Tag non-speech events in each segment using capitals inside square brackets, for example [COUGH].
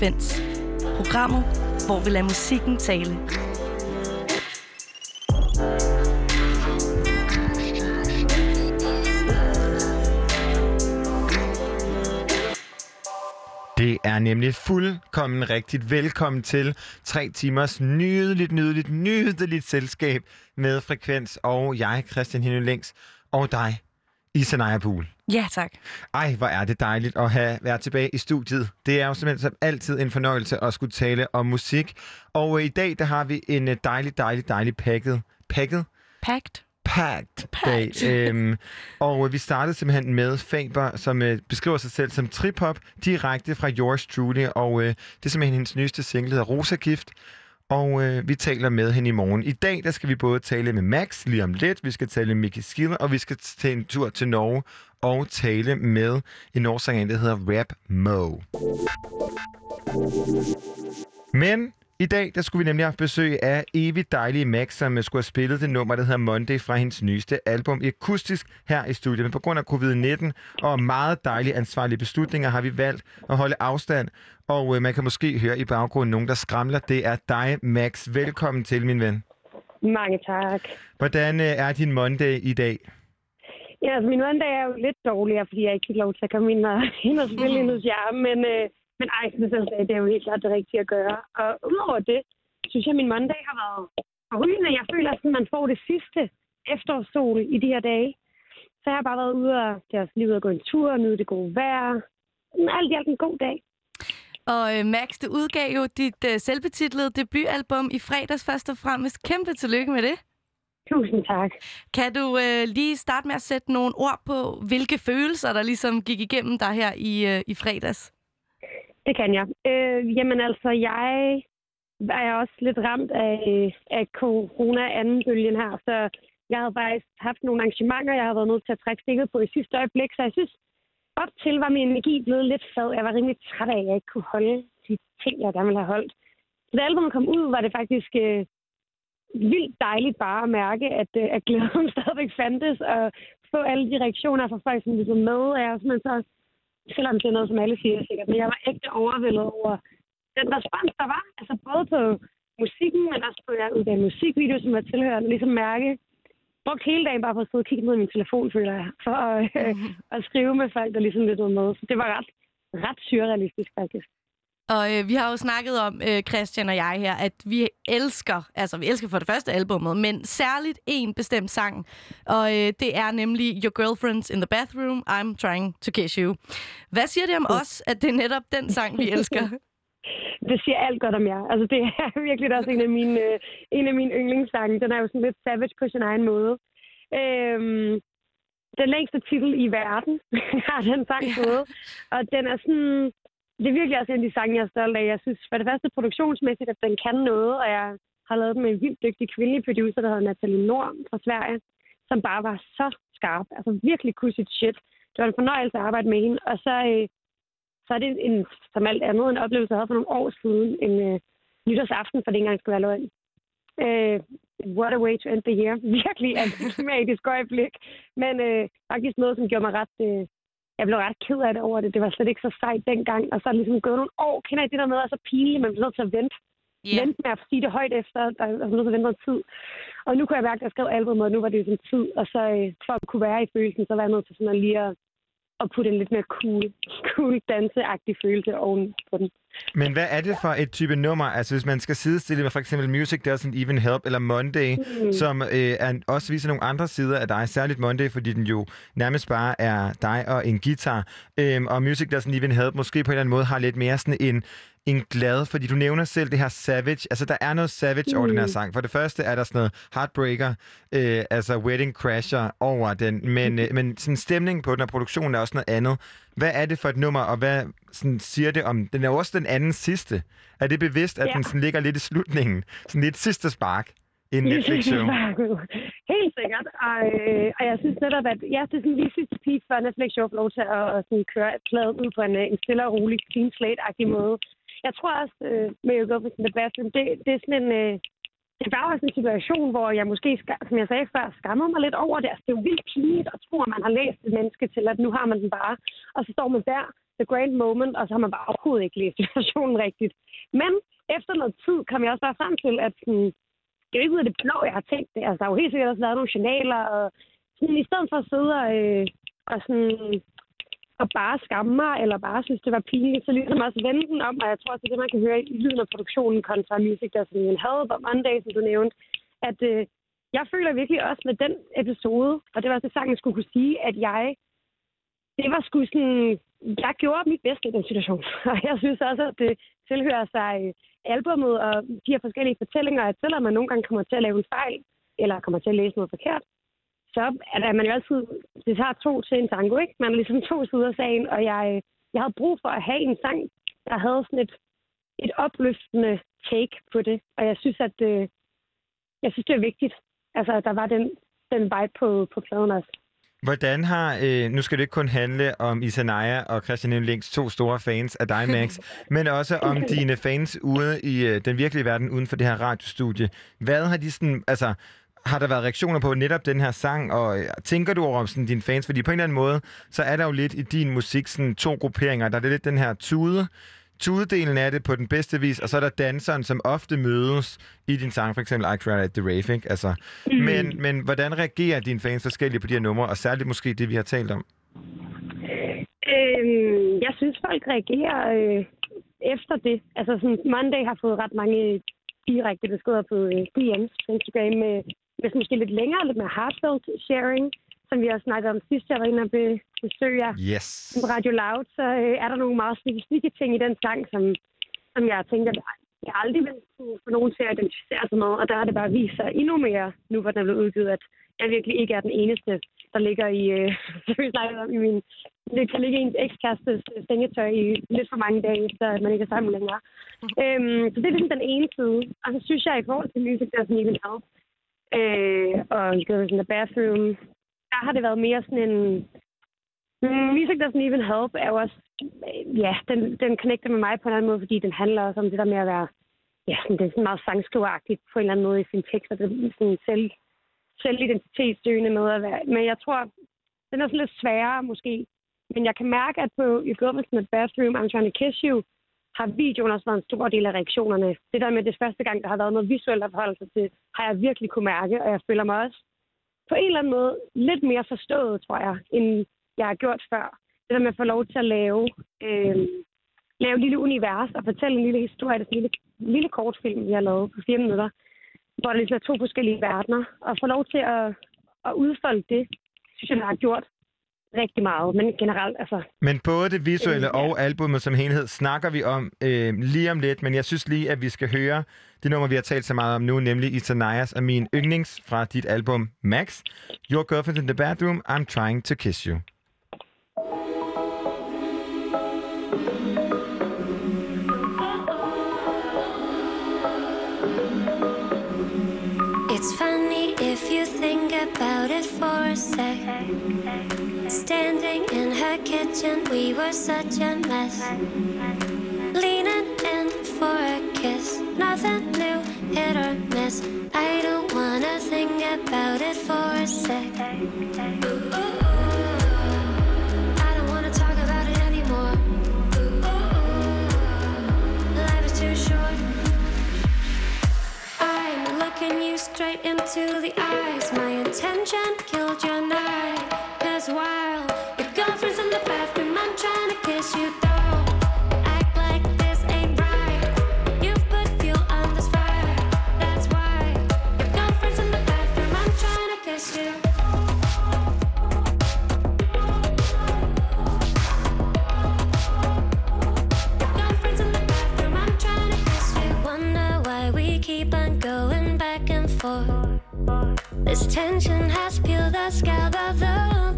Frekvens. Programmet, hvor vi lader musikken tale. Det er nemlig fuldkommen rigtigt. Velkommen til tre timers nydeligt, nydeligt, nydeligt selskab med Frekvens og jeg, Christian Henning Længs, og dig, Isanaya Pool. Ja, tak. Ej, hvor er det dejligt at have været tilbage i studiet. Det er jo simpelthen som altid en fornøjelse at skulle tale om musik. Og øh, i dag, der har vi en øh, dejlig, dejlig, dejlig packet, packet, Packed. packed dag. [LAUGHS] Øhm, og øh, vi startede simpelthen med Faber, som øh, beskriver sig selv som trip-hop, direkte fra Yours Truly. Og øh, det er simpelthen hendes nyeste single, der hedder Rosa Gift. Og øh, vi taler med hende i morgen. I dag der skal vi både tale med Max lige om lidt, vi skal tale med Mickey Skiller, og vi skal tage en tur til Norge og tale med en norsk der hedder Rap Mo. Men i dag, der skulle vi nemlig have besøg af evigt dejlige Max, som øh, skulle have spillet det nummer, der hedder Monday fra hendes nyeste album akustisk her i studiet. Men på grund af covid-19 og meget dejlige ansvarlige beslutninger har vi valgt at holde afstand. Og øh, man kan måske høre i baggrunden nogen, der skramler. Det er dig, Max. Velkommen til, min ven. Mange tak. Hvordan øh, er din Monday i dag? Ja, altså min mandag er jo lidt dårligere, fordi jeg ikke fik lov til at komme ind og, ind og spille ind hos jer. Men, øh, men ej, det, det er jo helt klart det rigtige at gøre. Og udover det, synes jeg, at min mandag har været forrygende. Jeg føler, at man får det sidste efterårssol i de her dage. Så jeg har bare været ude og det også lige ude at gå en tur, nyde det gode vejr. Alt i alt en god dag. Og øh, Max, du udgav jo dit øh, selvbetitlede debutalbum i fredags først og fremmest. Kæmpe tillykke med det. Tusind tak. Kan du øh, lige starte med at sætte nogle ord på, hvilke følelser, der ligesom gik igennem dig her i, øh, i fredags? Det kan jeg. Øh, jamen altså, jeg er også lidt ramt af, af corona-andenbølgen her, så jeg havde faktisk haft nogle arrangementer, jeg har været nødt til at trække stikket på i sidste øjeblik, så jeg synes, op til var min energi blevet lidt fad. Jeg var rimelig træt af, at jeg ikke kunne holde de ting, jeg gerne ville have holdt. Så da albumet kom ud, var det faktisk øh, vildt dejligt bare at mærke, at, øh, at glæden [LAUGHS] stadigvæk fandtes, og få alle de reaktioner fra folk, som ligesom med, og jeg simpelthen så selvom det er noget, som alle siger sikkert, men jeg var ægte overvældet over den respons, der var. Altså både på musikken, men også på jeg udgav musikvideo, som var tilhørende, ligesom mærke. Brugt hele dagen bare på at sidde og kigge ned i min telefon, føler jeg, for at, øh, [LAUGHS] at skrive med folk, der ligesom lyttede med. Så det var ret, ret surrealistisk, faktisk. Og øh, vi har jo snakket om, øh, Christian og jeg her, at vi elsker, altså vi elsker for det første albummet, men særligt en bestemt sang. Og øh, det er nemlig Your Girlfriend's in the Bathroom, I'm Trying to Kiss You. Hvad siger det om os, at det er netop den sang, vi elsker? [LAUGHS] det siger alt godt om jer. Altså, det er [LAUGHS] virkelig også en af mine, øh, en af mine yndlingssange. Den er jo sådan lidt savage på sin egen måde. Øhm, den længste titel i verden [LAUGHS] har den sang fået. Og den er sådan... Det er virkelig også en af de sange, jeg er stolt af. Jeg synes for det første produktionsmæssigt, at den kan noget, og jeg har lavet den med en vildt dygtig kvindelig producer, der hedder Natalie Norm fra Sverige, som bare var så skarp. Altså virkelig kunne sit shit. Det var en fornøjelse at arbejde med hende. Og så, øh, så er det en, som alt andet en oplevelse, jeg havde for nogle år siden. En øh, nytårsaften, for det engang skulle være løgn. Øh, what a way to end the year. [LAUGHS] Virkelig antiklimatisk øjeblik. Men øh, faktisk noget, som gjorde mig ret... Øh, jeg blev ret ked af det over det. Det var slet ikke så sejt dengang. Og så er det ligesom gået nogle år. Kender I det der med, at så pinligt, man bliver nødt til at vente? Yeah. Vente med at sige det højt efter, der er nødt til at vente noget tid. Og nu kunne jeg mærke, at jeg skrev albumet, og nu var det sådan tid. Og så øh, for at kunne være i følelsen, så var jeg nødt til sådan at lige at og putte en lidt mere cool, cool danseagtig følelse oven på den. Men hvad er det for et type nummer? Altså hvis man skal sidestille med for eksempel Music Doesn't Even Help eller Monday, mm. som øh, er, også viser nogle andre sider af dig, særligt Monday, fordi den jo nærmest bare er dig og en guitar. Øhm, og Music Doesn't Even Help måske på en eller anden måde har lidt mere sådan en en glad, fordi du nævner selv det her savage. Altså, der er noget savage mm. over den her mm. sang. For det første er der sådan noget heartbreaker, øh, altså wedding crasher over den, men, øh, men sådan stemningen på den og produktionen er også noget andet. Hvad er det for et nummer, og hvad sådan, siger det om... Den er også den anden sidste. Er det bevidst, at ja. den sådan ligger lidt i slutningen? Sådan lidt sidste spark? en Netflix-show. [LAUGHS] Helt sikkert. Og, øh, og jeg synes netop, at ja, det er sådan lige sidste peak, før Netflix-show får lov til at, at sådan køre et plade ud på en, en stille og rolig, clean slate-agtig måde. Jeg tror også, øh, med at gå på sådan bathroom, det, det er sådan en... Øh, det var også en situation, hvor jeg måske, som jeg sagde før, skammede mig lidt over det. Altså, det er jo vildt pinligt at tro, at man har læst et menneske til, at nu har man den bare. Og så står man der, the grand moment, og så har man bare overhovedet ikke læst [LAUGHS] situationen rigtigt. Men efter noget tid kom jeg også bare frem til, at sådan, det er jo ikke ud af det blå, jeg har tænkt det. Altså, der er jo helt sikkert også lavet nogle journaler, og sådan, i stedet for at sidde og, øh, og sådan, og bare skamme mig, eller bare synes, det var pinligt, så ligesom også vende den om, og jeg tror også, det er det, man kan høre i lyden af produktionen kontra Music, der sådan en havde på Monday, som du nævnte, at øh, jeg føler virkelig også med den episode, og det var også det, sangen skulle kunne sige, at jeg, det var sgu sådan, jeg gjorde mit bedste i den situation. [LAUGHS] Og jeg synes også, at det tilhører sig øh, albummet og de her forskellige fortællinger, at selvom man nogle gange kommer til at lave en fejl, eller kommer til at læse noget forkert, så er man jo altid, det tager to til en tango, ikke? Man er ligesom to sider af sagen, og jeg, jeg havde brug for at have en sang, der havde sådan et, et opløftende take på det, og jeg synes, at øh, jeg synes, det er vigtigt, altså, at der var den, den vibe på, på pladen også. Hvordan har, øh, nu skal det ikke kun handle om Isanaya og Christian Links to store fans af dig, Max, [LAUGHS] men også om dine fans ude i øh, den virkelige verden uden for det her radiostudie. Hvad har de sådan, altså, har der været reaktioner på netop den her sang, og øh, tænker du over sådan, dine fans? Fordi på en eller anden måde, så er der jo lidt i din musik sådan to grupperinger. Der er lidt den her tude, tudedelen af det på den bedste vis, og så er der danseren, som ofte mødes i din sang, for eksempel I Cried at the Rave, ikke? Altså, mm. men, men hvordan reagerer dine fans forskelligt på de her numre, og særligt måske det, vi har talt om? Øhm, jeg synes, folk reagerer øh, efter det. Altså, sådan, Monday har fået ret mange direkte beskeder på øh, DM's på Instagram med hvis måske lidt længere, lidt mere heartfelt sharing, som vi har snakket om sidst, jeg var inde og besøge jer yes. på Radio Loud, så øh, er der nogle meget specifikke ting i den sang, som, som jeg tænker, jeg aldrig vil kunne få nogen til at identificere sig med, og der har det bare vist sig endnu mere, nu hvor den er blevet udgivet, at jeg virkelig ikke er den eneste, der ligger i, øh, [LAUGHS] om, i min, det kan ligge i ens ekskærestes sengetøj i lidt for mange dage, efter at man ikke er sammen længere. Mm. Øhm, så det er ligesom den ene side. Og så synes jeg, i forhold til Music Doesn't Even Help, øh, og Girls in the Bathroom. Der har det været mere sådan en... Mm, music Doesn't Even Help er jo også... Ja, den, den connecter med mig på en anden måde, fordi den handler også om det der med at være... Ja, sådan, det er sådan meget sangskriveragtigt på en eller anden måde i sin tekst, og det er sådan selv, selvidentitetsdøgende med at være... Men jeg tror, den er sådan lidt sværere måske. Men jeg kan mærke, at på You Go in the Bathroom, I'm Trying to Kiss You, har videoen også været en stor del af reaktionerne. Det der med det første gang, der har været noget visuelt at forholde sig til, har jeg virkelig kunne mærke, og jeg føler mig også på en eller anden måde lidt mere forstået, tror jeg, end jeg har gjort før. Det der med at få lov til at lave øh, lave et lille univers og fortælle en lille historie. Det er en lille, lille kortfilm, vi har lavet på fire minutter, hvor der ligesom er to forskellige verdener. Og få lov til at, at udfolde det, synes jeg, jeg har gjort rigtig meget. Men generelt, altså, Men både det visuelle Øh, ja. og albumet som helhed snakker vi om øh, lige om lidt, men jeg synes lige, at vi skal høre det nummer, vi har talt så meget om nu, nemlig Itanias og min yndlings fra dit album Max. Your Girlfriend in the Bathroom, I'm Trying to Kiss You. For a sec. Standing in her kitchen, we were such a mess. Leaning in for a kiss, nothing new, hit or miss. I don't wanna think about it for a sec. I looking you straight into the eyes. My intention killed your night. Cause while forth. This tension has peeled the scab of the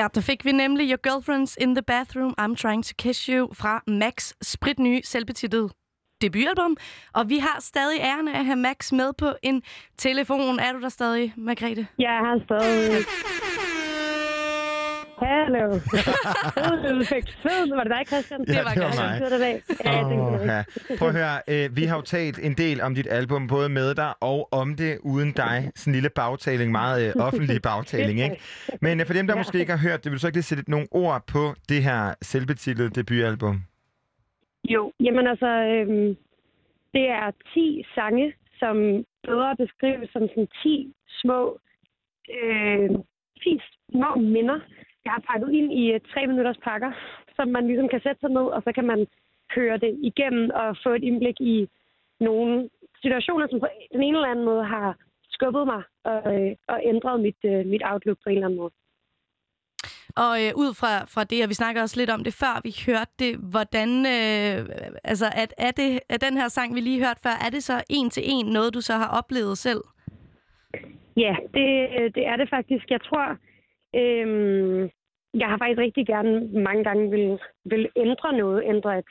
Her der fik vi nemlig Your Girlfriend's in the Bathroom, I'm Trying to Kiss You fra Max spritnye selvbetitlet debutalbum. Og vi har stadig æren af at have Max med på en telefon. Er du der stadig, Margrethe? jeg har stadig... Hallo. [LAUGHS] Fed. Var det dig, Christian? Det var det var mig. Det var det. Ja, det. ja. Prøv at høre, øh, vi har jo talt en del om dit album, både med dig og om det uden dig. Sådan en lille bagtaling, meget øh, offentlig [LAUGHS] bagtaling, ikke? Men øh, for dem, der Ja. måske ikke har hørt det, vil du så ikke lige sætte nogle ord på det her selvbetitlede debutalbum? Jo, jamen altså, øhm, det er 10 sange, som bedre beskrives som sådan 10 små, øh, 10 små minder, jeg har pakket ind i øh, tre minutters pakker, som man ligesom kan sætte sig ned, og så kan man køre det igennem og få et indblik i nogle situationer, som på den ene eller anden måde har skubbet mig og, øh, og ændret mit, øh, mit outlook på en eller anden måde. Og øh, ud fra, fra det, og vi snakker også lidt om det før, vi hørte det, hvordan, øh, altså, at, er, det, er den her sang, vi lige hørte før, er det så en til en noget, du så har oplevet selv? Ja, det, det er det faktisk. Jeg tror, øhm, jeg har faktisk rigtig gerne mange gange vil, vil ændre noget, ændre et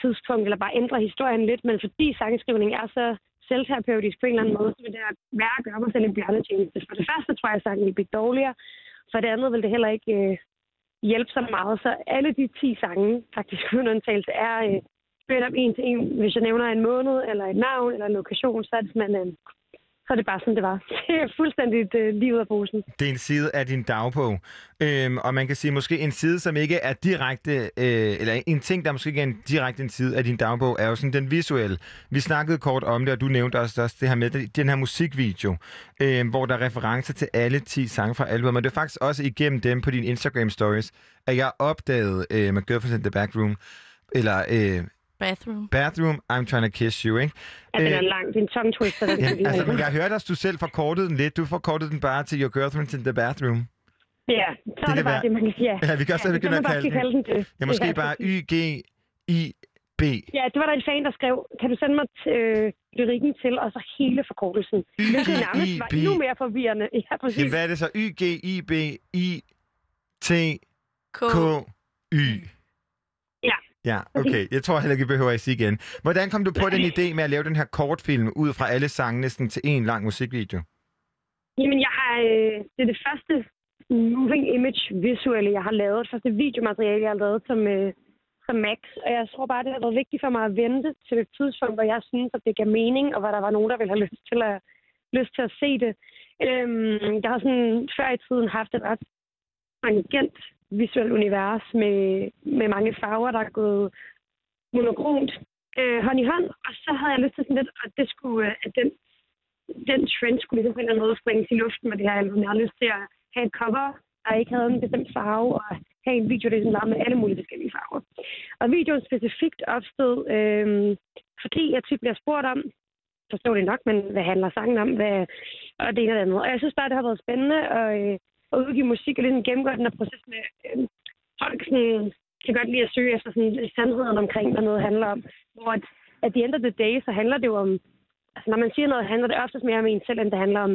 tidspunkt, eller bare ændre historien lidt, men fordi sangskrivning er så selvterapeutisk på en eller anden måde, så vil det være at gøre mig selv en bjørnetjeneste. For det første tror jeg, at sangen vil blive dårligere. For det andet vil det heller ikke øh, hjælpe så meget. Så alle de 10 sange, faktisk [LAUGHS] uden undtagelse, er øh, spillet op en til en. Hvis jeg nævner en måned, eller et navn, eller en lokation, så er det simpelthen... Øh, så er det bare sådan, det var. [LAUGHS] Det er fuldstændig øh, lige ud af posen. Det er en side af din dagbog. Øhm, og man kan sige, måske en side, som ikke er direkte, øh, eller en ting, der måske ikke er en direkte en side af din dagbog, er jo sådan den visuelle. Vi snakkede kort om det, og du nævnte også, også det her med den her musikvideo, øh, hvor der er referencer til alle 10 sange fra albumet. Og det er faktisk også igennem dem på din Instagram stories, at jeg opdagede øh, med Girlfriends in the Backroom, eller øh, Bathroom. Bathroom, I'm Trying to Kiss You, ikke? Ja, den er Øh, lang. Det er en tongue twister. Den Ja, altså, men jeg hørte også, du selv forkortede den lidt. Du forkortede den bare til Your Girlfriend's in the Bathroom. Ja, så kan er det bare være- det, man kan sige. Ja, Ja, vi kan også ja, ja, det kan begynde at bare kalde den. kalde den det. Ja, måske bare Y-G-I-B. Ja, det var der en fan, der skrev, kan du sende mig øh, lyrikken til, og så hele forkortelsen. Hvilket nærmest var endnu mere forvirrende. Ja, præcis. hvad er det så? Y-G-I-B-I-T-K-Y. Ja. Okay. Jeg tror heller ikke, vi behøver at sige igen. Hvordan kom du på den idé med at lave den her kortfilm ud fra alle sange næsten til en lang musikvideo? Jamen, jeg har, øh, det er det første moving image visuelle, jeg har lavet. Det første videomateriale, jeg har lavet som, øh, som Max. Og jeg tror bare, det har været vigtigt for mig at vente til et tidspunkt, hvor jeg synes, at det gav mening, og hvor der var nogen, der ville have lyst til at, lyst til at se det. Øhm, jeg har sådan før i tiden haft et ret tangent visuelt univers med, med mange farver, der er gået monokromt øh, hånd i hånd. Og så havde jeg lyst til sådan lidt, at det skulle, øh, at den den trend skulle ligesom på en eller anden måde springes i luften med det her album. Jeg havde lyst til at have et cover, der ikke havde en bestemt farve, og have en video, der ligesom var med alle mulige forskellige farver. Og videoen specifikt opstod, øh, fordi jeg tit bliver spurgt om, forstår det nok, men hvad handler sangen om, hvad, og det ene og det andet. Og jeg synes bare, det har været spændende og øh, at udgive musik og ligesom gennemgå den her proces med øh, folk sådan, kan godt lide at søge efter sådan, sandheden omkring, hvad noget handler om. Hvor at, at the end of the day, så handler det jo om altså når man siger noget, handler det oftest mere om en selv, end det handler om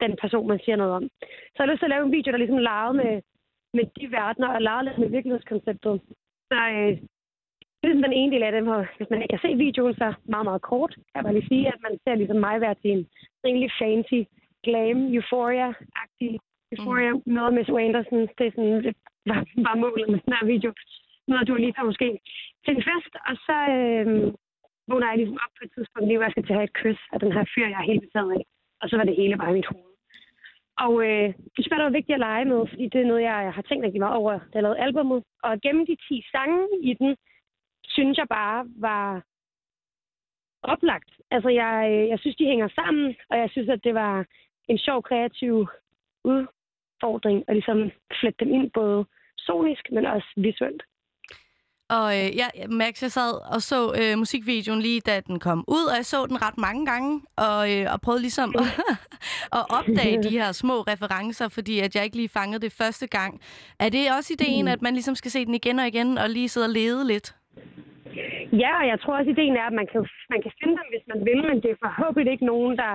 den person, man siger noget om. Så jeg har lyst til at lave en video, der ligesom legede med, med de verdener, og legede lidt med virkelighedskonceptet. Så øh, det er ligesom den ene del af det, hvor hvis man ikke kan se videoen, så meget, meget kort, kan jeg bare lige sige, at man ser ligesom mig være til en rimelig fancy, glam, euphoria-agtig Euphoria mm. med Miss Anderson. Det er sådan, det var, var målet med den her video. Noget, du lige måske til en fest, og så øh, vågner jeg ligesom op på et tidspunkt, lige hvor jeg skal til at have et kys af den her fyr, jeg er helt betaget af. Og så var det hele bare i mit hoved. Og øh, det synes jeg, var vigtigt at lege med, fordi det er noget, jeg har tænkt rigtig meget over, da jeg lavede albumet. Og gennem de 10 sange i den, synes jeg bare var oplagt. Altså, jeg, øh, jeg synes, de hænger sammen, og jeg synes, at det var en sjov, kreativ udfordring at ligesom flette dem ind, både sonisk, men også visuelt. Og øh, ja, Max, jeg sad og så øh, musikvideoen lige da den kom ud, og jeg så den ret mange gange, og, øh, og prøvede ligesom at, [LAUGHS] at opdage de her små referencer, fordi at jeg ikke lige fangede det første gang. Er det også ideen, at man ligesom skal se den igen og igen, og lige sidde og lede lidt? Ja, og jeg tror også, ideen er, at man kan, man kan finde dem, hvis man vil, men det er forhåbentlig ikke nogen, der...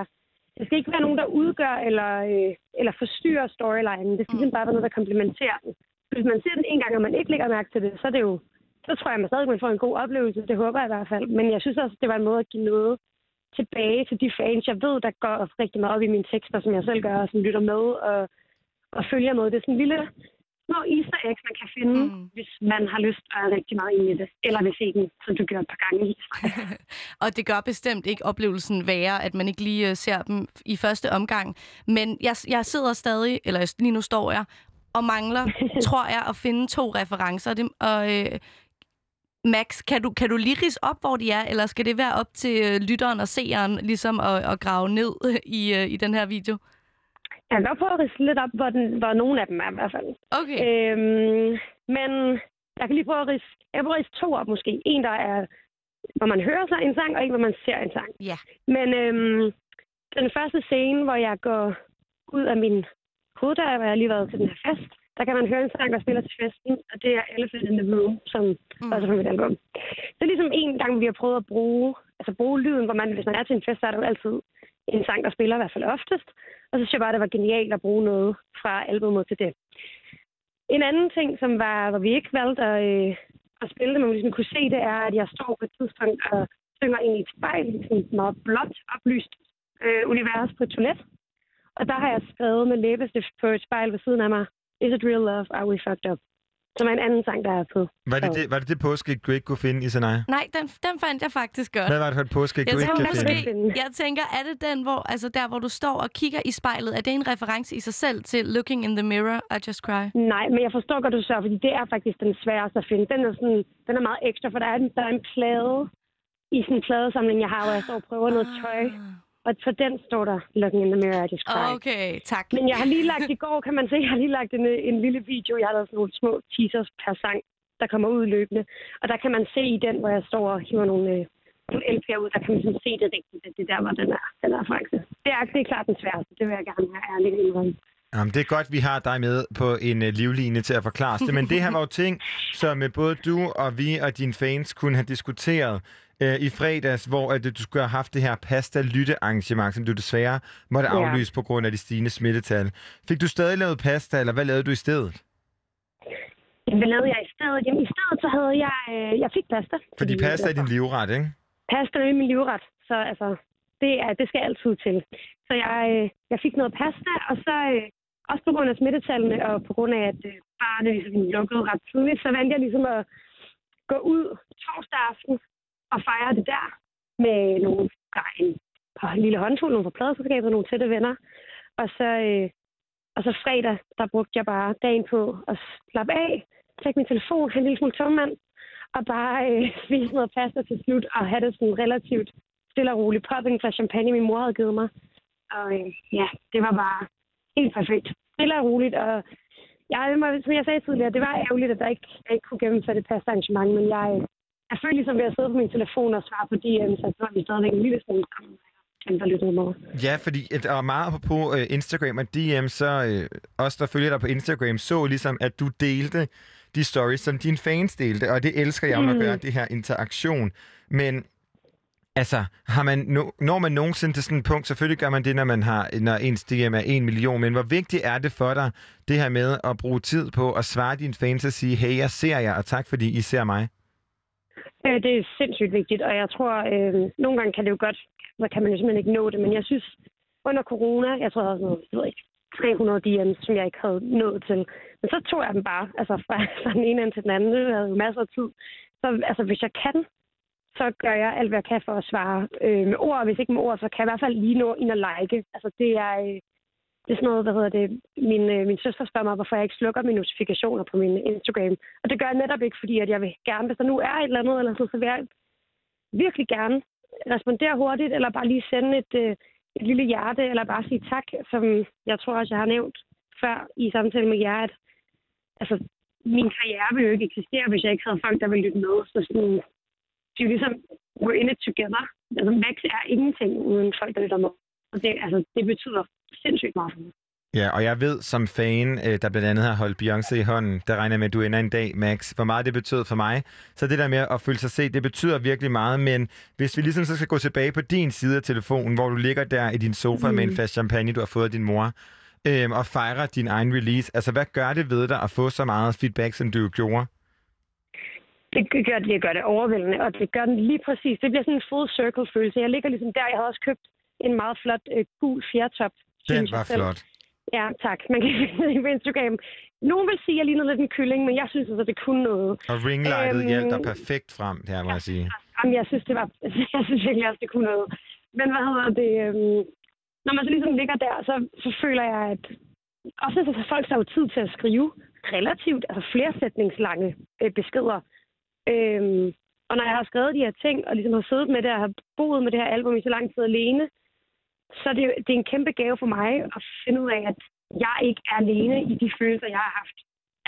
Det skal ikke være nogen, der udgør eller, øh, eller forstyrrer storylinen. Det skal simpelthen bare være noget, der komplementerer den. Hvis man ser den en gang, og man ikke lægger mærke til det, så er det jo så tror jeg, man stadig man får en god oplevelse. Det håber jeg i hvert fald. Men jeg synes også, det var en måde at give noget tilbage til de fans, jeg ved, der går rigtig meget op i mine tekster, som jeg selv gør, og som lytter med og, og følger med. Det er sådan en lille små easter eggs, man kan finde, Mm. hvis man har lyst og er rigtig meget ind i det. Eller se den, som du gør et par gange. [LAUGHS] Og det gør bestemt ikke oplevelsen værre, at man ikke lige øh, ser dem i første omgang. Men jeg, jeg sidder stadig, eller lige nu står jeg, og mangler, [LAUGHS] tror jeg, at finde to referencer. Det, og øh, Max, kan du, kan du lige rise op, hvor de er, eller skal det være op til øh, lytteren og seeren ligesom at, at grave ned [LAUGHS] i, øh, i den her video? Jeg kan godt prøve at ridse lidt op, hvor, den, hvor nogle af dem er i hvert fald. Okay. Øhm, men jeg kan lige prøve at ridse, jeg kan prøve at ridse to op måske. En, der er, hvor man hører sig en sang, og en, hvor man ser en sang. Ja. Men øhm, den første scene, hvor jeg går ud af min hoveddør, hvor jeg har lige været til den her fest, der kan man høre en sang, der spiller til festen, og det er Elephant in the Room, som mm. også er fra mit album. Det er ligesom en gang, vi har prøvet at bruge, altså bruge lyden, hvor man, hvis man er til en fest, så er der jo altid en sang, der spiller i hvert fald oftest. Og så synes jeg bare, det var genialt at bruge noget fra albumet til det. En anden ting, som var, hvor vi ikke valgte at, øh, at spille det, men vi ligesom kunne se, det er, at jeg står på et tidspunkt og synger ind i et spejl, i sådan et meget blåt, oplyst øh, univers på et toilet. Og der har jeg skrevet med læbestift på et spejl ved siden af mig, Is it real love? Are we fucked up? Som er en anden sang, der er på. Var det det, var det, det påskæg, du ikke kunne finde i Sanaya? Nej, den, den fandt jeg faktisk godt. Hvad var det for et påskæg, Jeg du ikke måske, finde? finde? jeg tænker, er det den, hvor, altså der, hvor du står og kigger i spejlet, er det en reference i sig selv til Looking in the Mirror, I Just Cry? Nej, men jeg forstår godt, du siger, fordi det er faktisk den sværeste at finde. Den er, sådan, den er meget ekstra, for der er, en, der er en plade i sådan en pladesamling, jeg har, hvor jeg står og prøver noget tøj. Og på den står der Looking in the Mirror, I Just Okay, tak. Men jeg har lige lagt i går, kan man se, jeg har lige lagt en, en lille video. Jeg har lavet sådan nogle små teasers per sang der kommer ud løbende. Og der kan man se i den, hvor jeg står og hiver nogle, øh, nogle LP'er ud, der kan man sådan se det rigtigt, at det er der, hvor den er, den er faktisk. Det er, det er klart den sværeste, det vil jeg gerne være ærlig indrømme. Jamen, det er godt, vi har dig med på en uh, livline til at forklare det. Men det her var jo ting, som uh, både du og vi og dine fans kunne have diskuteret uh, i fredags, hvor uh, du skulle have haft det her pasta-lytte-arrangement, som du desværre måtte Ja. aflyse på grund af de stigende smittetal. Fik du stadig lavet pasta, eller hvad lavede du i stedet? Hvad lavede jeg i stedet? Jamen, i stedet så havde jeg, øh, jeg fik pasta. Fordi øh, pasta er din livret, ikke? Pasta er min livret, så altså, det, er, det skal altid til. Så jeg, øh, jeg fik noget pasta, og så øh, også på grund af smittetallene, og på grund af, at øh, barnet ligesom lukkede ret tidligt, så valgte jeg ligesom at gå ud torsdag aften og fejre det der med nogle, nej, en par lille håndfuld, nogle fra pladeselskaber, nogle tætte venner. Og så, øh, og så fredag, der brugte jeg bare dagen på at slappe af, tjekke min telefon, have en lille smule tømmand, og bare øh, [LAUGHS] spise noget pasta til slut, og have det sådan relativt stille og roligt. popping en flaske champagne, min mor havde givet mig. Og øh, ja, det var bare helt perfekt. Stille og roligt, og jeg, som jeg sagde tidligere, det var ærgerligt, at der ikke, jeg ikke kunne gennemføre det pasta arrangement, men jeg, øh, jeg følte ligesom ved at sidde på min telefon og svare på DM, så var vi stadigvæk en lille smule. Dem, der lyttede med. Ja, fordi et, og meget på uh, Instagram og DM, så uh, os, der følger dig på Instagram, så ligesom, at du delte de stories, som dine fans delte, og det elsker jeg jo, at Mm. gøre, det her interaktion. Men altså, har man no, når man nogensinde til sådan et punkt, selvfølgelig gør man det, når, man har, når ens DM er en million, men hvor vigtigt er det for dig, det her med at bruge tid på at svare dine fans og sige, hey, jeg ser jer, og tak fordi I ser mig? Øh, det er sindssygt vigtigt, og jeg tror, øh, nogle gange kan det jo godt, så kan man jo simpelthen ikke nå det, men jeg synes, under corona, jeg tror, jeg havde sådan noget, jeg ved ikke, 300 DM's, som jeg ikke havde nået til. Men så tog jeg dem bare, altså fra, [LAUGHS] fra den ene end til den anden. Det havde jo masser af tid. Så altså, hvis jeg kan, så gør jeg alt, hvad jeg kan for at svare øh, med ord. og Hvis ikke med ord, så kan jeg i hvert fald lige nå ind og like. Altså, det er, øh, det er sådan noget, hvad hedder det, min, øh, min søster spørger mig, hvorfor jeg ikke slukker mine notifikationer på min Instagram. Og det gør jeg netop ikke, fordi at jeg vil gerne, hvis der nu er et eller andet, eller sådan, så vil jeg virkelig gerne respondere hurtigt, eller bare lige sende et, øh, et lille hjerte, eller bare sige tak, som jeg tror også, jeg har nævnt før i samtalen med jer, at altså, min karriere ville jo ikke eksistere, hvis jeg ikke havde folk, der ville lytte med. Så sådan, det er jo ligesom, we're in it together. Altså, Max er ingenting uden folk, der lytter med. Og det, altså, det betyder sindssygt meget for mig. Ja, og jeg ved som fan, øh, der blandt andet har holdt Beyoncé i hånden, der regner med, at du ender en dag, Max, hvor meget det betød for mig. Så det der med at føle sig set, det betyder virkelig meget, men hvis vi ligesom så skal gå tilbage på din side af telefonen, hvor du ligger der i din sofa mm. med en flaske champagne, du har fået af din mor, øhm, og fejrer din egen release, altså hvad gør det ved dig at få så meget feedback, som du gjorde? Det gør det, gør det overvældende, og det gør den lige præcis. Det bliver sådan en full circle følelse. Jeg ligger ligesom der, jeg havde også købt en meget flot øh, gul fjertop. Den var selv. flot. Ja, tak. Man kan [LAUGHS] finde det på Instagram. Nogen vil sige, at jeg lignede lidt en kylling, men jeg synes altså, det kunne noget. Og ringlightet Øhm, hjalp dig perfekt frem, det her må jeg sige. Jamen, jeg synes, det var, [LAUGHS] jeg synes virkelig også, det kunne noget. Men hvad hedder det? Øhm, når man så ligesom ligger der, så, så føler jeg, at ofte så tager folk sig jo tid til at skrive relativt, altså flersætningslange øh, beskeder. Øhm, og når jeg har skrevet de her ting, og ligesom har siddet med det, og har boet med det her album i så lang tid alene, så det, det er en kæmpe gave for mig at finde ud af, at jeg ikke er alene i de følelser, jeg har haft.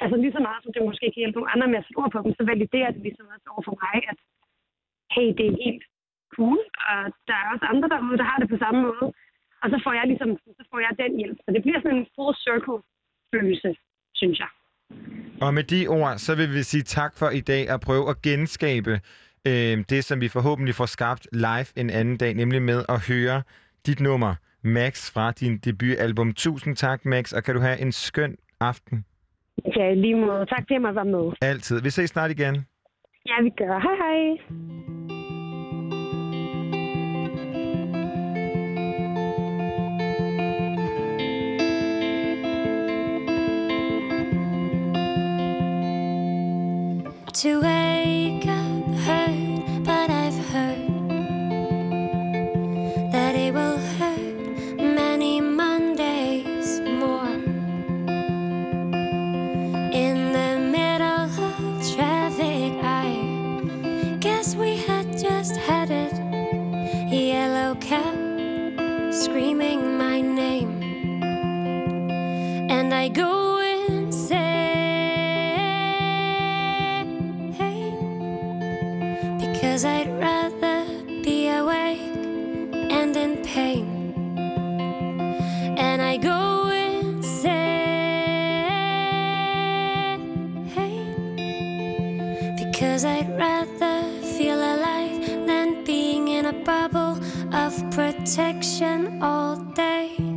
Altså lige så meget, som det måske kan hjælpe nogle andre med at sætte ord på dem, så validerer det ligesom også over for mig, at hey, det er helt cool, og der er også andre derude, der har det på samme måde. Og så får jeg ligesom, så får jeg den hjælp. Så det bliver sådan en full circle følelse, synes jeg. Og med de ord, så vil vi sige tak for i dag at prøve at genskabe øh, det, som vi forhåbentlig får skabt live en anden dag, nemlig med at høre dit nummer, Max, fra din debutalbum. Tusind tak, Max, og kan du have en skøn aften. Ja, lige måde. Tak fordi jeg måtte være med. Altid. Vi ses snart igen. Ja, vi gør. Hej hej. To I go insane? Because I'd rather be awake and in pain. And I go insane. Because I'd rather feel alive than being in a bubble of protection all day.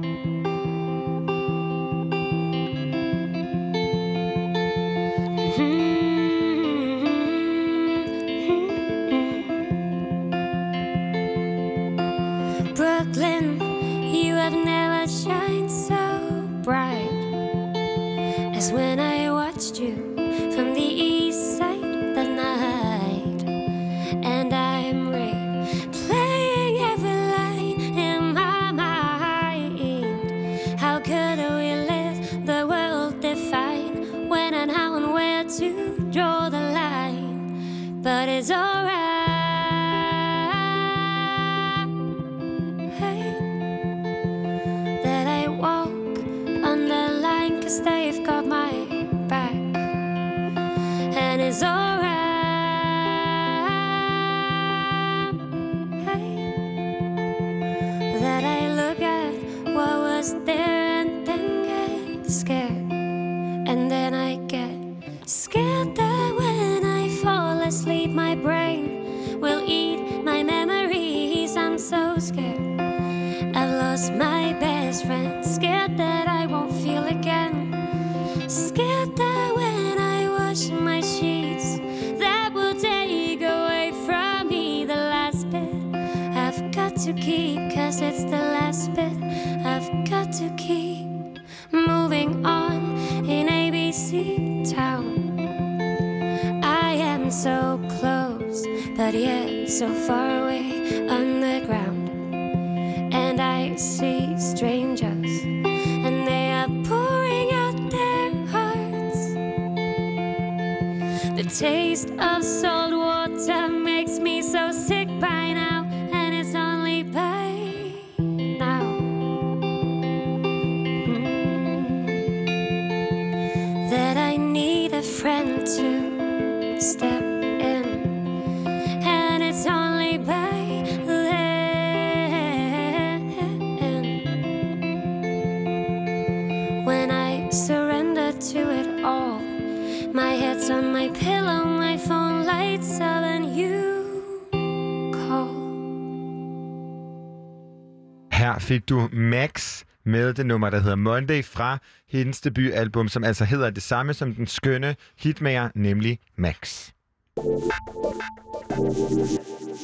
Fik du Max med det nummer, der hedder Monday fra hendes debutalbum, som altså hedder det samme som den skønne hitmager, nemlig Max.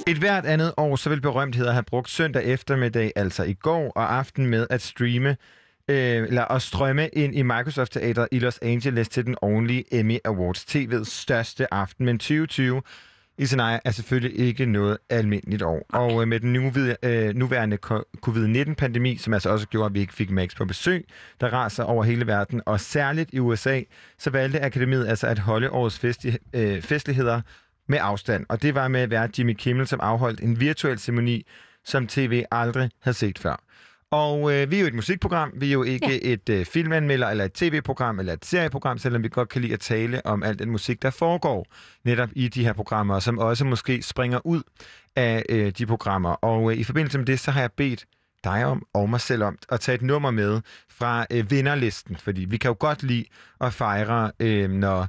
Et hvert andet år, så vil berømtheder have brugt søndag eftermiddag, altså i går og aften med at streame øh, eller at strømme ind i Microsoft Teater i Los Angeles til den årlige Emmy Awards, TV's største aften. Men 2020 i Sinai er selvfølgelig ikke noget almindeligt år. Og øh, med den nuvid, øh, nuværende ko- covid-19-pandemi, som altså også gjorde, at vi ikke fik Max på besøg, der raser over hele verden, og særligt i USA, så valgte akademiet altså at holde årets festi- øh, festligheder med afstand. Og det var med at være Jimmy Kimmel, som afholdt en virtuel ceremoni, som tv aldrig havde set før. Og øh, vi er jo et musikprogram, vi er jo ikke ja. et øh, filmanmelder, eller et tv-program, eller et serieprogram, selvom vi godt kan lide at tale om al den musik, der foregår netop i de her programmer, som også måske springer ud af øh, de programmer. Og øh, i forbindelse med det, så har jeg bedt dig om, og mig selv om, at tage et nummer med fra øh, vinderlisten, fordi vi kan jo godt lide at fejre, øh, når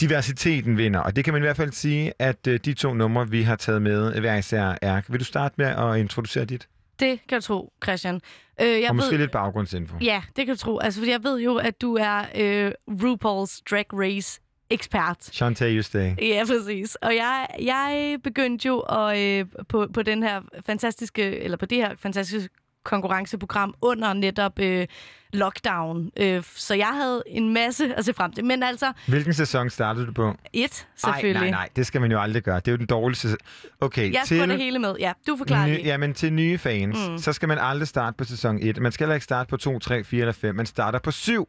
diversiteten vinder. Og det kan man i hvert fald sige, at øh, de to numre, vi har taget med hver især er. Vil du starte med at introducere dit? Det kan du tro, Christian. Øh, jeg og måske ved, lidt baggrundsinfo. Ja, det kan du tro. Altså, fordi jeg ved jo, at du er øh, RuPaul's Drag Race ekspert. Shantae You Stay. Ja, præcis. Og jeg, jeg begyndte jo at, øh, på, på den her fantastiske, eller på det her fantastiske konkurrenceprogram under netop øh, lockdown. Øh, så jeg havde en masse at se frem til. Men altså, Hvilken sæson startede du på? et selvfølgelig. Ej, nej, nej, det skal man jo aldrig gøre. Det er jo den dårligste sæson. Okay, Jeg have det hele med. Ja, du forklarer ny, det. ja, men til nye fans, mm. så skal man aldrig starte på sæson 1. Man skal heller ikke starte på 2, 3, 4 eller 5. Man starter på 7.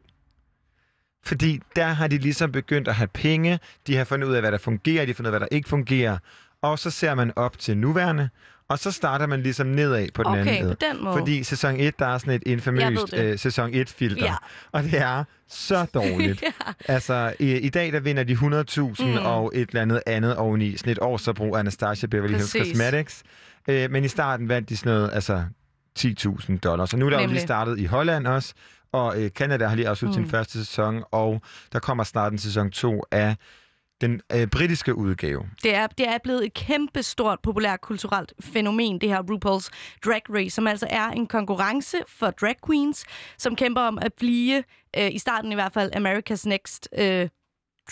Fordi der har de ligesom begyndt at have penge. De har fundet ud af, hvad der fungerer. De har fundet ud af, hvad der ikke fungerer. Og så ser man op til nuværende. Og så starter man ligesom nedad på den Okay, anden på den måde. Fordi sæson 1, der er sådan et infamøst øh, sæson 1-filter. Ja. Og det er så [LAUGHS] dårligt. Ja. Altså, i, i dag der vinder de 100.000 mm. og et eller andet andet oveni. Sådan et årsforbrug af Anastasia Beverly Hills. Cosmetics. Øh, men i starten vandt de sådan noget, altså 10.000 dollars. Og nu er der jo lige startet i Holland også. Og øh, Canada har lige afsluttet. Mm. sin første sæson. Og der kommer snart en sæson 2 af den øh, britiske udgave. Det er, det er blevet et kæmpestort populært kulturelt fænomen, det her RuPaul's Drag Race, som altså er en konkurrence for drag queens, som kæmper om at blive, øh, i starten i hvert fald, America's Next øh,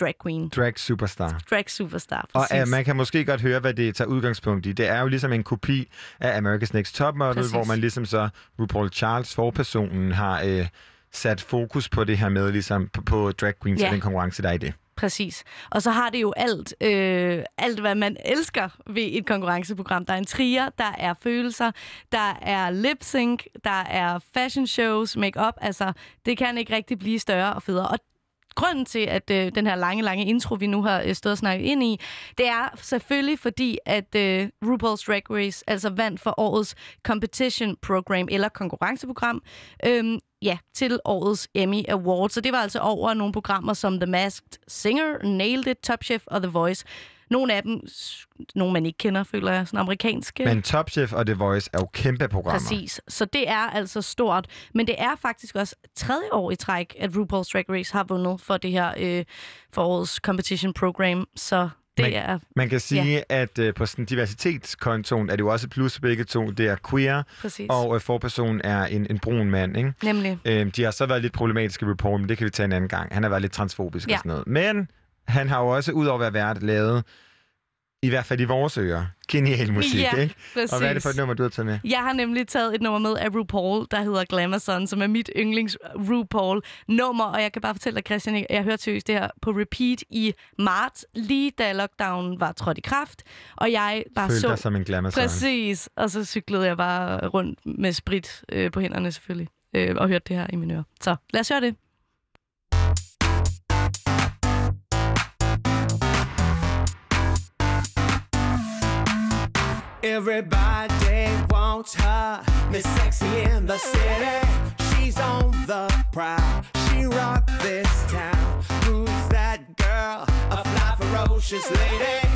Drag Queen. Drag Superstar. Drag Superstar, Og præcis. uh, man kan måske godt høre, hvad det tager udgangspunkt i. Det er jo ligesom en kopi af America's Next Top Model, Præcis. hvor man ligesom så RuPaul Charles, forpersonen, har øh, sat fokus på det her med ligesom på, på drag queens Ja. og den konkurrence, der er i det. Præcis. Og så har det jo alt, øh, alt, hvad man elsker ved et konkurrenceprogram. Der er en trier, der er følelser, der er lip sync, der er fashion shows, make-up. Altså, det kan ikke rigtig blive større og federe. Og grunden til, at øh, den her lange, lange intro, vi nu har øh, stået og snakket ind i, det er selvfølgelig fordi, at øh, RuPaul's Drag Race altså vandt for årets competition program, eller konkurrenceprogram, øhm, ja, til årets Emmy Awards. Så det var altså over nogle programmer som The Masked Singer, Nailed It, Top Chef og The Voice. Nogle af dem, nogle man ikke kender, føler jeg, sådan amerikanske. Men Top Chef og The Voice er jo kæmpe programmer. Præcis. Så det er altså stort. Men det er faktisk også tredje år i træk, at RuPaul's Drag Race har vundet for det her øh, for årets competition program. Så det Men- er Man kan sige, ja. at øh, på sådan diversitetskontoen er det jo også plus begge to. Det er queer, præcis. og øh, forpersonen er en, en brun mand, ikke? Nemlig. Øhm, de har så været lidt problematiske RuPaul, men det kan vi tage en anden gang. Han har været lidt transfobisk Ja. og sådan noget. Men han har jo også, ud over at være vært, lavet, i hvert fald i vores ører, genial musik, Ja, ikke? præcis. Og hvad er det for et nummer, du har taget med? Jeg har nemlig taget et nummer med af RuPaul, der hedder Glamazon, som er mit yndlings RuPaul-nummer. Og jeg kan bare fortælle dig, Christian, jeg hørte seriøst det her på repeat i marts, lige da lockdown var trådt i kraft. Og jeg bare Føl så... dig som en glamour Præcis. Og så cyklede jeg bare rundt med sprit øh, på hænderne selvfølgelig. Øh, og hørte det her i mine ører. Så lad os høre det. Everybody wants her, Miss Sexy in the city. She's on the prowl. She rock this town. Who's that girl? A fly, ferocious lady.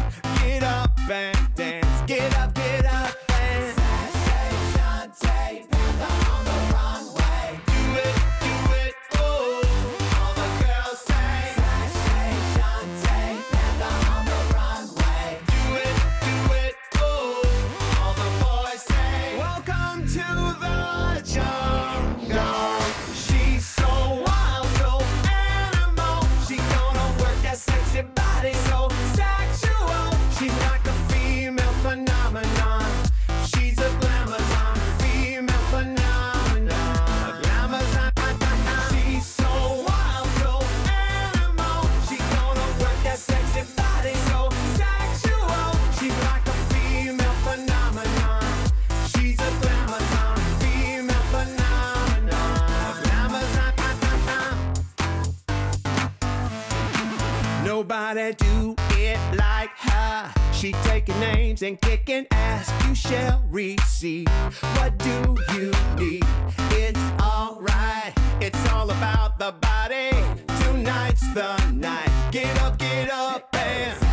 Get up and dance. Get up, get up Nobody do it like her. She taking names and kicking ass. You shall receive. What do you need? It's alright. It's all about the body. Tonight's the night. Get up, get up and. Do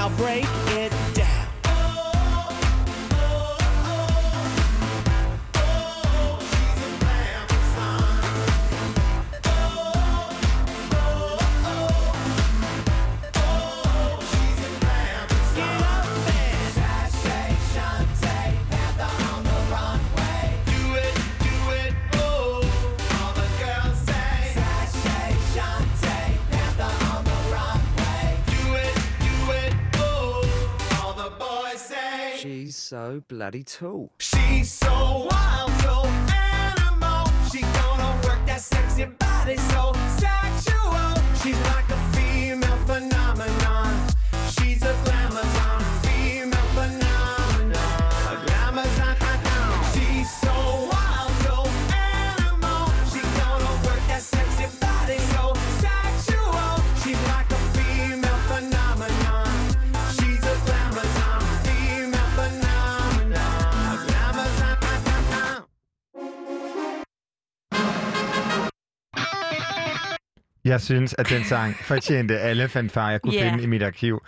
I'll break. She's so bloody tall. She's so wild, so Jeg synes, at den sang fortjente alle fanfarer, jeg kunne Ja. finde i mit arkiv.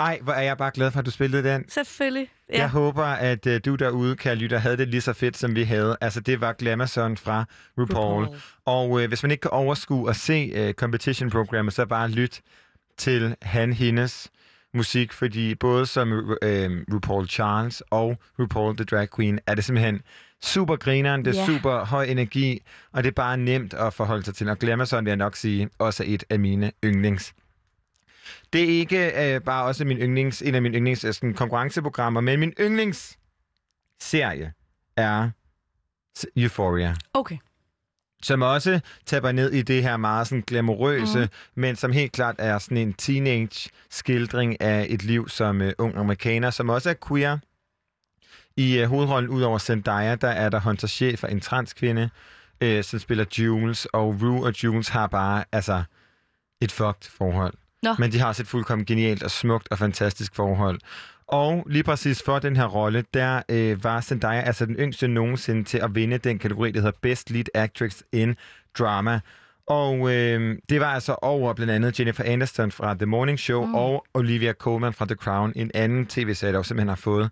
Ej, hvor er jeg bare glad for, at du spillede den. Selvfølgelig. Ja. Jeg håber, at uh, du derude, kære lytter, havde det lige så fedt, som vi havde. Altså, det var Glamazon fra RuPaul. RuPaul. Og uh, hvis man ikke kan overskue at se uh, competition-programmet, så bare lyt til han, hendes musik, fordi både som uh, RuPaul Charles og RuPaul The Drag Queen, er det simpelthen super grineren, det er Ja. super høj energi, og det er bare nemt at forholde sig til. Og Glamazon vil jeg nok sige, også er et af mine yndlings. Det er ikke øh, bare også min yndlings, en af mine yndlings øh, sådan, konkurrenceprogrammer, men min yndlingsserie er s- Euphoria Okay. som også tapper ned i det her meget sådan glamourøse, mm. men som helt klart er sådan en teenage-skildring af et liv som uh, ung amerikaner, som også er queer. I uh, hovedrollen ud over Zendaya, der er der Hunter Schafer, en transkvinde, uh, som spiller Jules, og Rue og Jules har bare altså et fucked forhold. Nå. Men de har også et fuldkommen genialt og smukt og fantastisk forhold. Og lige præcis for den her rolle, der øh, var Zendaya altså den yngste nogensinde til at vinde den kategori, der hedder Best Lead Actress in Drama. Og øh, det var altså over blandt andet Jennifer Aniston fra The Morning Show mm. og Olivia Colman fra The Crown, en anden tv-serie, der jo simpelthen har fået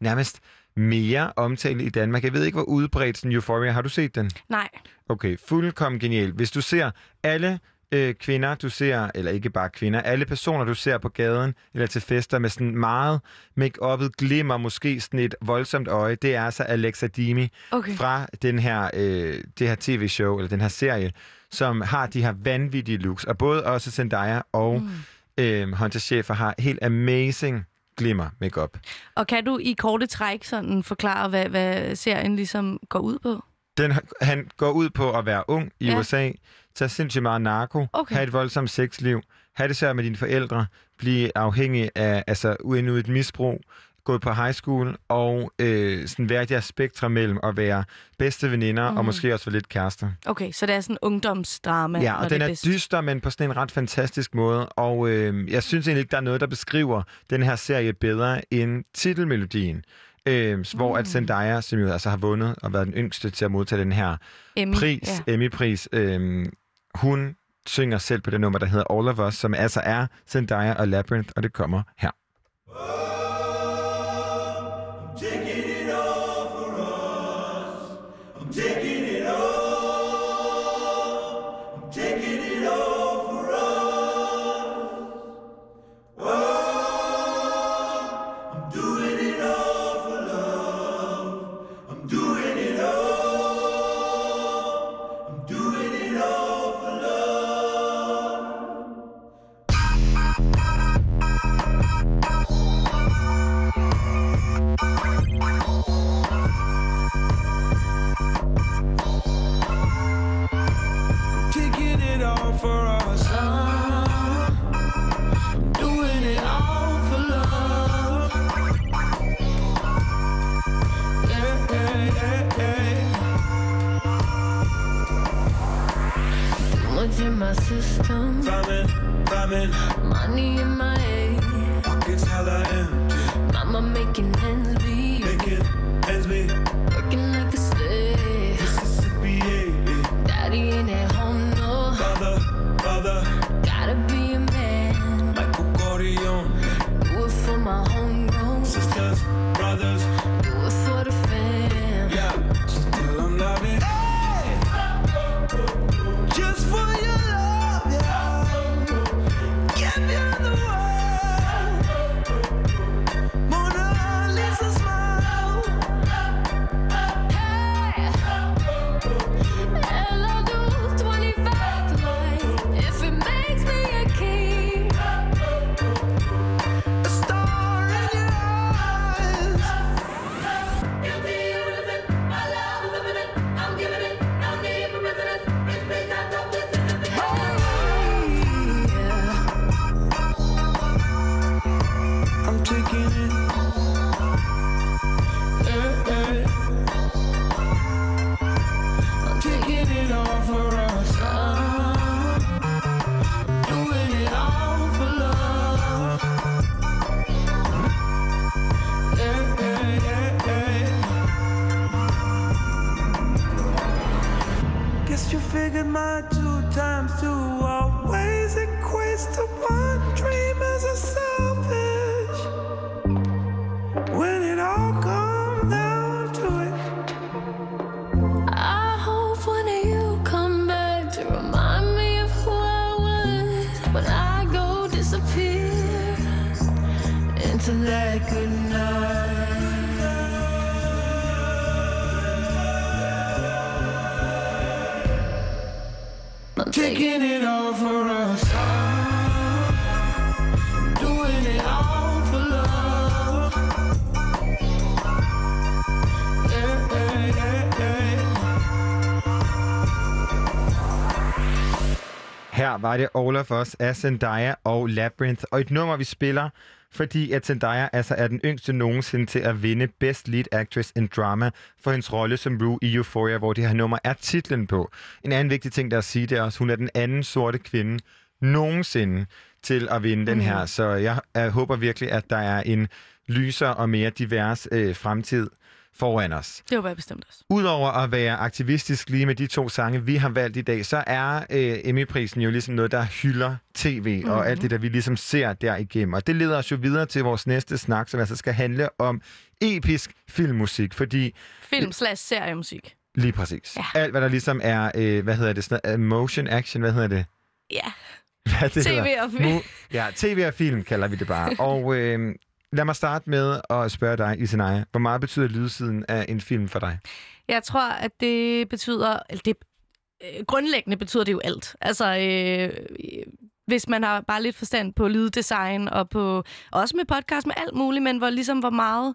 nærmest mere omtale i Danmark. Jeg ved ikke, hvor udbredt sådan Euphoria. Har du set den? Nej. Okay, fuldkommen genial. Hvis du ser alle øh, kvinder, du ser, eller ikke bare kvinder, alle personer, du ser på gaden eller til fester med sådan meget make-uppet glimmer, måske sådan et voldsomt øje, det er altså Alexa Dimi Okay. fra den her, øh, det her tv-show, eller den her serie, som har de her vanvittige looks. Og både også Zendaya og mm. øh, Hunter Schafer har helt amazing glimmer makeup. Og kan du i korte træk sådan forklare, hvad, hvad serien ligesom går ud på? Den, han går ud på at være ung i Ja. USA, tage sindssygt meget narko, Okay. have et voldsomt sexliv, have det svært med dine forældre, blive afhængig af altså, ud et misbrug, gå på high school og øh, sådan være det her spektrum mellem at være bedste veninder mm. og måske også være lidt kærester. Okay, så det er sådan en ungdomsdrama. Ja, og den er bedst. dyster, men på sådan en ret fantastisk måde. Og øh, jeg synes egentlig ikke, der er noget, der beskriver den her serie bedre end titelmelodien. Øh, hvor Mm. at Zendaya, som jo altså har vundet og været den yngste til at modtage den her Emmy, pris, ja. Emmy-pris, øh, hun synger selv på det nummer, der hedder All of Us, som altså er Zendaya og Labyrinth, og det kommer her. Taking system? Vibing, Money in my head. pockets hella empty. Mama making ends var det All of Us af Zendaya og Labyrinth, og et nummer, vi spiller, fordi at Zendaya altså er den yngste nogensinde til at vinde Best Lead Actress in Drama for hendes rolle som Rue i Euphoria, hvor det her nummer er titlen på. En anden vigtig ting, der er at sige, det er også, hun er den anden sorte kvinde nogensinde til at vinde mm. den her. Så jeg, jeg håber virkelig, at der er en lysere og mere divers øh, fremtid foran os. Det håber jeg bestemt også. Udover at være aktivistisk lige med de to sange, vi har valgt i dag, så er øh, Emmy-prisen jo ligesom noget, der hylder tv mm-hmm. og alt det, der vi ligesom ser derigennem. Og det leder os jo videre til vores næste snak, som altså skal handle om episk filmmusik, fordi Film slash seriemusik. lige præcis. Ja. Alt, hvad der ligesom er, øh, hvad hedder det, sådan, noget, motion action, hvad hedder det? Ja. Hvad det TV hedder? og film. Mu- ja, tv og film kalder vi det bare. [LAUGHS] og øh, lad mig starte med at spørge dig, Isenaya. Hvor meget betyder lydsiden af en film for dig? Jeg tror, at det betyder... Eller det, øh, grundlæggende betyder det jo alt. Altså, øh, hvis man har bare lidt forstand på lyddesign og på også med podcast med alt muligt, men hvor ligesom hvor meget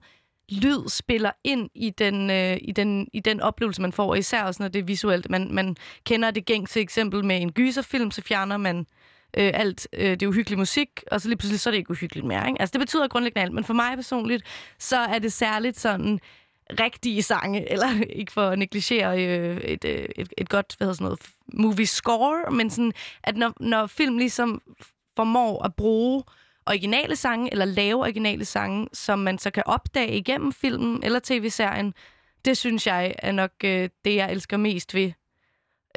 lyd spiller ind i den, øh, i den, i den oplevelse, man får, især også når det er visuelt. Man, man kender det gængse eksempel med en gyserfilm, så fjerner man øh, alt øh, det uhyggelige musik, og så lige pludselig så er det ikke uhyggeligt mere. Ikke? Altså det betyder grundlæggende alt, men for mig personligt, så er det særligt sådan rigtige sange, [LAUGHS] eller ikke for at negligere øh, et, øh, et, et godt, hvad hedder sådan noget, movie score, men sådan, at når, når film ligesom formår at bruge originale sange, eller lave originale sange, som man så kan opdage igennem filmen eller tv-serien, det synes jeg er nok øh, det, jeg elsker mest ved,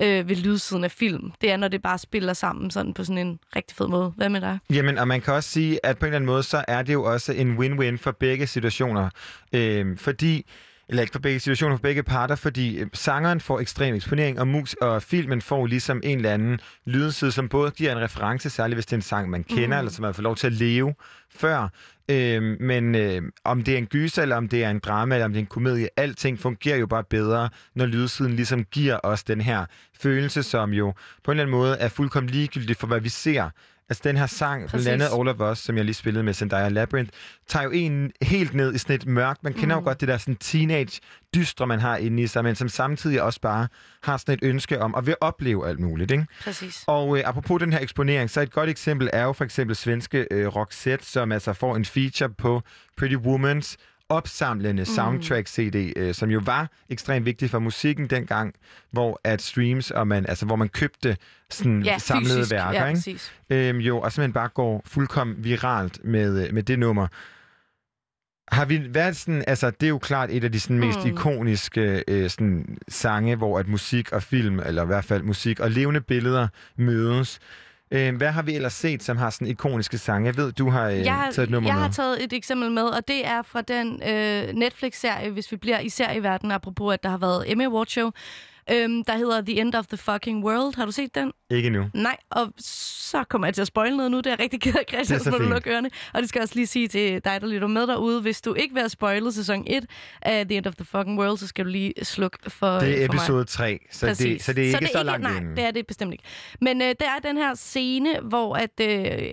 øh, ved lydsiden af film. Det er, når det bare spiller sammen sådan på sådan en rigtig fed måde. Hvad med dig? Jamen, og man kan også sige, at på en eller anden måde, så er det jo også en win-win for begge situationer. Øh, fordi eller ikke for begge situationer, for begge parter, fordi øh, sangeren får ekstrem eksponering, og mus og filmen får ligesom en eller anden lydside, som både giver en reference, særligt hvis det er en sang, man kender, mm. eller som man får lov til at leve før. Øhm, men øh, om det er en gyser, eller om det er en drama, eller om det er en komedie, alting fungerer jo bare bedre, når lydsiden ligesom giver os den her følelse, som jo på en eller anden måde er fuldkommen ligegyldig for, hvad vi ser. Altså den her sang, blandt Præcis. andet All of Us, som jeg lige spillede med Zendaya Labyrinth, tager jo en helt ned i sådan et mørkt. Man kender mm. jo godt det der sådan teenage dystre, man har inde i sig, men som samtidig også bare har sådan et ønske om at vil opleve alt muligt. Ikke? Præcis. Og øh, apropos den her eksponering, så et godt eksempel er jo for eksempel svenske øh, Roxette, som altså får en feature på Pretty Woman's opsamlende soundtrack-CD, øh, som jo var ekstremt vigtig for musikken dengang, hvor at streams, og man, altså, hvor man købte sådan Ja, samlede fysisk. værker, ja, ikke? præcis. øhm, jo, og simpelthen bare går fuldkommen viralt med, øh, med det nummer. Har vi været sådan, altså det er jo klart et af de sådan, mest Mm. ikoniske øh, sådan, sange, hvor at musik og film, eller i hvert fald musik og levende billeder mødes. Øh, hvad har vi ellers set, som har sådan ikoniske sange? Jeg ved, du har, øh, jeg har, taget et nummer jeg med. har taget et eksempel med, og det er fra den øh, Netflix-serie, hvis vi bliver især i verden, apropos at der har været Emmy Award Show, øhm, der hedder The End of the Fucking World. Har du set den? Ikke nu. Nej, og så kommer jeg til at spoil noget nu. Det er jeg rigtig ked af, Christian, så så må du lukke ørerne. Og det skal jeg også lige sige til dig, der lytter med derude. Hvis du ikke vil have spoilet sæson 1 af The End of the Fucking World, så skal du lige slukke for, Det er for mig. episode 3, så det, så det er ikke så, det er langt Nej, inden. det er det bestemt ikke. Men øh, der er den her scene, hvor at, øh,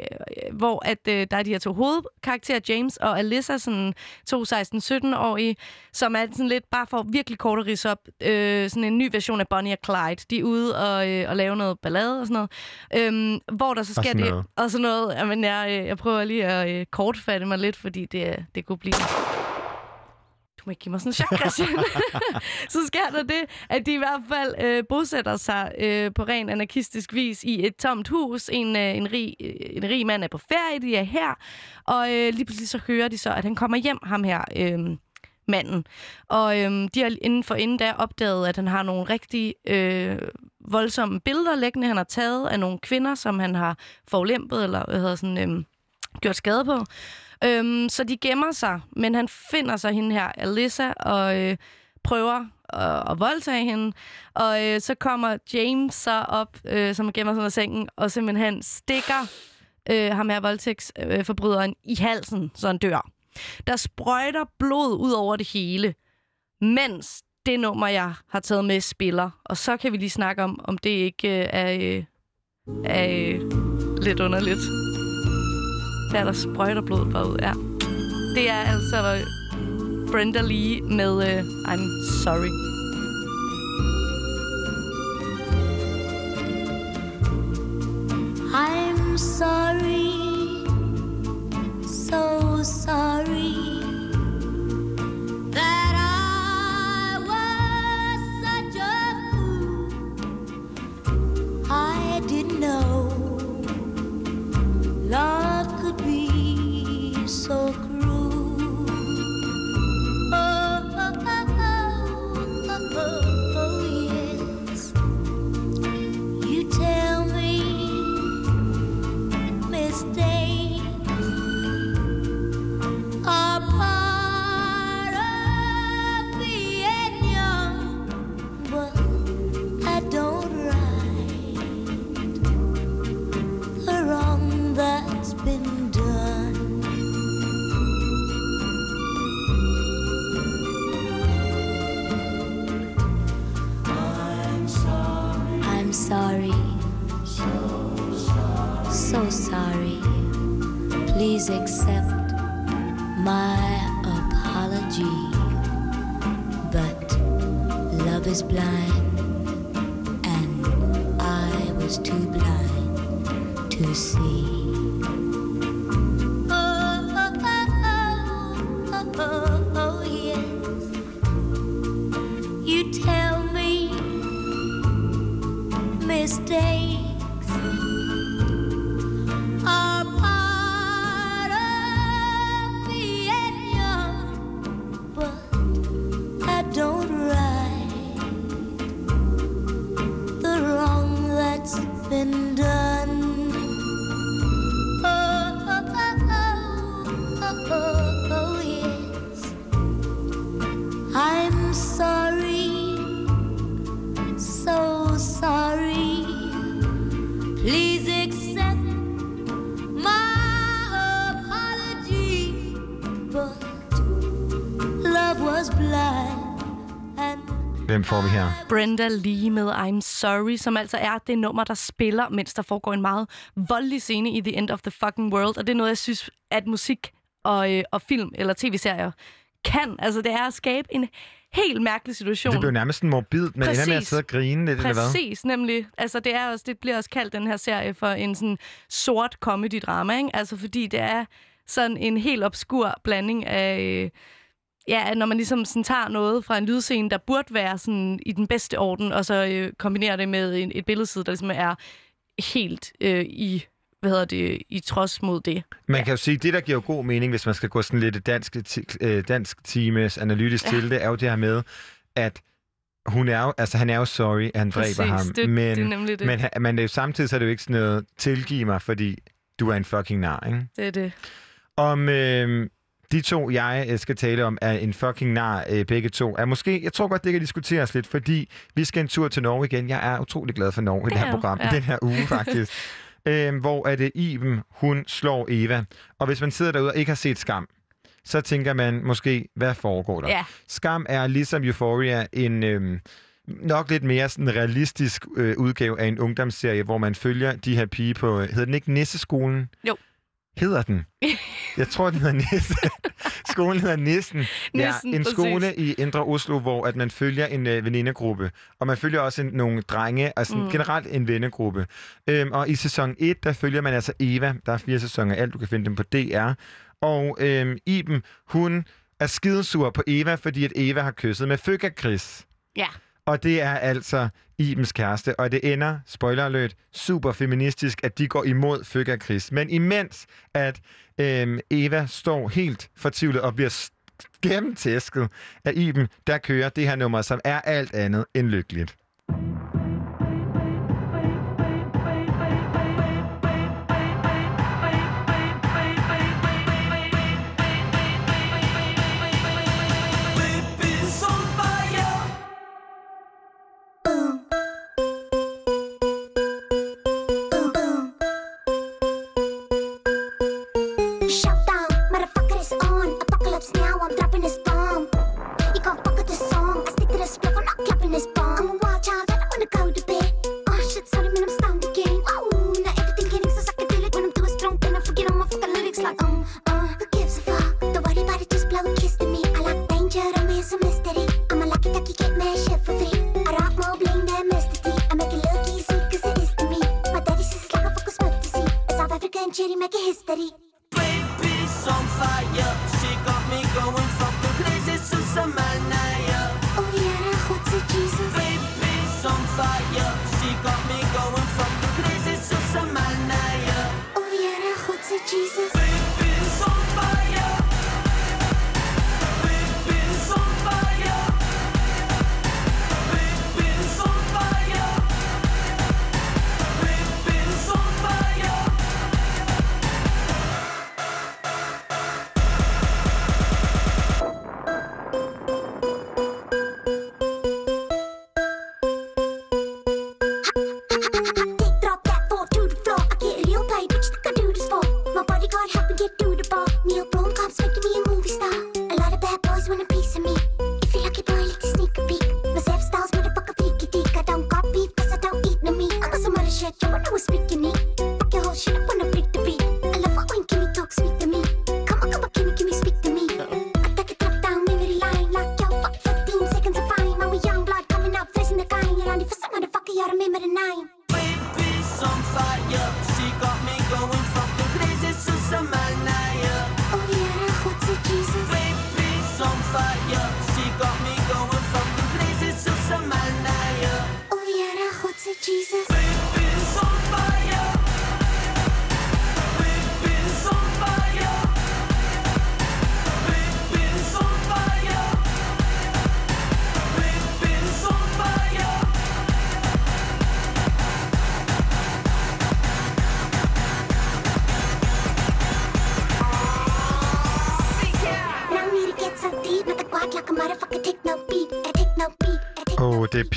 hvor at øh, der er de her to hovedkarakterer, James og Alyssa, sådan to 16-17-årige, som er sådan lidt, bare for virkelig kort at ridse op, øh, sådan en ny version af Bonnie og Clyde. De er ude og, øh, og lave noget ballade og sådan noget. Øhm, hvor der så Og sker sådan det... noget. Og sådan noget. Jamen, jeg, øh, jeg prøver lige at øh, kortfatte mig lidt, fordi det, det kunne blive... Du må ikke give mig sådan en chok, Christian. [LAUGHS] [LAUGHS] så sker der det, at de i hvert fald øh, bosætter sig øh, på ren anarkistisk vis i et tomt hus. En, øh, en, rig, øh, en rig mand er på ferie, de er her, og øh, lige pludselig så hører de så, at han kommer hjem, ham her, øh, manden. Og øhm, de har inden for inden da opdaget, at han har nogle rigtig øh, voldsomme billeder liggende, han har taget af nogle kvinder, som han har forulempet, eller hvad hedder sådan, øhm, gjort skade på. Øhm, så de gemmer sig, men han finder sig hende her, Alyssa, og øh, prøver at, at voldtage hende. Og øh, så kommer James så op, øh, som gemmer sig under sengen, og simpelthen stikker øh, ham her voldtægtsforbryderen i halsen, så han dør. Der sprøjter blod ud over det hele, mens det nummer, jeg har taget med, spiller. Og så kan vi lige snakke om, om det ikke øh, er, øh, er øh, lidt underligt. Der der sprøjter blod bare ud, ja. Det er altså Brenda Lee med øh, I'm Sorry. I'm sorry, so sorry that I was such a fool. I didn't know love could be so. Sorry. Please accept my apology. But love is blind, and I was too blind to see. Brenda Lee med I'm Sorry, som altså er det nummer, der spiller, mens der foregår en meget voldelig scene i The End of the Fucking World. Og det er noget, jeg synes, at musik og, øh, og film eller tv-serier kan. Altså, det er at skabe en helt mærkelig situation. Det blev nærmest sådan morbidt, men ender med at sidde og grine lidt, eller hvad? Præcis, nemlig. Altså, det, er også, det bliver også kaldt den her serie for en sådan sort comedy-drama, ikke? Altså, fordi det er sådan en helt obskur blanding af... Øh, ja, når man ligesom sådan tager noget fra en lydscene, der burde være sådan i den bedste orden, og så øh, kombinerer det med en, et billedside, der ligesom er helt øh, i hvad hedder det, i trods mod det. Man kan jo sige, det der giver jo god mening, hvis man skal gå sådan lidt dansk, øh, dansk times analytisk Ja. til det, er jo det her med, at hun er jo, altså han er jo sorry, at han dræber Præcis, ham, det- men, det er nemlig det. men, men det er jo samtidig så er det jo ikke sådan noget, tilgiv mig, fordi du er en fucking nar, ikke? Det er det. Om øh, de to, jeg øh, skal tale om, er en fucking nar, øh, begge to. Er måske, jeg tror godt, det kan diskuteres lidt, fordi vi skal en tur til Norge igen. Jeg er utrolig glad for Norge i det her program, ja. i den her uge faktisk. [LAUGHS] øh, hvor er det Iben, hun slår Eva. Og hvis man sidder derude og ikke har set Skam, så tænker man måske, hvad foregår der? Ja. Skam er ligesom Euphoria en... Øh, nok lidt mere sådan realistisk øh, udgave af en ungdomsserie, hvor man følger de her pige på, øh, hedder den ikke Nisseskolen? Jo. Hedder den? [LAUGHS] Jeg tror, den hedder Nisse. Skolen hedder Nissen. Nissen, ja, en præcis. skole i Indre Oslo, hvor at man følger en øh, venindegruppe. Og man følger også en, nogle drenge, altså mm. Generelt en vennegruppe. Øhm, og i sæson 1, der følger man altså Eva. Der er fire sæsoner alt, du kan finde dem på DR. Og øhm, Iben, hun er skidesur på Eva, fordi at Eva har kysset med Føgga Chris. Ja. Og det er altså Ibens kæreste, og det ender, spoiler alert, super feministisk, at de går imod Føkker Chris. Men imens at øhm, Eva står helt fortvivlet og bliver gennemtæsket af Iben, der kører det her nummer, som er alt andet end lykkeligt.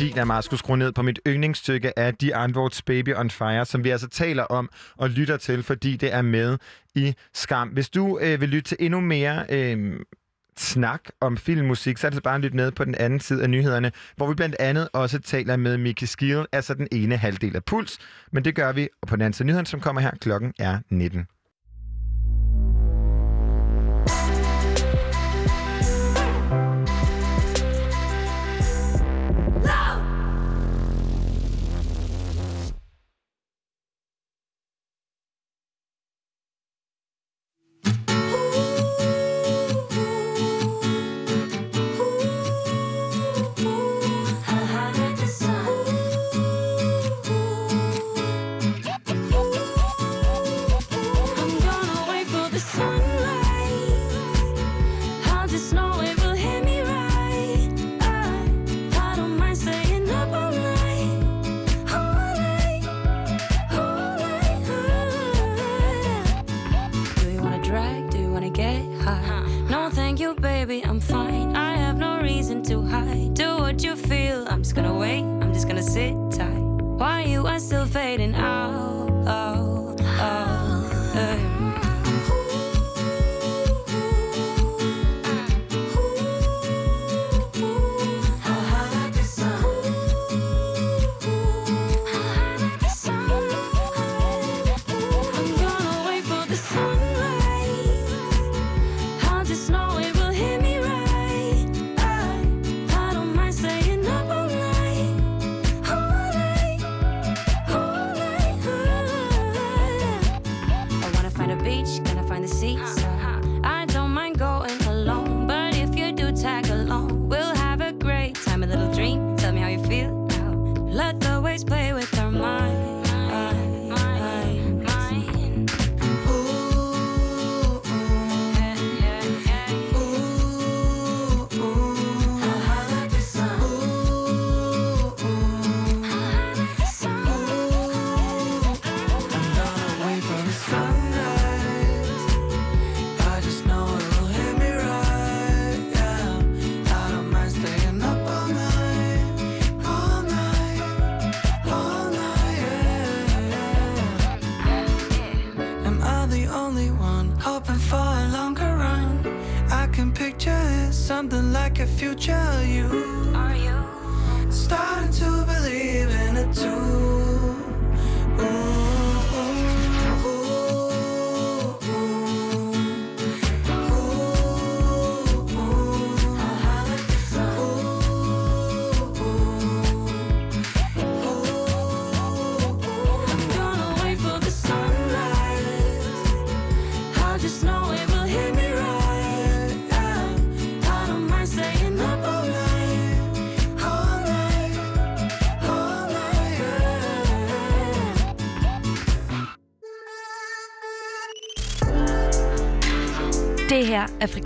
fint af mig skulle skrue ned på mit yndlingsstykke af The Unwards Baby on Fire, som vi altså taler om og lytter til, fordi det er med i Skam. Hvis du øh, vil lytte til endnu mere... Øh, snak om filmmusik, så er det bare at lytte med på den anden side af nyhederne, hvor vi blandt andet også taler med Mickey Skill, altså den ene halvdel af Puls. Men det gør vi på den anden side af nyhederne, som kommer her. Klokken er 19.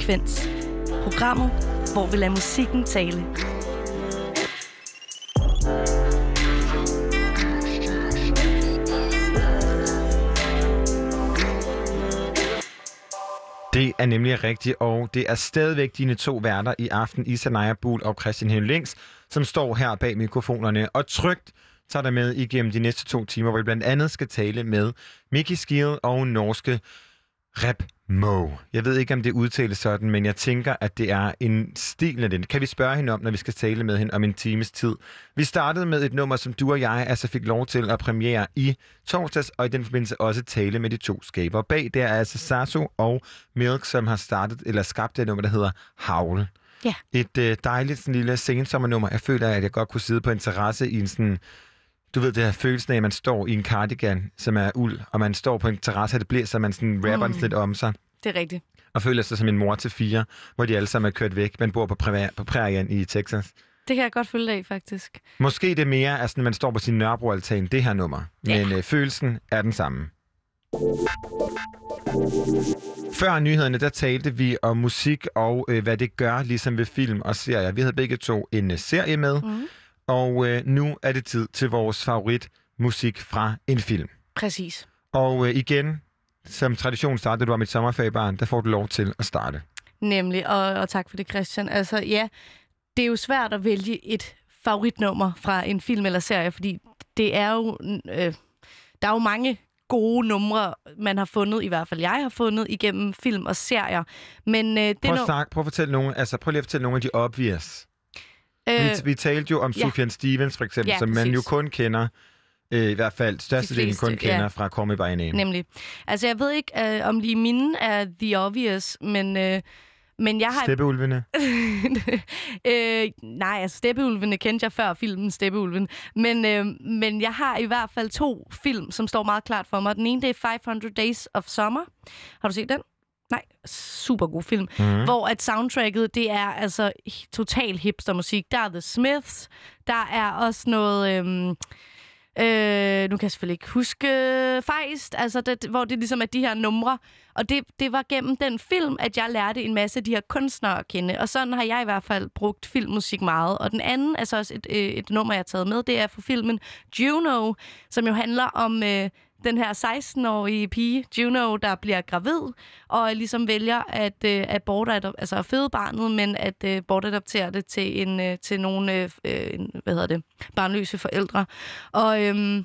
Frekvens. Programmet, hvor vi lader musikken tale. Det er nemlig rigtigt, og det er stadigvæk dine to værter i aften, Isa Naja Buhl og Christian Henlings, som står her bag mikrofonerne og trygt tager dig med igennem de næste to timer, hvor vi blandt andet skal tale med Mickey Skiel og norske Rap Mo. Jeg ved ikke, om det udtales sådan, men jeg tænker, at det er en stil af den. Kan vi spørge hende om, når vi skal tale med hende om en times tid? Vi startede med et nummer, som du og jeg altså fik lov til at premiere i torsdags, og i den forbindelse også tale med de to skaber. Bag der er altså Sasso og Milk, som har startet eller skabt det nummer, der hedder Howl. Ja. Et øh, dejligt sådan, lille sensommernummer. Jeg føler, at jeg godt kunne sidde på en terrasse i en sådan du ved, det her følelsen af, at man står i en cardigan, som er uld, og man står på en terrasse, og det bliver, så man sådan rapper mm. lidt om sig, Det er rigtigt. og føler sig som en mor til fire, hvor de alle sammen er kørt væk. Man bor på, præ- på prærien i Texas. Det kan jeg godt følge i, faktisk. Måske det er mere, at sådan, man står på sin Nørrebro-altan, det her nummer. Ja. Men øh, følelsen er den samme. Før nyhederne, der talte vi om musik og øh, hvad det gør, ligesom ved film og serier. Vi havde begge to en øh, serie med, Mm. Og øh, nu er det tid til vores favorit musik fra en film. Præcis. Og øh, igen, som tradition startede du om et sommerferiebarn, der får du lov til at starte. Nemlig, og, og tak for det, Christian. Altså, ja, det er jo svært at vælge et favoritnummer fra en film eller serie, fordi det er jo... Øh, der er jo mange gode numre, man har fundet, i hvert fald jeg har fundet, igennem film og serier. Men øh, det Prøv at, snakke, prøv at fortælle nogle, altså prøv lige at fortælle nogle af de obvious. Øh, Vi, vi talte jo om ja. Sufjan Stevens, for eksempel, Ja, som man jo kun kender, øh, i hvert fald størstedelen kun kender ja. fra Call Me By Name. Nemlig. Altså, jeg ved ikke, øh, om lige mine er The Obvious, men, øh, men jeg har... Steppeulvene. [LAUGHS] øh, nej, altså Steppeulvene kendte jeg før filmen Steppeulven. Men, øh, men jeg har i hvert fald to film, som står meget klart for mig. Den ene, det er 500 Days of Summer. Har du set den? Nej, super god film. Mm. Hvor at soundtracket, det er altså total hipstermusik. Der er The Smiths, der er også noget... Øhm, Øh, nu kan jeg selvfølgelig ikke huske Feist, altså det, hvor det ligesom er de her numre. Og det, det var gennem den film, at jeg lærte en masse af de her kunstnere at kende. Og sådan har jeg i hvert fald brugt filmmusik meget. Og den anden, altså også et, øh, et nummer, jeg har taget med, det er fra filmen Juno, som jo handler om øh, den her 16-årige pige, Juno, der bliver gravid, og ligesom vælger at, øh, at bortadop- altså at føde barnet, men at øh, bortadoptere det til, en, øh, til nogle øh, øh en- hvad hedder det, barnløse forældre. Og, øhm,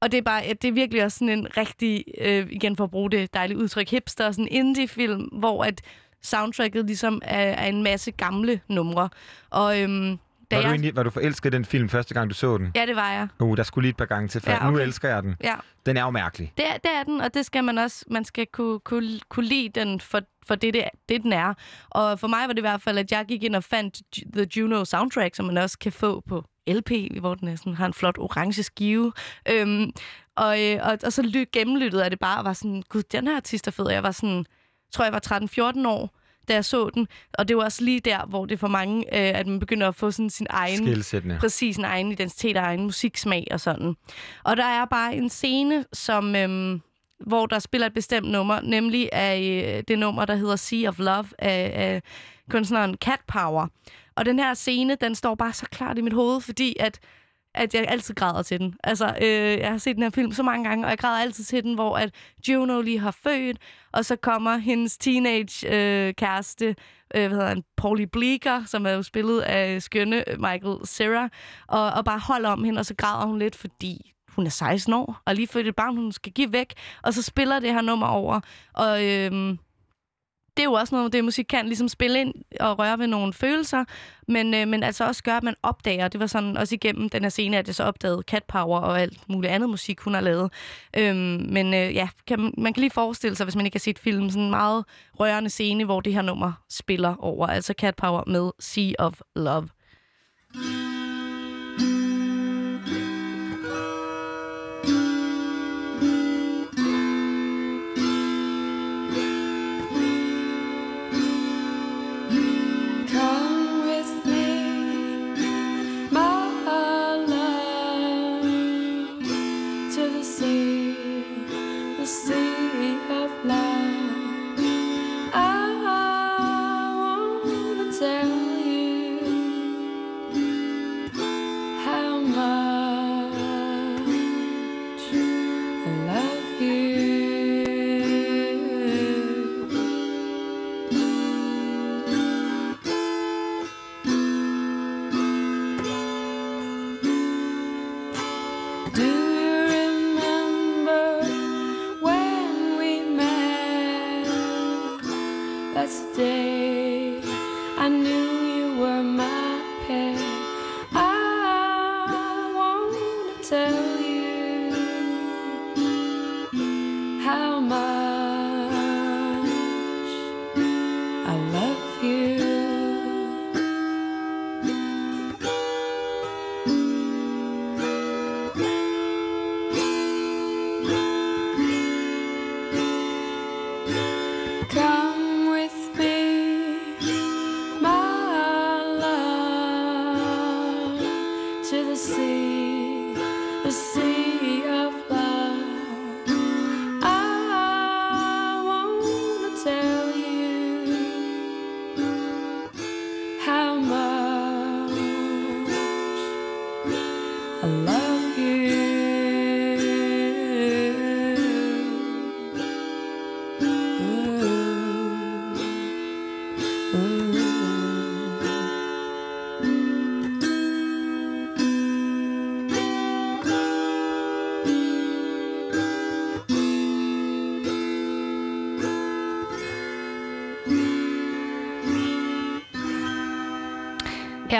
og det er bare, det er virkelig også sådan en rigtig, øh, igen for at bruge det dejlige udtryk, hipster, sådan indie-film, hvor at soundtracket ligesom er, er en masse gamle numre. Og øhm, da Var du, jeg... egentlig, var du forelsket den film første gang, du så den? Ja, det var jeg. Uh, der skulle lige et par gange til før. Ja, Nu okay. elsker jeg den. Ja. Den er jo mærkelig. Det er, det er den, og det skal man også, man skal kunne, kunne, kunne lide den for, for det, det, det, den er. Og for mig var det i hvert fald, at jeg gik ind og fandt The Juno soundtrack, som man også kan få på LP, hvor den er sådan, har en flot orange skive. Øhm, og, øh, og, og så ly, gennemlyttede jeg det bare og var sådan, gud, den her artist er fed. Jeg var sådan, tror jeg var 13-14 år, da jeg så den. Og det var også lige der, hvor det for mange, øh, at man begynder at få sådan sin egen præcis en egen identitet og egen musiksmag og sådan. Og der er bare en scene, som, øhm, hvor der spiller et bestemt nummer, nemlig af øh, det nummer, der hedder Sea of Love af, af kunstneren Cat Power. Og den her scene, den står bare så klart i mit hoved, fordi at at jeg altid græder til den. Altså, øh, jeg har set den her film så mange gange, og jeg græder altid til den, hvor at Juno lige har født, og så kommer hendes teenage øh, kæreste, øh, hvad hedder han, Paulie Bleeker, som er jo spillet af skønne Michael Cera, og, og bare holder om hende, og så græder hun lidt, fordi hun er 16 år, og lige født et barn, hun skal give væk, og så spiller det her nummer over, og Øh, det er jo også noget, det musik kan, ligesom spille ind og røre ved nogle følelser, men, øh, men altså også gøre, at man opdager, det var sådan også igennem den her scene, at jeg så opdagede Cat Power og alt muligt andet musik, hun har lavet. Øhm, men øh, ja, kan, man- kan lige forestille sig, hvis man ikke har set filmen, sådan en meget rørende scene, hvor det her nummer spiller over, altså Cat Power med Sea of Love. Mm.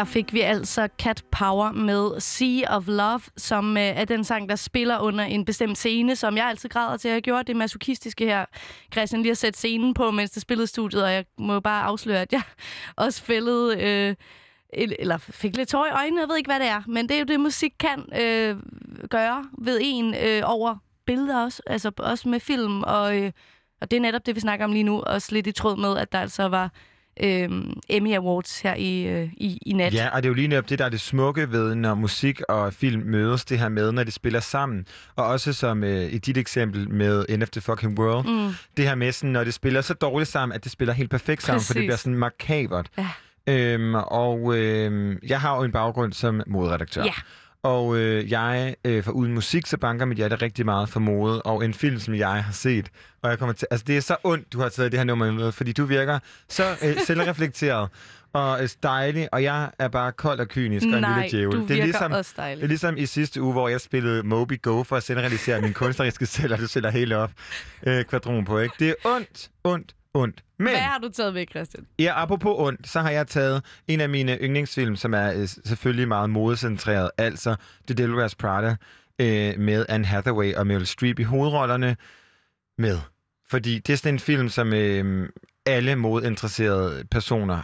Her fik vi altså Cat Power med Sea of Love, som øh, er den sang, der spiller under en bestemt scene, som jeg altid græder til. Jeg gjorde det masochistiske her, Christian, lige at sætte scenen på, mens det spillede studiet, og jeg må bare afsløre, at jeg [LAUGHS] også fældede... Øh, eller fik lidt tår i øjnene, jeg ved ikke, hvad det er. Men det er jo det, musik kan øh, gøre ved en øh, over billeder også. Altså også med film, og, øh, og det er netop det, vi snakker om lige nu. Også lidt i tråd med, at der altså var øh, Emmy Awards her i, øh, i, i nat. Ja, og det er jo lige netop det, der er det smukke ved, når musik og film mødes, det her med, når de spiller sammen. Og også som øh, i dit eksempel med End of the Fucking World. Mm. Det her med, sådan, når det spiller så dårligt sammen, at det spiller helt perfekt sammen, for det Præcis. bliver sådan makabert. Ja. Øhm, og øh, jeg har jo en baggrund som moderedaktør. Ja. Og øh, jeg, øh, for uden musik, så banker mit hjerte rigtig meget for mode. Og en film, som jeg har set. Og jeg kommer til, altså det er så ondt, du har taget det her nummer med, fordi du virker så øh, [LAUGHS] selvreflekteret og øh, dejlig, og jeg er bare kold og kynisk og en Nej, lille djævel. du det er ligesom, også det er dejlig. ligesom i sidste uge, hvor jeg spillede Moby Go for at selvrealisere min kunstneriske [LAUGHS] selv, og det sætter helt op øh, kvadron på, ikke? Det er ondt, ondt, ondt. Men Hvad har du taget med, Christian? Ja, apropos ondt, så har jeg taget en af mine yndlingsfilm, som er øh, selvfølgelig meget modecentreret, altså The Devil Wears Prada, øh, med Anne Hathaway og Meryl Streep i hovedrollerne med. Fordi det er sådan en film, som øh, alle modinteresserede personer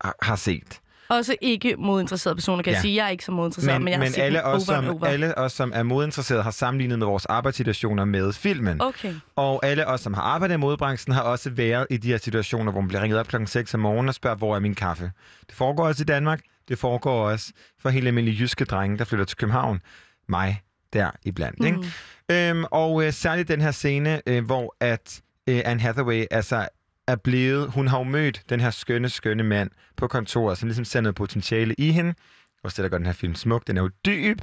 har, har set. Også ikke modinteresserede personer, kan ja. Jeg sige. Jeg er ikke så modinteresseret, men, men jeg har men set alle, os, som, over. alle os, som er modinteresserede, har sammenlignet med vores arbejdssituationer med filmen. Okay. Og alle os, som har arbejdet i modebranchen, har også været i de her situationer, hvor man bliver ringet op klokken 6 om morgenen og spørger, hvor er min kaffe? Det foregår også i Danmark. Det foregår også for helt almindelige jyske drenge, der flytter til København. Mig der iblandt. Mm. Ikke? Øhm, og øh, særligt den her scene, øh, hvor at øh, Anne Hathaway altså er blevet... Hun har jo mødt den her skønne, skønne mand på kontoret, som ligesom ser noget potentiale i hende. Også det, der gør den her film smuk. Den er jo dyb.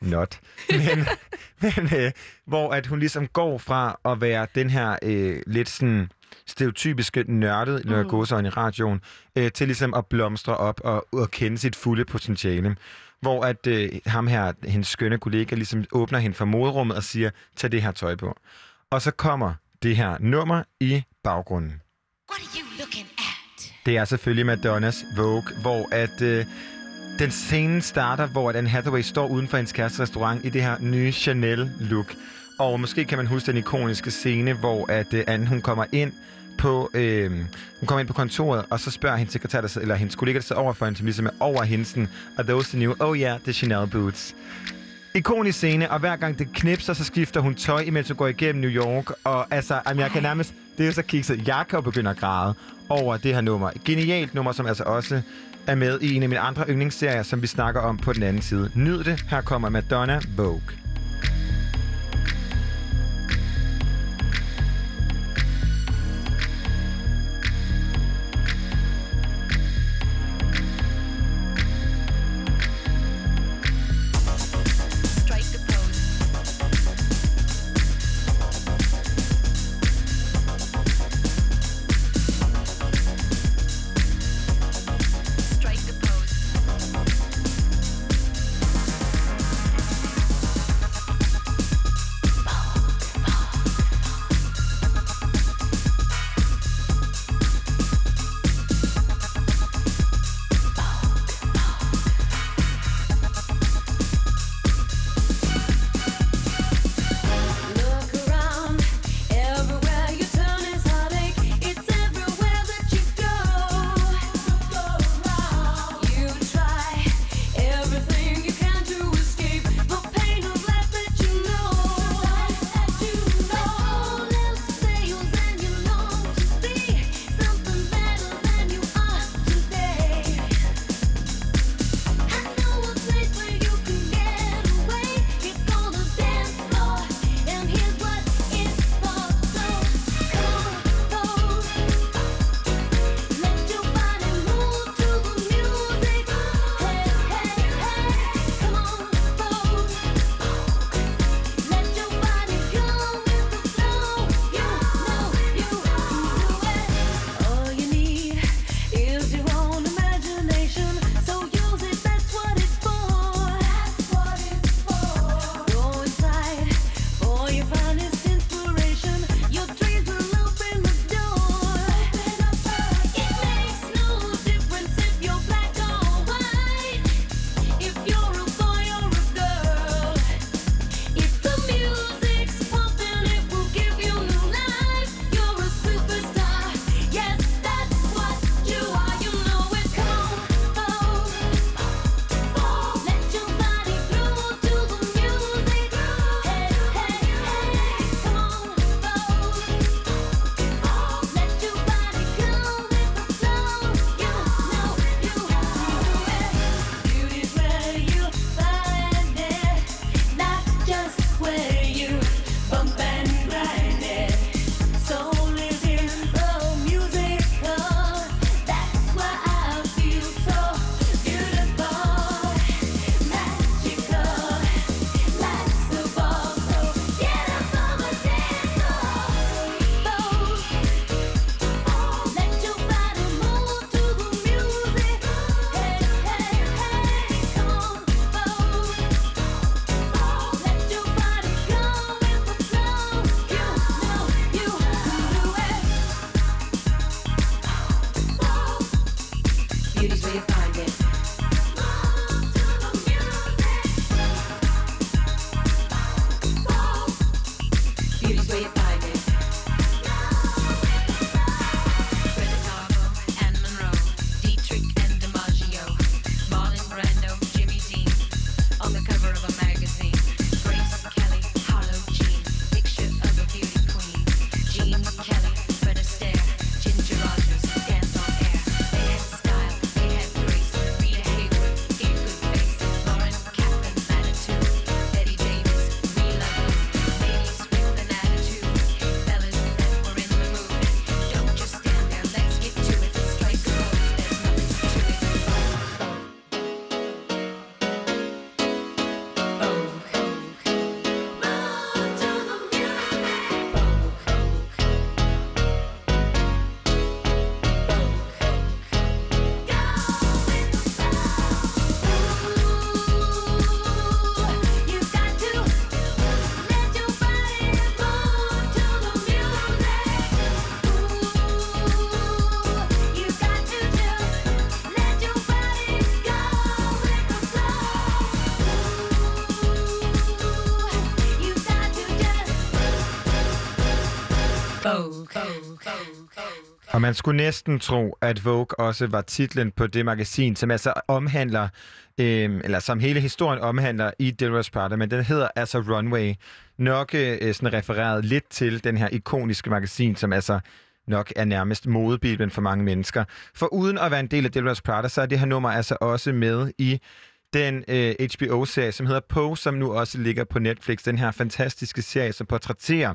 Not. Men, [LAUGHS] men øh, hvor at hun ligesom går fra at være den her øh, lidt sådan stereotypiske nørdet, når jeg Mm. går så i radioen, øh, til ligesom at blomstre op og, og kende sit fulde potentiale. Hvor at øh, ham her, hendes skønne kollega, ligesom åbner hende for moderummet og siger, tag det her tøj på. Og så kommer det her nummer i baggrunden. Det er selvfølgelig Madonnas Vogue, hvor at øh, den scene starter, hvor at Anne Hathaway står uden for hendes kærestes restaurant i det her nye Chanel-look. Og måske kan man huske den ikoniske scene, hvor at øh, Anne hun kommer ind på øh, hun kommer ind på kontoret, og så spørger hendes sekretær, der eller hendes kollega, der sidder over for hende, som ligesom er over hende, sådan, are those the new? Oh yeah, the Chanel boots. Ikonisk scene, og hver gang det knipser, så skifter hun tøj, imens hun går igennem New York. Og altså, jamen, jeg kan nærmest... Det er så kikset. Jeg kan jo begynde at græde over det her nummer. Genialt nummer, som altså også er med i en af mine andre yndlingsserier, som vi snakker om på den anden side. Nyd det. Her kommer Madonna Vogue. Og man skulle næsten tro, at Vogue også var titlen på det magasin, som altså omhandler, øh, eller som hele historien omhandler i Delros Prada, men den hedder altså Runway. Nok øh, sådan refereret lidt til den her ikoniske magasin, som altså nok er nærmest modebiblen for mange mennesker. For uden at være en del af Delros Prada, så er det her nummer altså også med i den øh, HBO-serie, som hedder Poe, som nu også ligger på Netflix. Den her fantastiske serie, som portrætterer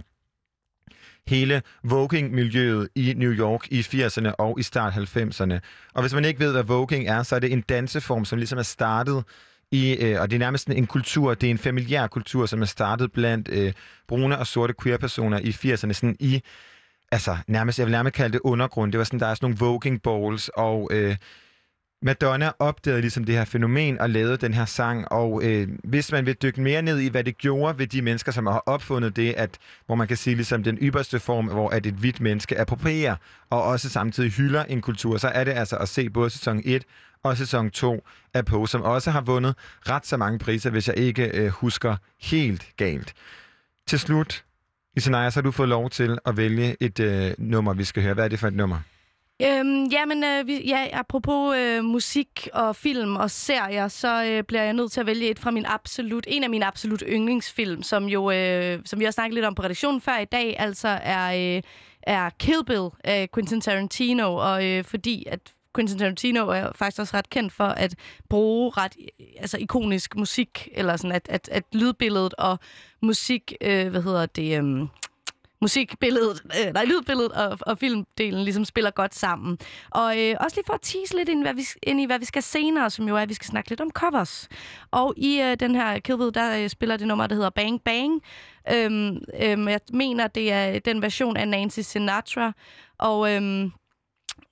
hele voguing-miljøet i New York i 80'erne og i start 90'erne. Og hvis man ikke ved, hvad voguing er, så er det en danseform, som ligesom er startet i, øh, og det er nærmest en kultur, det er en familiær kultur, som er startet blandt øh, brune og sorte queer-personer i 80'erne, sådan i, altså nærmest, jeg vil nærmest kalde det undergrund. Det var sådan, der er sådan nogle voguing balls, og øh, Madonna opdagede ligesom det her fænomen og lavede den her sang, og øh, hvis man vil dykke mere ned i, hvad det gjorde ved de mennesker, som har opfundet det, at, hvor man kan sige ligesom den ypperste form, hvor at et hvidt menneske approprierer og også samtidig hylder en kultur, så er det altså at se både sæson 1 og sæson 2 af Pose, som også har vundet ret så mange priser, hvis jeg ikke øh, husker helt galt. Til slut, Isenaya, så har du fået lov til at vælge et øh, nummer, vi skal høre. Hvad er det for et nummer? Øhm, jamen, øh, vi, ja, apropos øh, musik og film og serier, så øh, bliver jeg nødt til at vælge et fra min absolut, en af mine absolut yndlingsfilm, som jo, øh, som vi har snakket lidt om på redaktionen før i dag, altså er, øh, er Kill Bill af Quentin Tarantino, og øh, fordi at Quentin Tarantino er faktisk også ret kendt for at bruge ret øh, altså ikonisk musik, eller sådan at, at, at lydbilledet og musik, øh, hvad hedder det, øh, musikbilledet, øh, nej, lydbilledet og, og filmdelen ligesom spiller godt sammen. Og øh, også lige for at tease lidt ind, hvad vi, ind i, hvad vi skal senere, som jo er, at vi skal snakke lidt om covers. Og i øh, den her Kill Bill, der øh, spiller det nummer, der hedder Bang Bang. Øhm, øhm, jeg mener, det er den version af Nancy Sinatra. Og... Øhm,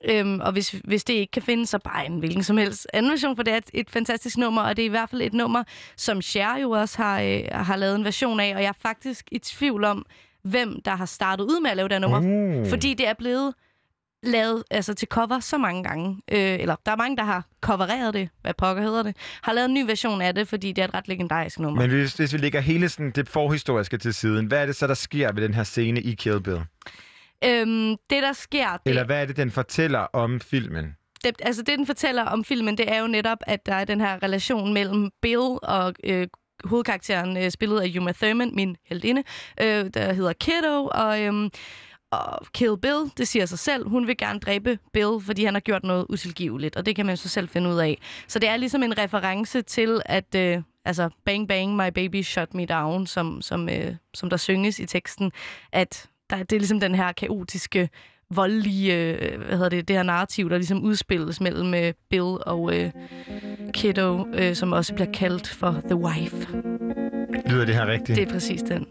Øhm, og hvis, hvis det ikke kan findes, så bare en hvilken som helst anden version, for det er et, et fantastisk nummer, og det er i hvert fald et nummer, som Cher jo også har, øh, har lavet en version af, og jeg er faktisk i tvivl om, hvem der har startet ud med at lave det nummer, Uh. fordi det er blevet lavet altså, til cover så mange gange. Øh, eller der er mange, der har covereret det, hvad pokker hedder det, har lavet en ny version af det, fordi det er et ret legendarisk nummer. Men hvis, hvis vi lægger hele sådan, det forhistoriske til siden, hvad er det så, der sker ved den her scene i Kill Bill? Øhm, det, der sker... Det, Eller hvad er det, den fortæller om filmen? det, altså det, den fortæller om filmen, det er jo netop, at der er den her relation mellem Bill og øh, hovedkarakteren, øh, spillet af Uma Thurman, min heldinde, øh, der hedder Kiddo, og... Øh, og Kill Bill, det siger sig selv. Hun vil gerne dræbe Bill, fordi han har gjort noget utilgiveligt, og det kan man så selv finde ud af. Så det er ligesom en reference til, at øh, altså, Bang Bang, My Baby Shut Me Down, som, som, øh, som der synges i teksten, at der, det er ligesom den her kaotiske, voldelige, øh, hvad hedder det, det her narrativ, der ligesom udspilles mellem øh, Bill og øh, Kiddo, øh, som også bliver kaldt for The Wife. Lyder det her rigtigt? Det er præcis den.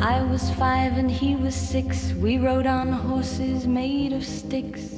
I was five and he was six. We rode on horses made of sticks.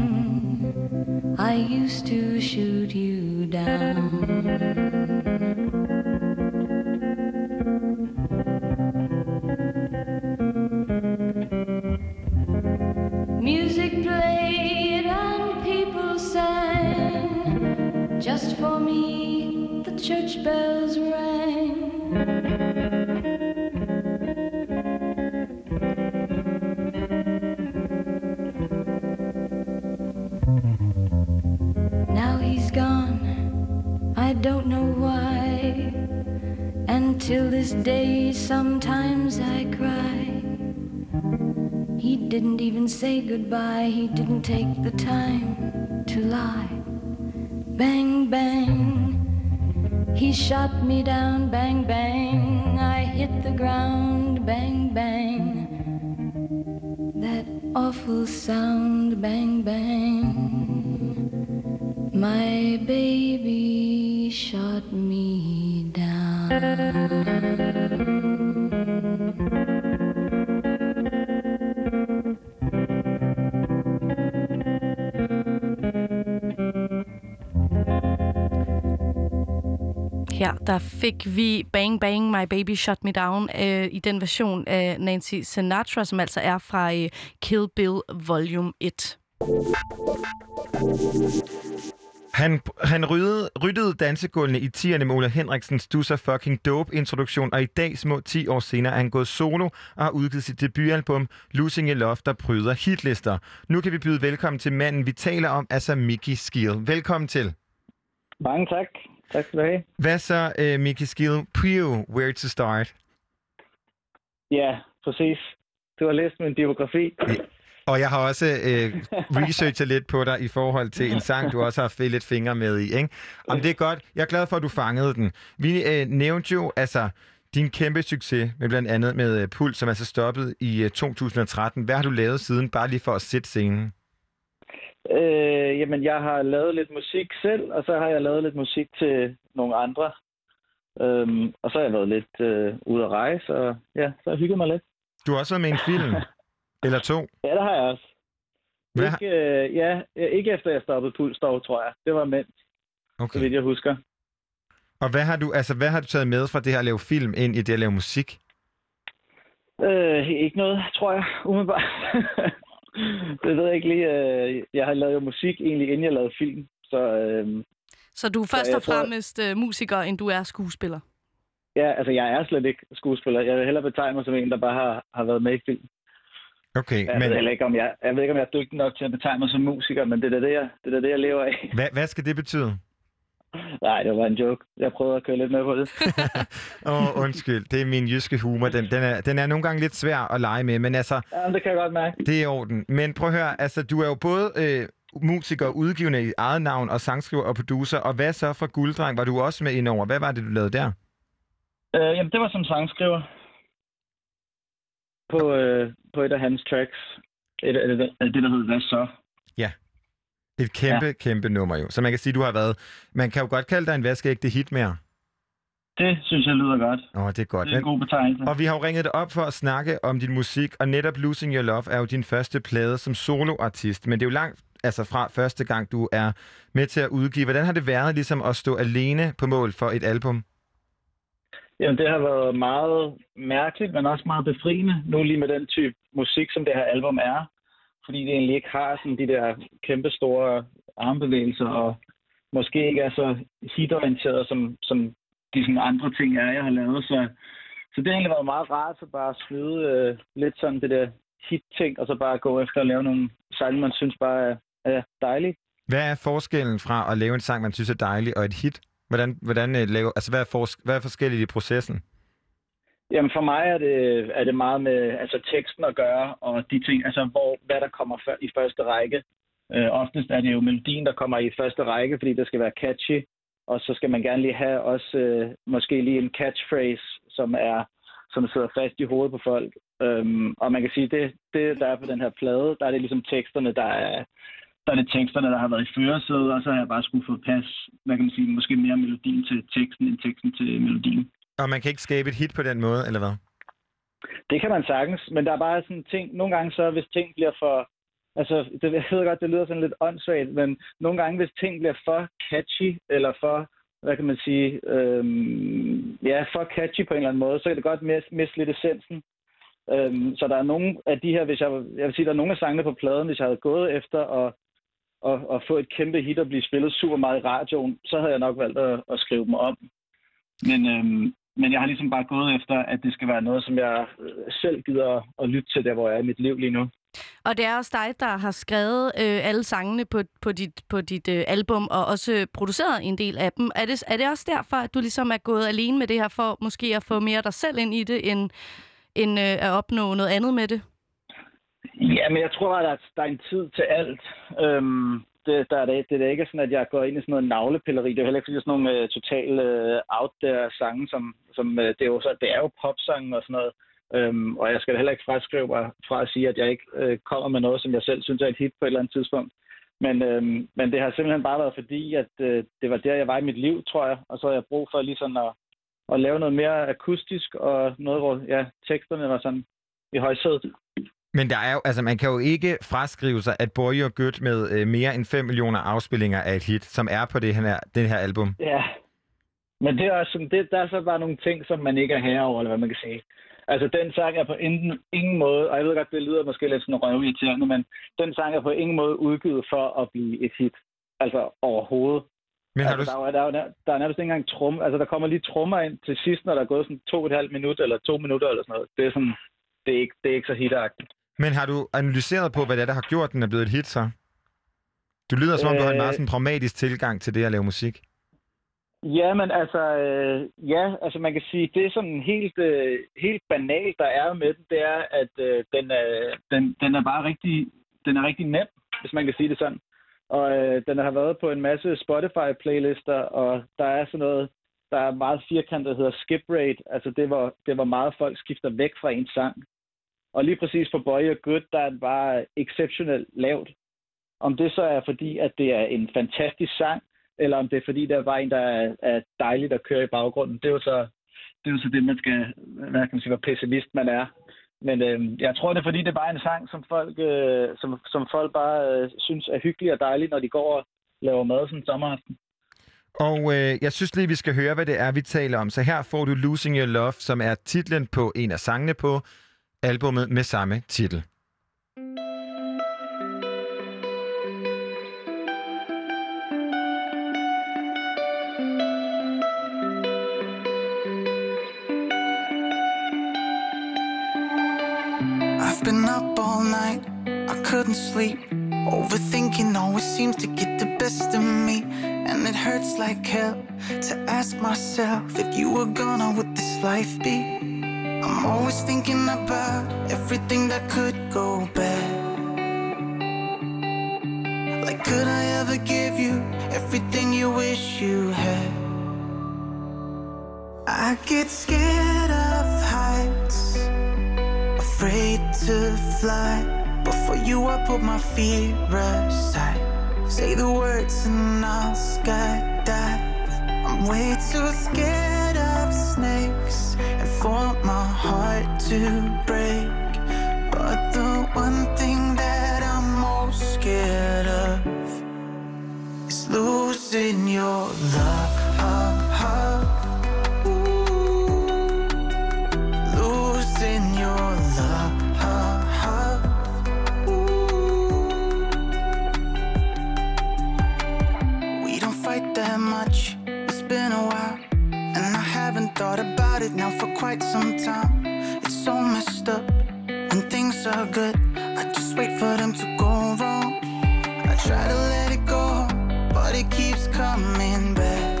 I used to shoot you down. Music played and people sang. Just for me, the church bells say goodbye, he didn't take the time to lie. Bang, bang, he shot me down, bang, bang. I hit the ground, bang, bang. That awful sound, bang, bang. My baby shot me down. Der fik vi Bang Bang My Baby Shut Me Down øh, i den version af Nancy Sinatra, som altså er fra øh, Kill Bill Volume 1. Han, han ryddede, ryddede dansegulvene i 10'erne med Ole Henriksens Du så fucking dope introduktion, og i dag, små 10 år senere, er han gået solo og har udgivet sit debutalbum Losing Your Love, der bryder hitlister. Nu kan vi byde velkommen til manden, vi taler om, altså Mickey Skill. Velkommen til. Mange tak. Tak skal du have. Hvad så, uh, Mickey Skill? Pew, where to start? Ja, præcis. Du har læst min biografi. Og jeg har også øh, researchet lidt på dig i forhold til en sang, du også har haft lidt fingre med i. Ikke? Om det er godt. Jeg er glad for, at du fangede den. Vi øh, nævnte jo altså din kæmpe succes med blandt andet med øh, Puls, som altså stoppede i øh, 2013. Hvad har du lavet siden, bare lige for at sætte scenen? Øh, jamen, jeg har lavet lidt musik selv, og så har jeg lavet lidt musik til nogle andre. Øhm, og så har jeg været lidt øh, ude at rejse, og ja, så har jeg hygget mig lidt. Du har også været med en film. [LAUGHS] Eller to. Ja, det har jeg også. Hvad Ikke, øh, ja, ikke efter jeg stoppede Puls dog, tror jeg. Det var mænd, så Okay. vidt jeg husker. Og hvad har, du, altså, hvad har du taget med fra det her at lave film ind i det at lave musik? Øh, ikke noget, tror jeg, umiddelbart. [LAUGHS] det ved jeg ikke lige. Øh, jeg har lavet musik egentlig, inden jeg lavede film. Så øh, Så du er først og tror- fremmest øh, musiker, end du er skuespiller. ja, altså, jeg er slet ikke skuespiller. Jeg vil hellere betegne mig som en, der bare har, har været med i film. Okay, Jeg, men ved ikke, om jeg, jeg ved ikke, om jeg er dygtig nok til at betegne mig som musiker, men det er da det, jeg, det, er det, jeg lever af. hvad, hvad skal det betyde? Nej, det var en joke. Jeg prøvede at køre lidt med på det. [LAUGHS] Åh, oh, undskyld. Det er min jyske humor. Den, den, er, den er nogle gange lidt svær at lege med, men altså, Jamen, det kan jeg godt mærke. det er i orden. Men prøv at høre, altså, du er jo både øh, musiker, udgivende i eget navn, og sangskriver og producer. Og hvad så fra Gulddreng? Var du også med indover? Hvad var det, du lavede der? Øh, jamen, det var som sangskriver på, øh, på et af hans tracks. Et, af det, af det, der hedder Hvad så? Et kæmpe, ja. kæmpe nummer jo. Så man kan sige, du har været... Man kan jo godt kalde dig en vaskeægte hitmager. Det synes jeg lyder godt. Åh, det er godt. Det er en god betegnelse. Og vi har jo ringet dig op for at snakke om din musik, og netop Losing Your Love er jo din første plade som soloartist. Men det er jo langt altså fra første gang, du er med til at udgive. Hvordan har det været ligesom at stå alene på mål for et album? Jamen, det har været meget mærkeligt, men også meget befriende, nu lige med den type musik, som det her album er. Fordi det egentlig ikke har sådan de der kæmpe store armbevægelser, og måske ikke er så hitorienteret, som, som de sådan andre ting er, jeg har lavet. Så, så det har egentlig været meget rart at bare smide øh, lidt sådan det der hit-ting, og så bare gå efter at lave nogle sange, man synes bare er, er dejlige. Hvad er forskellen fra at lave en sang, man synes er dejlig, og et hit? Hvordan, hvordan øh, lave, altså, hvad, er for, hvad er forskelligt i processen? Jamen for mig er det, er det meget med altså, teksten at gøre, og de ting, altså hvor, hvad der kommer før, i første række. Øh, oftest er det jo melodien, der kommer i første række, fordi det skal være catchy, og så skal man gerne lige have også øh, måske lige en catchphrase, som er som sidder fast i hovedet på folk. Øhm, og man kan sige, det, det der er på den her plade, der er det ligesom teksterne, der er, der er det teksterne, der har været i førersædet, og så har jeg bare skulle få pas, hvad kan man sige, måske mere melodien til teksten, end teksten til melodien. Og man kan ikke skabe et hit på den måde, eller hvad? Det kan man sagtens, men der er bare sådan ting, nogle gange så, hvis ting bliver for, altså, det, jeg ved godt, det lyder sådan lidt åndssvagt, men nogle gange, hvis ting bliver for catchy, eller for, hvad kan man sige, øhm, ja, for catchy på en eller anden måde, så kan det godt mis- miste lidt essensen. Øhm, så der er nogle af de her, hvis jeg, jeg vil sige, der er nogle af sangene på pladen, hvis jeg havde gået efter at, at, at få et kæmpe hit og blive spillet super meget i radioen, så havde jeg nok valgt at, at skrive dem om. Men, øhm, men jeg har ligesom bare gået efter, at det skal være noget, som jeg øh, selv gider at, lytte til, der hvor jeg er i mit liv lige nu. Og det er også dig, der har skrevet øh, alle sangene på, på dit, på dit øh, album, og også produceret en del af dem. Er det, er det også derfor, at du ligesom er gået alene med det her, for måske at få mere dig selv ind i det, end, end øh, at opnå noget andet med det? Ja, men jeg tror, at der, der er en tid til alt. Øhm, det, der er det, det er ikke sådan, at jeg går ind i sådan noget navlepilleri. Det er jo heller ikke sådan nogle uh, total uh, out there sange, som, som uh, det, er jo så, det er jo popsange og sådan noget. Øhm, og jeg skal da heller ikke fraskrive mig fra at sige, at jeg ikke øh, kommer med noget, som jeg selv synes er et hit på et eller andet tidspunkt. Men, øhm, men det har simpelthen bare været fordi, at øh, det var der, jeg var i mit liv, tror jeg. Og så har jeg brug for lige sådan at, at lave noget mere akustisk, og noget, hvor ja, teksterne var sådan i højsædet. Men der er jo, altså, man kan jo ikke fraskrive sig, at Boy og Good med øh, mere end 5 millioner afspillinger er et hit, som er på det her, den her album. Ja, men det er også sådan, det, der er så bare nogle ting, som man ikke er herover, eller hvad man kan sige. Altså, den sang er på ingen, ingen måde, og jeg ved godt, det lyder måske lidt sådan røvirriterende, men den sang er på ingen måde udgivet for at blive et hit. Altså, overhovedet. Men har altså, du... der, er, der, er, der er nærmest ikke engang trum. Altså, der kommer lige trummer ind til sidst, når der er gået sådan to og et halvt minut, eller to minutter, eller sådan noget. Det er sådan, det er ikke, det er ikke så hitagtigt. Men har du analyseret på, hvad det er, der har gjort, den er blevet et hit så? Du lyder som om, du har en meget Øh. sådan pragmatisk tilgang til det at lave musik. Ja, men altså, øh, ja, altså man kan sige, det er sådan helt, øh, helt banalt, der er med den, det er, at øh, den, er, den, den er bare rigtig, den er rigtig nem, hvis man kan sige det sådan. Og øh, den har været på en masse Spotify-playlister, og der er sådan noget, der er meget firkantet, der hedder skip rate. Altså det var, det var meget folk skifter væk fra en sang. Og lige præcis på Boy og Good, der er den bare exceptionelt lavt. Om det så er fordi, at det er en fantastisk sang, eller om det er fordi, der er en, der er, er dejligt at køre i baggrunden. Det er jo så det, er jo så det man skal, hvad kan man sige, hvor pessimist man er. Men øh, jeg tror, det er fordi, det er bare en sang, som folk, øh, som, som folk bare øh, synes er hyggelig og dejlig, når de går og laver mad sådan en sommeraften. Og øh, jeg synes lige, vi skal høre, hvad det er, vi taler om. Så her får du Losing Your Love, som er titlen på en af sangene på albummet med samme titel. I've been up all night, I couldn't sleep. Overthinking always seems to get the best of me. And it hurts like hell to ask myself if you were gonna, would this life be? I'm always thinking about everything that could go bad. Like, could I ever give you everything you wish you had? I get scared of heights afraid to fly. But for you, I put my fear aside. Say the words and I'll skydive. I'm way too scared of snakes for my heart to break. But the one thing that I'm most scared of is losing your love. Losing your love. We don't fight that much. It's been a while, and I haven't thought about it now for quite some time. It's so messed up when things are good. I just wait for them to go wrong. I try to let it go, but it keeps coming back.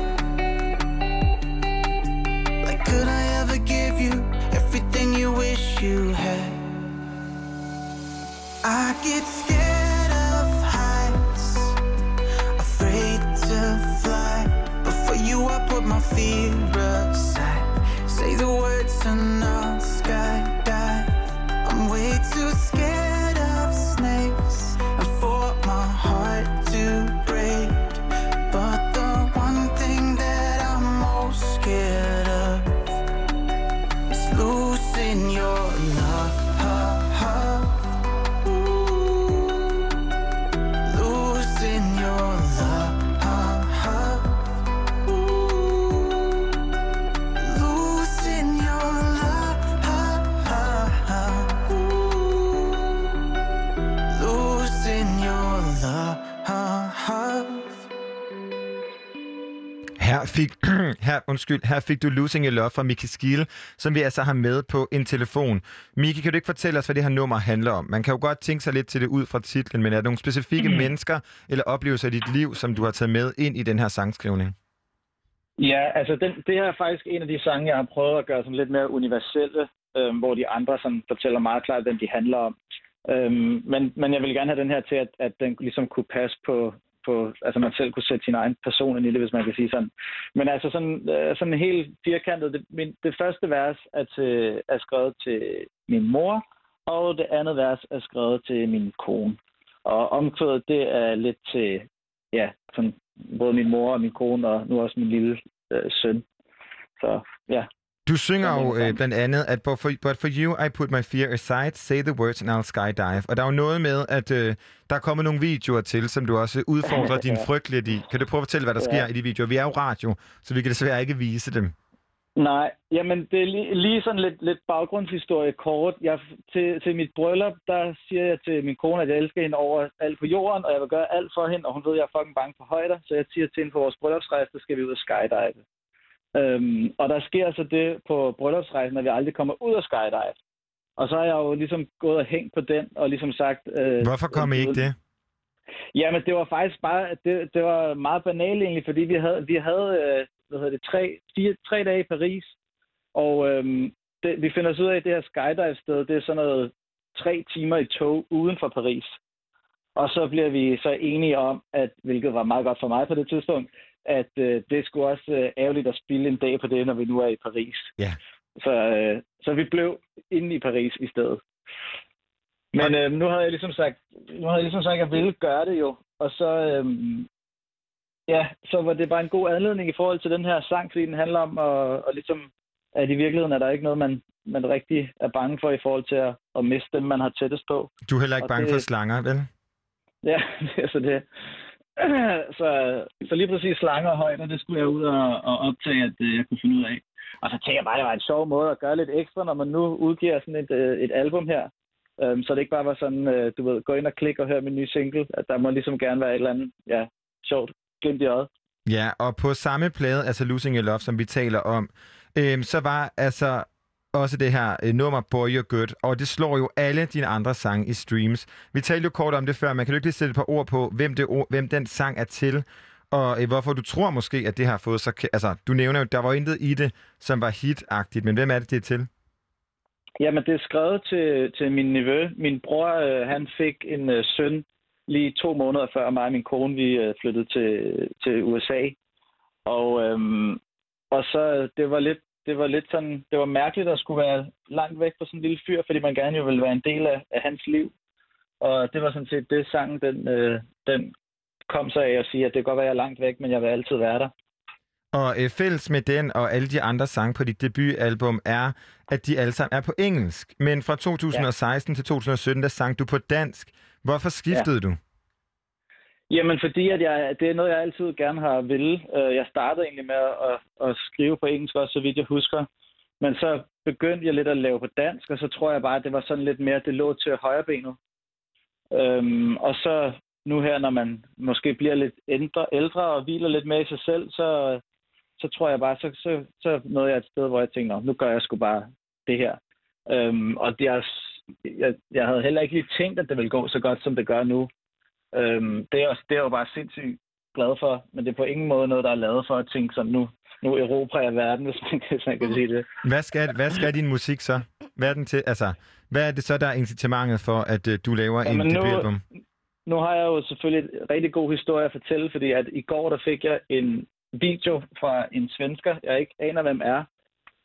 Like, could I ever give you everything you wish you had? I get scared of heights, afraid to fly. But for you, I put my fear the fik, [CLEARS THROAT] her, undskyld, her fik du Losing Your Love fra Miki Skil, som vi altså har med på en telefon. Miki, kan du ikke fortælle os, hvad det her nummer handler om? Man kan jo godt tænke sig lidt til det ud fra titlen, men er der nogle specifikke Mhm. mennesker eller oplevelser i dit liv, som du har taget med ind i den her sangskrivning? Ja, altså den, det her er faktisk en af de sange, jeg har prøvet at gøre sådan lidt mere universelle, øhm, hvor de andre sådan fortæller meget klart, hvem de handler om. Øhm, men, men jeg vil gerne have den her til, at, at den ligesom kunne passe på, på, altså man selv kunne sætte sin egen person ind i det, hvis man kan sige sådan. Men altså sådan, øh, sådan helt firkantet, det, min, det første vers er, til, er skrevet til min mor, og det andet vers er skrevet til min kone. Og omkvædet, det er lidt til, ja, sådan, både min mor og min kone, og nu også min lille øh, søn. Så ja, du synger jo øh, blandt andet, at but for, but for you, I put my fear aside, say the words and I'll skydive. Og der er jo noget med, at øh, der er kommet nogle videoer til, som du også udfordrer din frygt lidt i. Kan du prøve at fortælle, hvad der Ja. sker i de videoer? Vi er jo radio, så vi kan desværre ikke vise dem. Nej, jamen det er lige, lige sådan lidt, lidt baggrundshistorie kort. Jeg, til, til mit bryllup, der siger jeg til min kone, at jeg elsker hende over alt på jorden, og jeg vil gøre alt for hende, og hun ved, at jeg er fucking bange for højder, så jeg siger til hende på vores bryllupsrejse, der skal vi ud og skydive. Øhm, og der sker så det på bryllupsrejsen, at vi aldrig kommer ud og skydive. Og så har jeg jo ligesom gået og hængt på den, og ligesom sagt... Øh, Hvorfor kom I ikke det? Jamen, det var faktisk bare, det, det var meget banalt egentlig, fordi vi havde, vi havde øh, hvad hedder det, tre, fire, tre dage i Paris, og øhm, det, vi finder os ud af, at det her skydive-sted, det er sådan noget tre timer i tog uden for Paris. Og så bliver vi så enige om, at, hvilket var meget godt for mig på det tidspunkt, at øh, det skulle også øh, ærgerligt at spille en dag på det, når vi nu er i Paris. Ja. Så, øh, så vi blev inde i Paris i stedet. Men øh, nu havde jeg ligesom sagt, nu havde jeg ligesom sagt, at jeg ville gøre det jo. Og så, øh, ja, så var det bare en god anledning i forhold til den her sang, fordi den handler om, at, og ligesom, at i virkeligheden er der ikke noget, man, man rigtig er bange for i forhold til at, at miste dem, man har tættest på. Du er heller ikke Og bange det- for slanger, vel? Ja, [LAUGHS] det er så det. [CLEARS THROAT] Så, så lige præcis slanger og højder, det skulle jeg ud og, og optage, at øh, jeg kunne finde ud af. Og så tænker jeg bare, at det var en sjov måde at gøre lidt ekstra, når man nu udgiver sådan et, øh, et album her. Um, så det ikke bare var sådan, øh, du ved, gå ind og klikke og hør min nye single. At der må ligesom gerne være et eller andet, ja, sjovt, glimt i øjet. Ja, og på samme plade, altså Losing Your Love, som vi taler om, øhm, så var altså også det her øh, nummer Boy You're Good, og det slår jo alle dine andre sange i streams. Vi talte jo kort om det før, men kan du ikke lige sætte et par ord på, hvem, det, ord- hvem den sang er til, og øh, hvorfor du tror måske, at det har fået så... Altså, du nævner jo, der var intet i det, som var hitagtigt, men hvem er det, det er til? Jamen, det er skrevet til, til min nevø. Min bror, øh, han fik en øh, søn lige to måneder før mig og min kone, vi øh, flyttede til, til USA. Og, øhm, og så, øh, det var lidt det var lidt sådan, det var mærkeligt at skulle være langt væk fra sådan en lille fyr, fordi man gerne jo ville være en del af, af hans liv. Og det var sådan set det, sangen den, øh, den kom sig af at sige, at det kan godt være, at jeg er langt væk, men jeg vil altid være der. Og øh, fælles med den og alle de andre sange på dit debutalbum er, at de alle sammen er på engelsk. Men fra 2016 ja. til 2017, der sang du på dansk. Hvorfor skiftede ja. du? Jamen, fordi at jeg, det er noget, jeg altid gerne har ville. Øh, jeg startede egentlig med at, at skrive på engelsk også, så vidt jeg husker. Men så begyndte jeg lidt at lave på dansk, og så tror jeg bare, at det var sådan lidt mere, det lå til højrebenet. Øhm, og så nu her, når man måske bliver lidt ældre, ældre og hviler lidt med i sig selv, så, så tror jeg bare, så, så, så nåede jeg et sted, hvor jeg tænkte, nu gør jeg sgu bare det her. Øhm, og det er, jeg, jeg havde heller ikke lige tænkt, at det ville gå så godt, som det gør nu. Øhm, det, er, også- det er jo bare sindssygt glad for, men det er på ingen måde noget, der er lavet for at tænke sådan, nu, nu erobrer jeg verden, [LAUGHS] hvis man hvis man kan sige det. Hvad skal, hvad skal din musik så? Hvad er, den til? Altså, hvad er det så, der er incitamentet for, at uh, du laver en Jamen, nu- debutalbum? Nu har jeg jo selvfølgelig en rigtig god historie at fortælle, fordi at i går der fik jeg en video fra en svensker, jeg ikke aner, hvem er,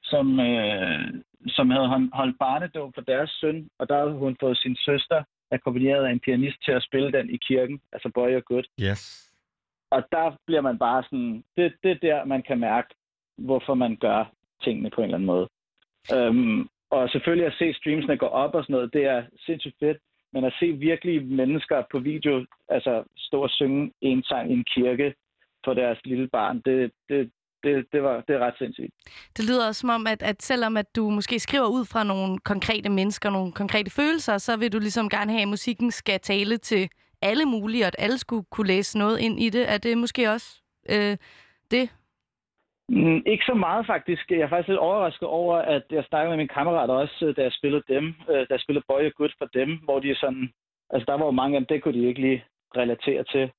som, øh, som havde holdt barnedåb for deres søn, og der havde hun fået sin søster akkompagneret af en pianist til at spille den i kirken, altså Boy og Good. Yes. Og der bliver man bare sådan, det, det er der, man kan mærke, hvorfor man gør tingene på en eller anden måde. Øhm, og selvfølgelig at se streamsene gå op og sådan noget, det er sindssygt fedt. Men at se virkelige mennesker på video altså stå og synge en sang i en kirke for deres lille barn, det, det, det, det, var, det er ret sindssygt. Det lyder som om, at, at selvom at du måske skriver ud fra nogle konkrete mennesker, nogle konkrete følelser, så vil du ligesom gerne have, at musikken skal tale til alle mulige, og at alle skulle kunne læse noget ind i det. Er det måske også øh, det? Mm, ikke så meget faktisk. Jeg er faktisk lidt overrasket over, at jeg snakkede med mine kammerater også, øh, da jeg spillede dem, øh, da jeg spillede Boy og Good for dem, hvor de sådan, altså der var jo mange af dem, det kunne de ikke lige relatere til.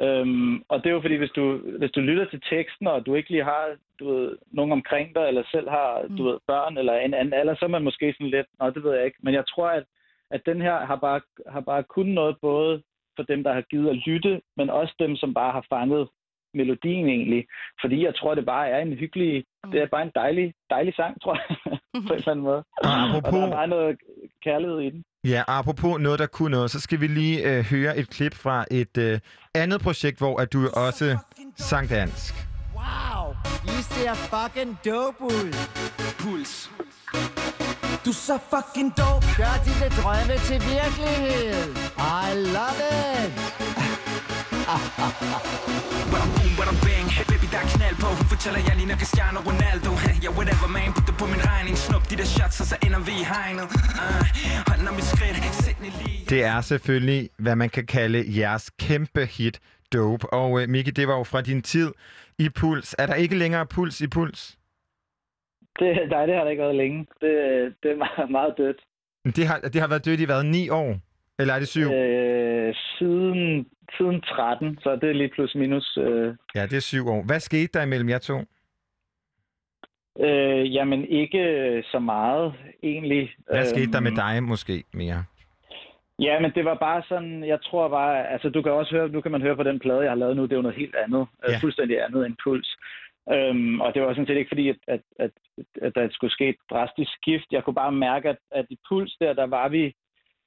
Øhm, og det er jo fordi, hvis du, hvis du lytter til teksten, og du ikke lige har du ved, nogen omkring dig, eller selv har du ved, børn eller en anden alder, så er man måske sådan lidt, nå, det ved jeg ikke. Men jeg tror, at, at den her har bare, har bare kun noget både for dem, der har givet at lytte, men også dem, som bare har fanget melodien egentlig. Fordi jeg tror, det bare er en hyggelig, det er bare en dejlig, dejlig sang, tror jeg, [LAUGHS] på en eller anden måde. Og Og apropos, der er bare noget kærlighed i den. ja, apropos noget, der kunne noget, så skal vi lige øh, høre et klip fra et øh, andet projekt, hvor at du også sang dansk. Wow, I ser fucking dope ud. Puls. Du er så fucking dope. Gør dine drømme til virkelighed. I love it. Bada boom, bada bang. Baby, der er knald på. Hun fortæller, jeg ligner Cristiano Ronaldo. Ja, whatever man, put det på min regning. Snup de der shots, og så ender vi i hegnet. Uh, hånden om mit skridt, sæt lige. Det er selvfølgelig, hvad man kan kalde jeres kæmpe hit, Dope. Og øh, Miki, det var jo fra din tid i Puls. Er der ikke længere Puls i Puls? Det, nej, det har der ikke været længe. Det, det er meget, meget dødt. Det har, det har været dødt i hvad, ni år? Eller er det syv? Øh, siden, siden 13, så det er lige plus minus. Øh, Ja, det er syv år. Hvad skete der imellem jer to? øh, jamen, ikke så meget, egentlig. Hvad skete der med Øhm, dig måske mere? Ja, men det var bare sådan, jeg tror bare, altså du kan også høre, nu kan man høre på den plade, jeg har lavet nu, det er jo noget helt andet, Ja. ja. fuldstændig andet end Puls. Øhm, og det var sådan set ikke fordi, at, at, at, at der skulle ske et drastisk skift. Jeg kunne bare mærke, at, at i Puls der, der var vi,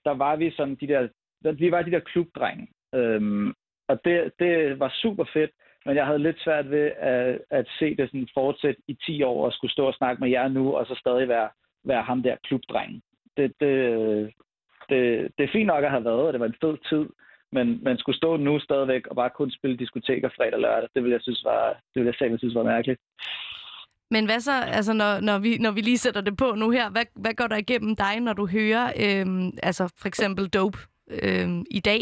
der var vi sådan de der, vi var de der klubdrenge. Øhm, og det, det var super fedt, men jeg havde lidt svært ved at, at se det sådan fortsætte i 10 år og skulle stå og snakke med jer nu, og så stadig være, være ham der klubdrengen. Det, det, det, det er fint nok at have været, og det var en fed tid, men man skulle stå nu stadigvæk og bare kun spille diskoteker fredag og lørdag. Det ville jeg synes var, det ville jeg selv synes var mærkeligt. Men hvad så, altså når, når, vi, når vi lige sætter det på nu her, hvad, hvad går der igennem dig, når du hører øh, altså for eksempel Dope øh, i dag?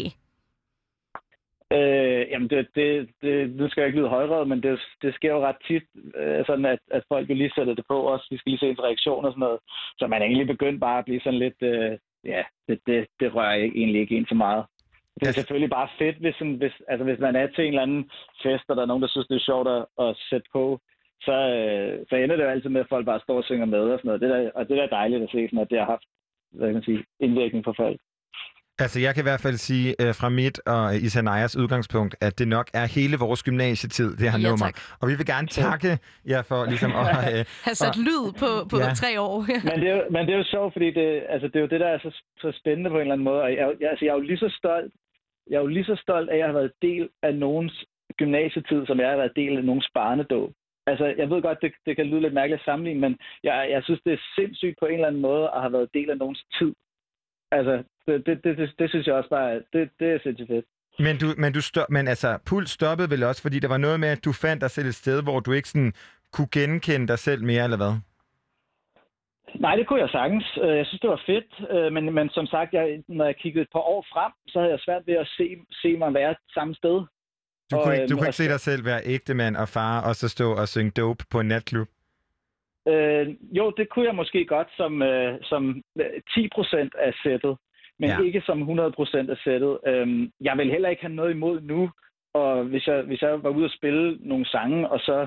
Øh, jamen, det, det, det, nu skal jeg ikke lyde højrød, men det, det sker jo ret tit, øh, sådan at, at folk jo lige sætter det på også. Vi skal lige se ens reaktion og sådan noget. Så man er egentlig begyndt bare at blive sådan lidt, øh, ja, det, det, det rører jeg egentlig ikke en så meget. Det er Altså- selvfølgelig bare fedt, hvis, sådan, hvis, altså, hvis man er til en eller anden fest, og der er nogen, der synes, det er sjovt at, at sætte på, så, øh, så ender det jo altid med, at folk bare står og synger med og sådan noget. Det der, og det er da dejligt at se, sådan, at det har haft hvad kan man sige, indvirkning på folk. Altså, jeg kan i hvert fald sige øh, fra mit og Isanayas udgangspunkt, at det nok er hele vores gymnasietid, det her Ja, nummer. tak. Og vi vil gerne takke jer for ligesom at... [LAUGHS] Øh, Har sat lyd på, på Ja. ja. tre år. [LAUGHS] Men det, er jo, men det er jo sjovt, fordi det, altså, det er jo det, der er så, så spændende på en eller anden måde. Og jeg, jeg, altså, jeg er jo lige så stolt, jeg er jo lige så stolt af, at jeg har været del af nogens gymnasietid, som jeg har været del af nogens barnedåb. Altså, jeg ved godt, det, det kan lyde lidt mærkeligt at sammenligne, men jeg, jeg synes, det er sindssygt på en eller anden måde at have været del af nogens tid. Altså, det, det, det, det, det synes jeg også bare, det, det er sindssygt fedt. men, du, men, du stop, men altså, Puls stoppede vel også, fordi der var noget med, at du fandt dig selv et sted, hvor du ikke sådan kunne genkende dig selv mere, eller hvad? Nej, det kunne jeg sagtens. Øh, Jeg synes, det var fedt. Øh, Men, men som sagt, jeg, når jeg kiggede et par år frem, så havde jeg svært ved at se, se mig være samme sted. Du Og, kunne, ikke, øhm, du kunne og ikke se dig selv være ægtemand og far, og så stå og synge dope på en natklub? Øh, jo, det kunne jeg måske godt som, øh, som øh, 10% af sættet, men ja. ikke som 100% af sættet. Øh, jeg vil heller ikke have noget imod nu Og hvis jeg, hvis jeg var ude og spille nogle sange, og så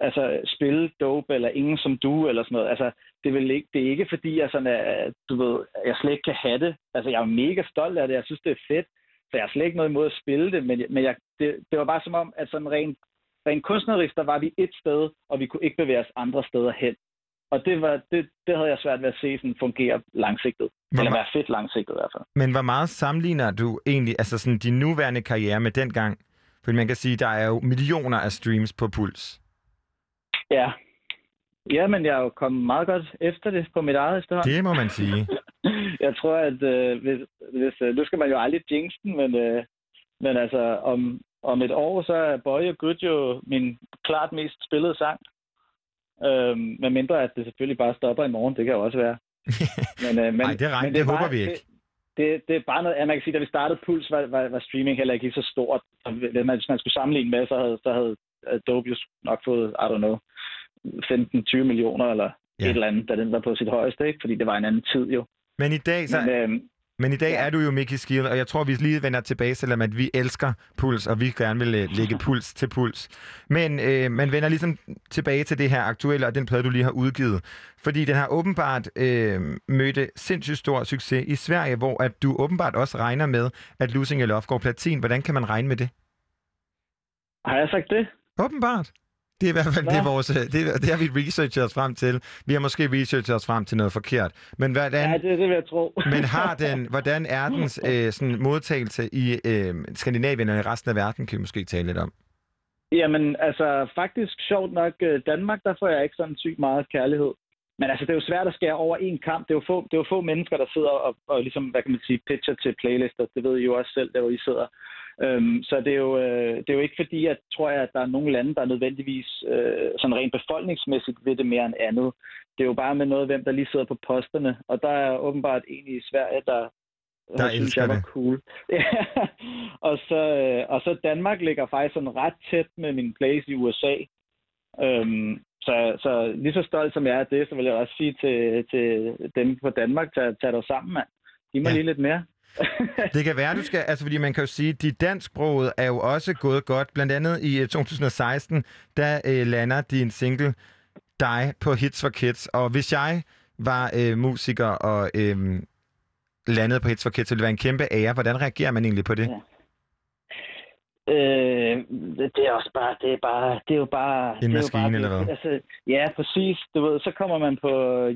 altså, spille dope, eller ingen som du, eller sådan noget, altså, det, vil ikke, det er ikke fordi, jeg, sådan, er, du ved, jeg slet ikke kan have det. Altså, jeg er mega stolt af det. Jeg synes, det er fedt. Så jeg har slet ikke noget imod at spille det, men, men jeg, det, det var bare som om, at sådan rent, rent kunstnerisk, der var vi et sted, og vi kunne ikke bevæge os andre steder hen. Og det, var, det, det havde jeg svært ved at se sådan fungere langsigtet. Hvor Eller være fedt langsigtet i hvert fald. Men hvor meget sammenligner du egentlig altså sådan din nuværende karriere med dengang? For man kan sige, der er jo millioner af streams på Puls. Ja. Ja, men jeg er jo kommet meget godt efter det på mit eget efterhånden. Det må man sige. [LAUGHS] jeg tror, at øh, hvis, hvis, øh, nu skal man jo aldrig jinx den, men, øh, men altså om, om et år, så er Boy og Good jo min klart mest spillede sang. Øhm, med mindre, at det selvfølgelig bare stopper i morgen. Det kan jo også være. [LAUGHS] Men, øh, men, Ej, det regner- men det er håber bare, vi ikke. Det, det, det er bare noget, at man kan sige, da vi startede Puls, var, var, var streaming heller ikke så stort. Hvis man, skulle sammenligne med, så havde, så havde øh, Dope jo nok fået, I don't know, 15-20 millioner eller ja. et eller andet, da den var på sit højeste, ikke? Fordi det var en anden tid jo. Men i dag, så, Men, øhm, men i dag ja. er du jo Mickey Skill, og jeg tror, vi lige vender tilbage til, at vi elsker Puls, og vi gerne vil øh, lægge Puls til Puls. Men øh, man vender ligesom tilbage til det her aktuelle, og den plade, du lige har udgivet. Fordi den har åbenbart øh, mødte sindssygt stor succes i Sverige, hvor at du åbenbart også regner med, at Losing Your Love går platin. Hvordan kan man regne med det? har jeg sagt det? Åbenbart. Det er i hvert fald det, vores, øh, det, det har vi researchet os frem til. Vi har måske researchet os frem til noget forkert. Men hvordan, Ja, det, det vil jeg tro. [LAUGHS] men har [LAUGHS] den, hvordan er dens øh, sådan, modtagelse i øh, Skandinavien og i resten af verden, kan vi måske tale lidt om? Jamen, altså faktisk sjovt nok, øh, Danmark, der får jeg ikke sådan sygt meget kærlighed. Men altså, det er jo svært at skære over en kamp. Det er jo få, det er jo få mennesker, der sidder og, og ligesom, hvad kan man sige, pitcher til playlister. Det ved I jo også selv, der hvor I sidder. Øhm, så det er, jo, øh, det er jo ikke fordi, at tror jeg, at der er nogle lande, der er nødvendigvis øh, sådan rent befolkningsmæssigt ved det mere end andet. Det er jo bare med noget, hvem der lige sidder på posterne. Og der er åbenbart en i Sverige, der, Der synes elsker jeg var det. cool. Ja. [LAUGHS] og, så, øh, og så Danmark ligger faktisk sådan ret tæt med min place i USA. Øhm, så, så lige så stolt som jeg er af det, så vil jeg også sige til, til dem på Danmark, tag, tag dig sammen, mand. Giv mig ja. lige lidt mere. [LAUGHS] Det kan være, du skal... Altså, fordi man kan jo sige, at de dansksproget er jo også gået godt. Blandt andet i øh, 2016, der øh, lander din single dig på Hits for Kids. Og hvis jeg var øh, musiker og øh, landede på Hits for Kids, så ville det være en kæmpe ære. Hvordan reagerer man egentlig på det? Ja. Øh, det er også bare, det er bare, det er jo bare... det er jo maskine, bare, eller hvad? Altså, ja, præcis. Du ved, så kommer man på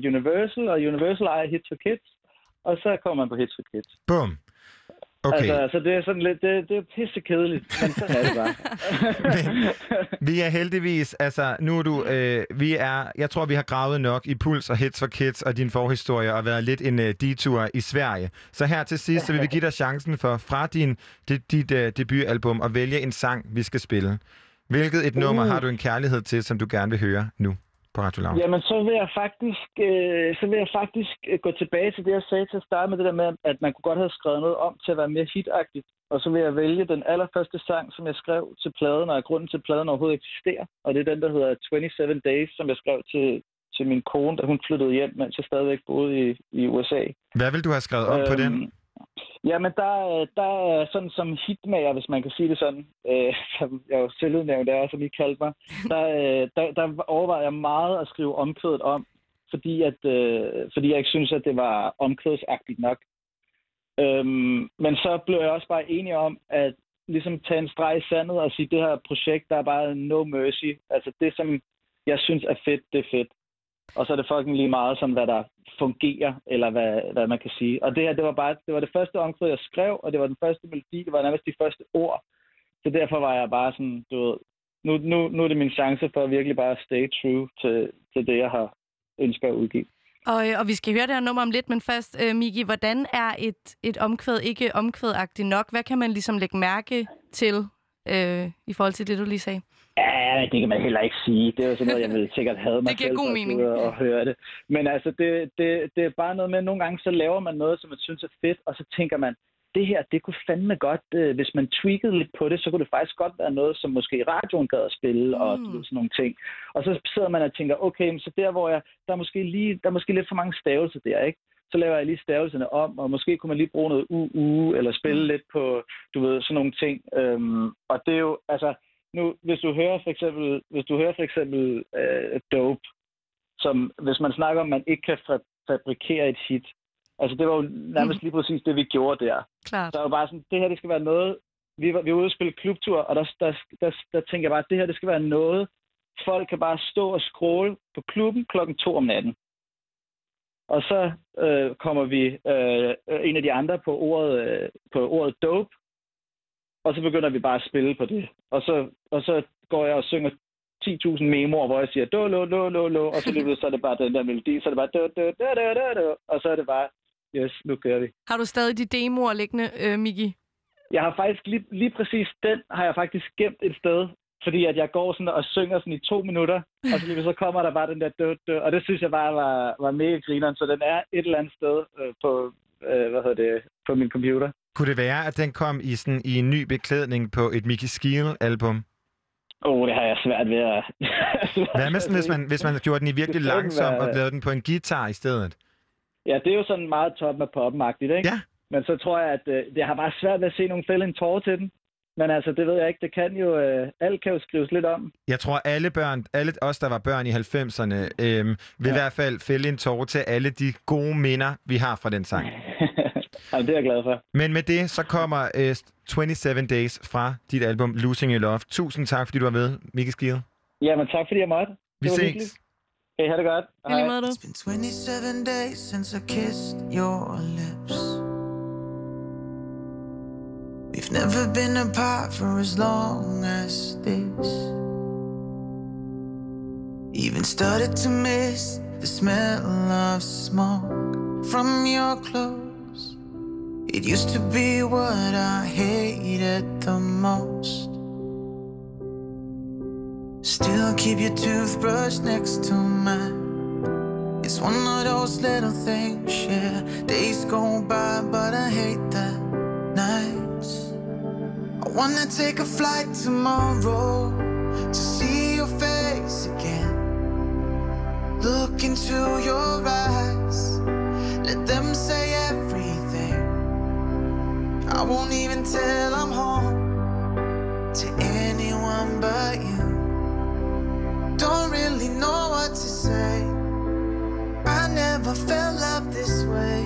Universal, og Universal ejer Hits for Kids, og så kommer man på Hits for Kids. Bum. Okay. Altså, altså, det er sådan lidt, det, det er pisse kedeligt, men sådan er det bare. [LAUGHS] Vi er heldigvis, altså nu er du, øh, vi er, jeg tror vi har gravet nok i Puls og Hits for Kids og din forhistorie og været lidt en uh, detur i Sverige. Så her til sidst, så vil vi give dig chancen for fra din, dit, dit uh, debutalbum at vælge en sang, vi skal spille. Hvilket et nummer Uh. har du en kærlighed til, som du gerne vil høre nu på Radio Lounge? Jamen, så vil jeg faktisk, øh, så vil jeg faktisk øh, gå tilbage til det, jeg sagde til at starte med det der med, at man kunne godt have skrevet noget om til at være mere hitagtigt. Og så vil jeg vælge den allerførste sang, som jeg skrev til pladen, og grunden til, at pladen overhovedet eksisterer. Og det er den, der hedder 27 Days, som jeg skrev til, til min kone, da hun flyttede hjem, mens jeg stadigvæk boede i, i USA. Hvad vil du have skrevet om på den? Jamen, der, øh, der er sådan som hitmager, hvis man kan sige det sådan, øh, [LAUGHS] som jeg jo selvudnævnt er, som I kaldte mig, der, øh, der, der overvejer jeg meget at skrive omkvædet om, fordi, at, øh, fordi jeg ikke synes, at det var omkvædsagtigt nok. Øhm, men så blev jeg også bare enig om, at ligesom tage en streg i sandet og sige, det her projekt, der er bare no mercy. Altså det, som jeg synes er fedt, det er fedt. Og så er det fucking lige meget som, hvad der fungerer, eller hvad, hvad man kan sige. Og det her, det var bare det, var det første omkring, jeg skrev, og det var den første melodi, det var nærmest de første ord. Så derfor var jeg bare sådan, du ved, nu, nu, nu er det min chance for at virkelig bare stay true til, til det, jeg har ønsket at udgive. Og, øh, og vi skal høre det her nummer om lidt, men først, øh, Miki, hvordan er et, et omkvæd ikke omkvædagtigt nok? Hvad kan man ligesom lægge mærke til øh, i forhold til det, du lige sagde? Ja, det kan man heller ikke sige. Det er jo sådan noget, jeg ville sikkert have [LAUGHS] mig Det giver selv god mening. og høre det. Men altså, det, det, det er bare noget med, at nogle gange så laver man noget, som man synes er fedt, og så tænker man, det her, det kunne fandme godt, øh, hvis man tweakede lidt på det, så kunne det faktisk godt være noget, som måske i radioen gad at spille, mm. og sådan nogle ting. Og så sidder man og tænker, okay, så der, hvor jeg, der er måske lige, der er måske lidt for mange stavelser der, ikke? så laver jeg lige stavelserne om, og måske kunne man lige bruge noget UU, eller spille lidt på, du ved, sådan nogle ting. Øhm, og det er jo, altså, nu, hvis du hører for eksempel, hvis du hører for eksempel øh, Dope, som hvis man snakker om, at man ikke kan fa- fabrikere et hit, altså det var jo nærmest lige præcis det, vi gjorde der. Klart. Der var bare sådan, det her, det skal være noget, vi var, vi var ude og spille klubtur, og der, der, der, der tænker jeg bare, at det her, det skal være noget, folk kan bare stå og scrolle på klubben klokken to om natten. Og så øh, kommer vi øh, en af de andre på ordet, øh, på ordet dope, og så begynder vi bare at spille på det. Og så, og så går jeg og synger 10.000 memoer, hvor jeg siger, do, lo, lo, lo, lo, og så lige så er det bare den der melodi, så er det bare, do, do, do, do, do, do, og så er det bare, yes, nu kører vi. Har du stadig de demoer liggende, øh, Miki? Jeg har faktisk lige, lige præcis den har jeg faktisk gemt et sted, fordi at jeg går sådan og synger sådan i to minutter, og så, lige så kommer der bare den der død, død, og det synes jeg bare var, var mega grineren, så den er et eller andet sted øh, på, øh, hvad hedder det, på min computer. Kunne det være, at den kom i, sådan, i en ny beklædning på et Mickey Skill-album? Åh, oh, det har jeg svært ved at... [LAUGHS] Hvad med sådan, hvis man, hvis man gjorde den i virkelig Det langsom og lavede den på en guitar i stedet? Ja, det er jo sådan meget top med poppen-agtigt, ikke? Ja. Men så tror jeg, at øh, jeg har bare svært ved at se nogen fælde en tårer til den. Men altså, det ved jeg ikke. Det kan jo... Øh, alt kan jo skrives lidt om. Jeg tror, alle børn, alle os, der var børn i 90'erne, øhm, vil ja. i hvert fald fælde en tårer til alle de gode minder, vi har fra den sang. [LAUGHS] altså, det er jeg glad for. Men med det, så kommer øh, 27 Days fra dit album Losing Your Love. Tusind tak, fordi du var med, Mikke Skide. Jamen, tak fordi jeg måtte. Vi ses. hyggeligt. Hey, ha' det godt. I lige måde. It's been 27 days since I kissed your lips. We've never been apart for as long as this. Even started to miss the smell of smoke from your clothes. It used to be what I hated the most. Still keep your toothbrush next to mine. It's one of those little things, yeah. Days go by, but I hate the nights. I wanna take a flight tomorrow to see your face again. Look into your eyes, let them say everything. I won't even tell I'm home to anyone but you. Don't really know what to say. I never felt love this way,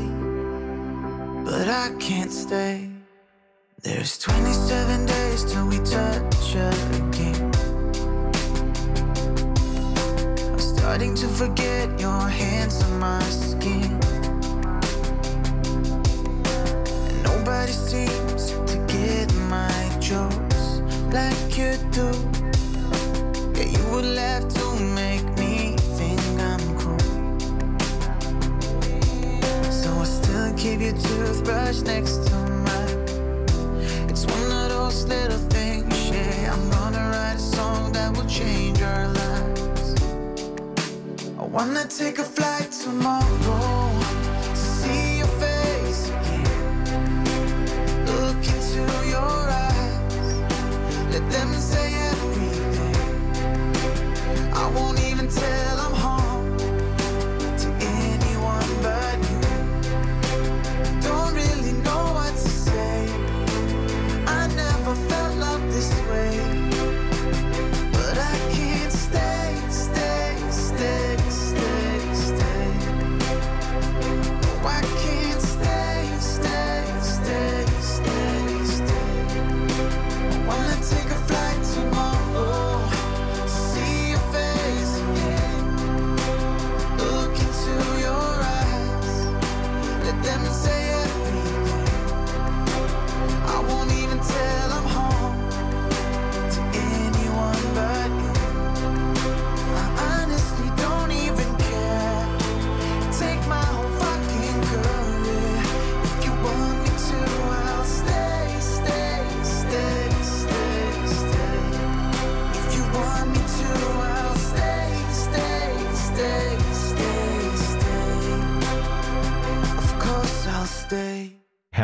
but I can't stay. There's 27 days till we touch again. I'm starting to forget your hands on my skin. Nobody seems to get my jokes like you do. Yeah, you would laugh to make me think I'm cool. So I still keep your toothbrush next to mine. It's one of those little things, yeah. I'm gonna write a song that will change our lives. I wanna take a flight tomorrow I won't even tell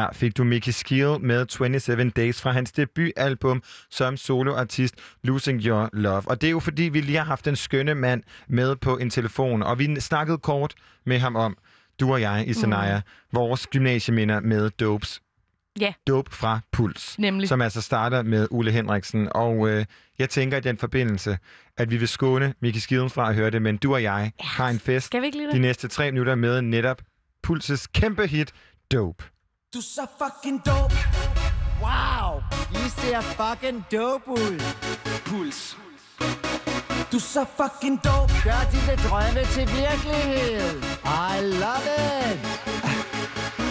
Her fik du Mickey Skill med 27 Days fra hans debutalbum som soloartist Losing Your Love. Og det er jo fordi, vi lige har haft en skønne mand med på en telefon, og vi snakkede kort med ham om, du og jeg, i Sanaya, mm. vores gymnasieminder med Dopes. Ja. Dope fra Puls. Nemlig. Som altså starter med Ole Henriksen. Og øh, jeg tænker i den forbindelse, at vi vil skåne Miki Skiden fra at høre det, men du og jeg ja. har en fest Skal vi ikke de næste tre minutter med netop Pulses kæmpe hit, Dope. Du er så fucking dope. Wow, I ser fucking dope ud. Puls. Du er så fucking dope. Gør dine drømme til virkelighed. I love it.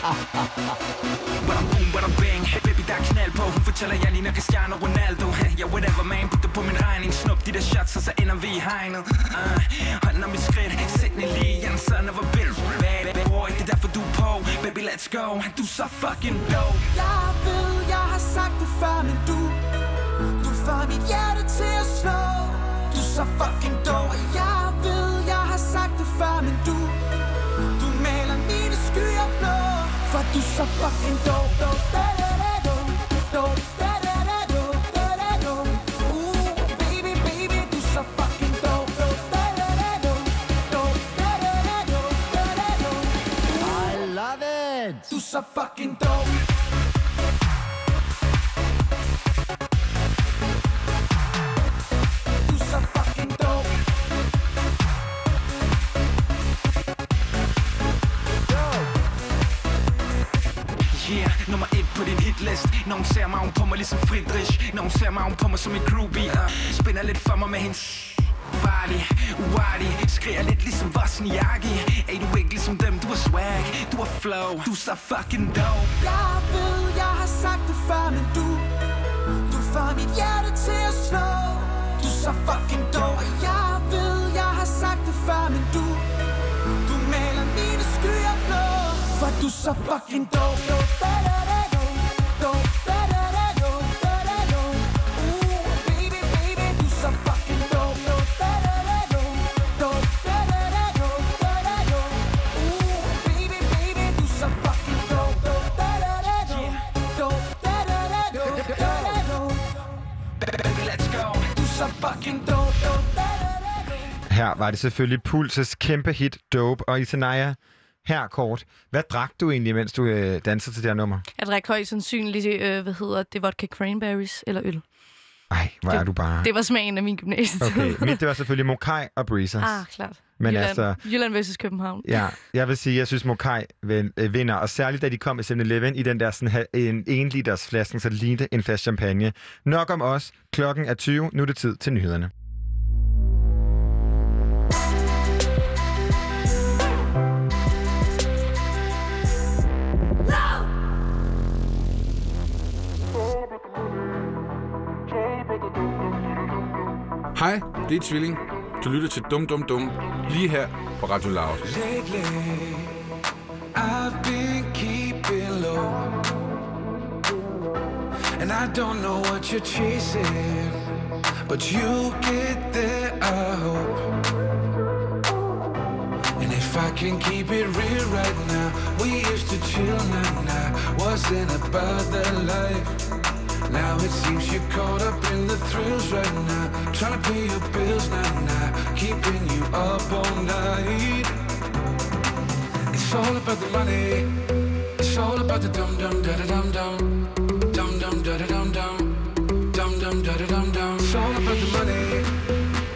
[LAUGHS] Bada boom, bada bang baby, der er knald på. Hun fortæller, jeg ligner Cristiano Ronaldo. [LAUGHS] Ja, whatever man, put det på min regning. Snup de der shots, og så ender vi i hegnet. Uh, Hånden om mit skridt. Sæt Lee jeg er en son of a bitch bad boy, det er derfor du er på. Baby, let's go. Du er så fucking dope. Jeg ved, jeg har sagt det før, men du Du får mit hjerte til at slå. Du er så fucking dope. Jeg ved, jeg har sagt det før, men du Du maler mine skyer blå. For du er så fucking dope, dope, da, dope. Yeah, nummer et på din hitlist. Når hun ser mig, hun på mig ligesom Friedrich. Når hun ser mig, hun på mig som en groupie uh, Spænder lidt for mig med hendes uartig, uartig Skriger lidt ligesom Vosniaki Ey, du er ikke ligesom dem, du er swag Du er flow, du er så fucking dope. Jeg ved, jeg har sagt det før, men du Du får mit hjerte til at slå. Du er så fucking dope Jeg ved, jeg har sagt det før, men du Du maler mine skyer blå. For du er så fucking dope, dope, dope, dope, Her var det selvfølgelig Pulses kæmpe hit, Dope. Og Isanaya, her kort. Hvad drak du egentlig, mens du øh, dansede til det her nummer? Jeg drak højst sandsynligt, øh, hvad hedder det, vodka cranberries eller øl. Ej, hvor er du bare... Det var smagen af min gymnasietid. Okay, mit det var selvfølgelig Mokai og Breezers. ah, klart. Men Jylland, altså- Jylland versus København. Ja, jeg vil sige, jeg synes, Mokai øh, vinder. Og særligt, da de kom i 7-Eleven i den der sådan, en 1 liters flaske, så det lignede en flaske champagne. Nok om os. Klokken er 20. Nu er det tid til nyhederne. Hej, det er Tvilling. Du lytter til Dum Dum Dum lige her på Radio Loud. Lately, I've been keeping low. And I don't know what you're chasing, but you get there, I hope. And if I can keep it real right now, we used to chill, nah, nah. Wasn't about the life. Now it seems you're caught up in the thrills right now. Trying to pay your bills, nah, nah. Keeping you up all night. It's all about the money. It's all about the dum dum da da dum dum. Dum dum da da dum dum. Dum dum da da dum dum. It's all about the money.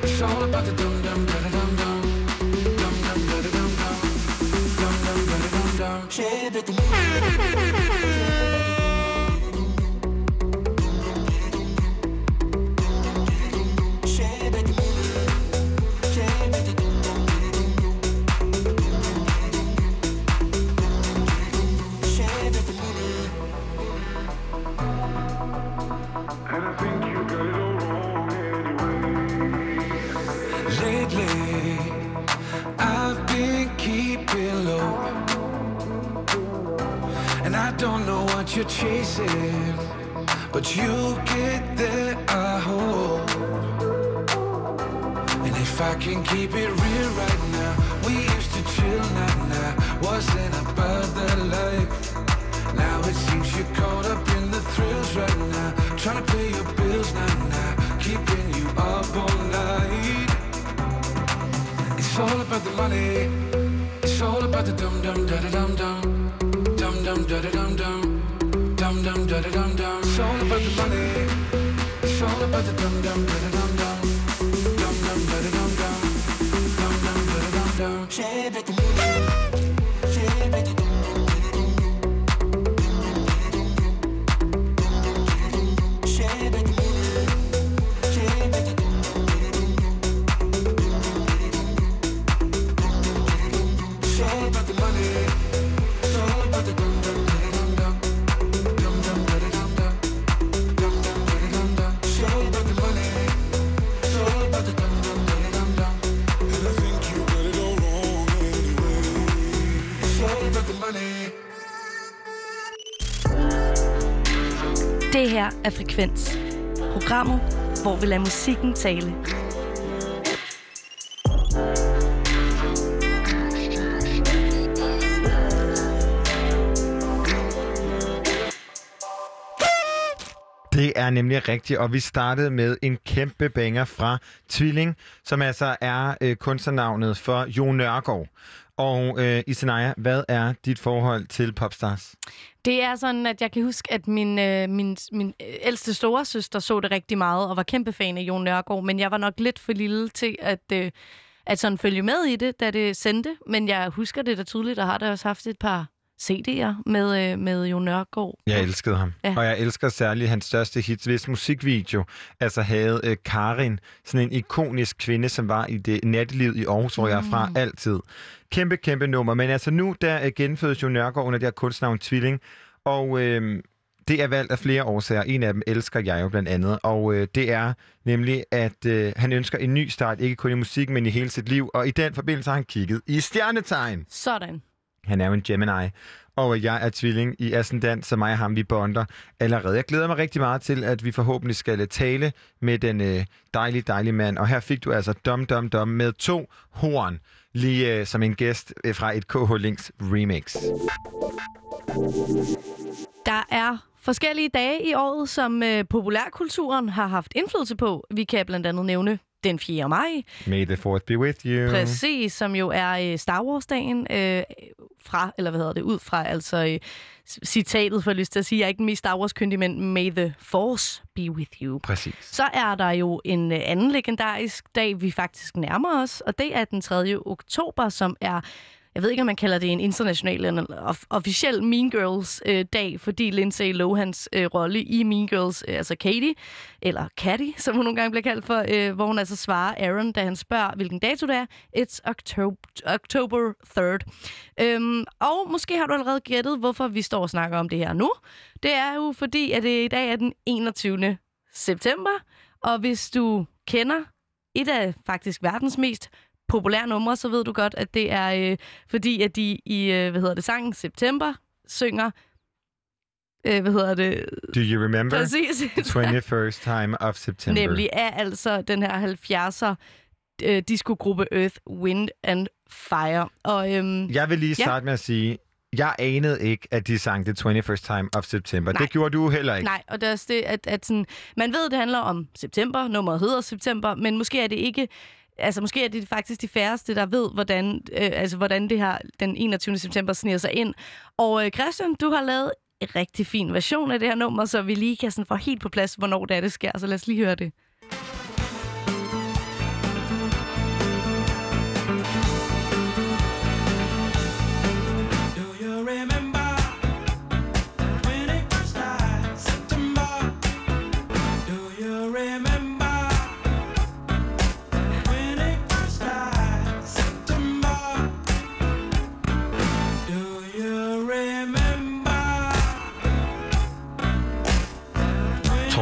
It's all about the dum dum da da. Dum don't know what you're chasing, but you'll get there, I hope. And if I can keep it real right now, we used to chill, nah, nah. Wasn't about the life. Now it seems you're caught up in the thrills right now. Trying to pay your bills, now, nah. Keeping you up all night. It's all about the money. It's It's all about the dum dum da da dum dum. Dum dum da da dum dum. Dum dum da da dum dum. It's all about the money. It's all about the dum dum da da dum dum. Dum dum da da dum dum. Dum dum da da dum dum. It's all about the money. Det her er Frekvens. Programmet, hvor vi lader musikken tale. Det er nemlig rigtigt, og vi startede med en kæmpe banger fra Tvilling, som altså er øh, kunstnernavnet for Jo Nørgaard. Og øh, Isenaya, hvad er dit forhold til popstars? Det er sådan, at jeg kan huske, at min, øh, min, min ældste store søster så det rigtig meget og var kæmpe fan af Jon Nørgaard, men jeg var nok lidt for lille til at, øh, at sådan følge med i det, da det sendte. Men jeg husker det da tydeligt, og har da også haft et par CD'er med, øh, med Jon Nørgaard. Jeg elskede ham. Ja. Og jeg elsker særligt hans største hit, hvis musikvideo altså havde øh, Karin, sådan en ikonisk kvinde, som var i det nattelivet i Aarhus, hvor jeg er fra Mm. altid. Kæmpe, kæmpe nummer. Men altså nu, der øh, genfødes Jo Nørgaard under det her kunstnavn Tvilling, og øh, det er valgt af flere årsager. En af dem elsker jeg jo blandt andet, og øh, det er nemlig, at øh, han ønsker en ny start, ikke kun i musikken, men i hele sit liv. Og i den forbindelse har han kigget i stjernetegn. Sådan. Han er jo en Gemini, og jeg er tvilling i Ascendant, så mig og ham, vi bonder allerede. Jeg glæder mig rigtig meget til, at vi forhåbentlig skal øh, tale med den øh, dejlige, dejlige mand. Og her fik du altså Dom Dom Dom med to horn, lige øh, som en gæst øh, fra et KH Links remix. Der er forskellige dage i året, som øh, populærkulturen har haft indflydelse på. Vi kan blandt andet nævne den 4. maj, May the fourth be with you. Præcis, som jo er øh, Star Wars-dagen øh, fra, eller hvad hedder det, ud fra altså øh, citatet, for lyst til at sige, jeg er ikke den mest Star Wars-kyndige, men May the Force be with you. Præcis. Så er der jo en øh, anden legendarisk dag, vi faktisk nærmer os, og det er den 3. oktober, som er jeg ved ikke, om man kalder det en international eller of- officiel Mean Girls øh, dag, fordi Lindsay Lohans øh, rolle i Mean Girls, øh, altså Katie, eller Katty, som hun nogle gange bliver kaldt for, øh, hvor hun altså svarer Aaron, da han spørger, hvilken dato det er. It's October, October 3rd. Øhm, og måske har du allerede gættet, hvorfor vi står og snakker om det her nu. Det er jo fordi, at det i dag er den 21. september, og hvis du kender et af faktisk verdens mest populære numre, så ved du godt, at det er øh, fordi, at de i, øh, hvad hedder det, sangen September synger, øh, hvad hedder det, Do you remember? Præcis. The 21st time of September. nemlig er altså den her 70'er øh, discogruppe Earth, Wind and Fire. Og, øhm, Jeg vil lige ja. starte med at sige, jeg anede ikke, at de sang The 21st time of September. Nej. Det gjorde du heller ikke. Nej, og det er også det, at, at sådan, man ved, at det handler om september, nummeret hedder september, men måske er det ikke, altså måske er det faktisk de færreste, der ved, hvordan, øh, altså, hvordan det her den 21. september sniger sig ind. Og øh, Christian, du har lavet en rigtig fin version af det her nummer, så vi lige kan sådan få helt på plads, hvornår det er, det sker. Så lad os lige høre det.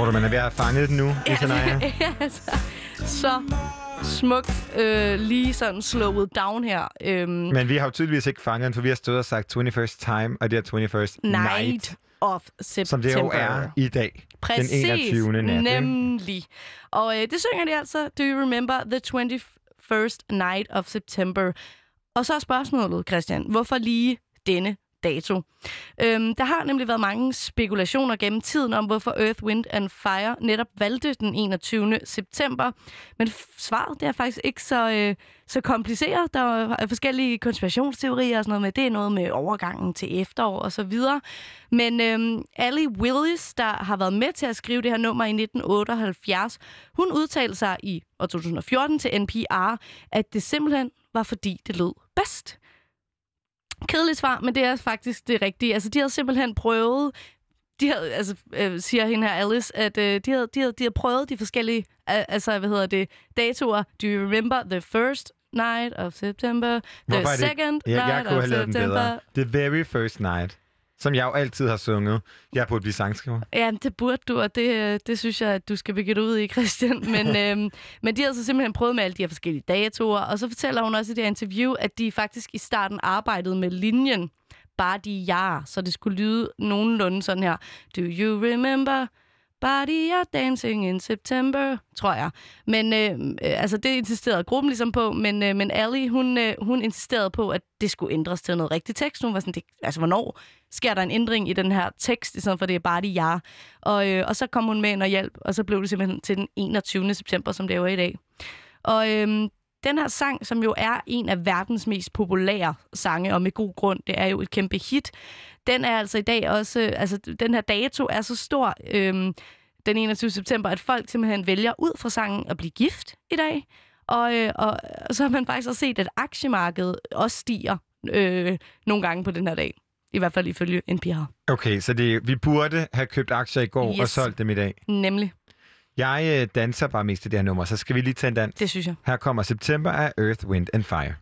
Tror du, man er ved at have fanget den nu, Isanaya? [LAUGHS] altså, så smukt øh, lige sådan slået down her. Øhm, Men vi har jo tydeligvis ikke fanget den, for vi har stået og sagt 21st time, og det er 21st night, Night of September. som det jo er i dag. Præcis, Den 21. nat. ikke? nemlig. Og øh, det synger de altså, Do you remember the 21st night of September? Og så er spørgsmålet, Christian, hvorfor lige denne dato. Øhm, der har nemlig været mange spekulationer gennem tiden om, hvorfor Earth, Wind and Fire netop valgte den 21. september. Men svaret det er faktisk ikke så, øh, så kompliceret. Der er forskellige konspirationsteorier og sådan noget med. Det er noget med overgangen til efterår og så videre. Men øhm, Ali Willis, der har været med til at skrive det her nummer i 1978, hun udtalte sig i år 2014 til NPR, at det simpelthen var fordi, det lød bedst. Kedeligt svar, men det er faktisk det rigtige. Altså, de havde simpelthen prøvet de havde, altså, øh, siger hende her Alice, at øh, de, havde, de, havde, de havde prøvet de forskellige, øh, altså, hvad hedder det, datoer. Do you remember the first night of September? The Hvorfor er det- second Ja, jeg night kunne of have lavet den September? bedre. The very first night. Som jeg jo altid har sunget. Jeg burde blive sangskriver. Ja, det burde du, og det, øh, det synes jeg, at du skal dig ud i, Christian. [LAUGHS] Men, øhm, men de har så simpelthen prøvet med alle de her forskellige datoer, og så fortæller hun også i det her interview, at de faktisk i starten arbejdede med linjen, bare de ja, så det skulle lyde nogenlunde sådan her. Do you remember Body are dancing in September, tror jeg. Men øh, øh, altså, det insisterede gruppen ligesom på, men, øh, men Ali, hun, øh, hun insisterede på, at det skulle ændres til noget rigtig tekst. Hun var sådan, det, altså, hvornår sker der en ændring i den her tekst, i stedet for det er bare de ja. Og, øh, og så kom hun med ind og hjælp, og så blev det simpelthen til den 21. september, som det jo er i dag. Og øh, den her sang, som jo er en af verdens mest populære sange, og med god grund, det er jo et kæmpe hit, den er altså i dag også, øh, altså den her dato er så stor, øh, den 21. september, at folk simpelthen vælger ud fra sangen at blive gift i dag. Og, øh, og så har man faktisk også set, at aktiemarkedet også stiger øh, nogle gange på den her dag. I hvert fald ifølge NPR. Okay, så det, vi burde have købt aktier i går yes. og solgt dem i dag. Nemlig. Jeg øh, danser bare mest til det her nummer, så skal vi lige tage en dans. Det synes jeg. Her kommer September af Earth, Wind and Fire.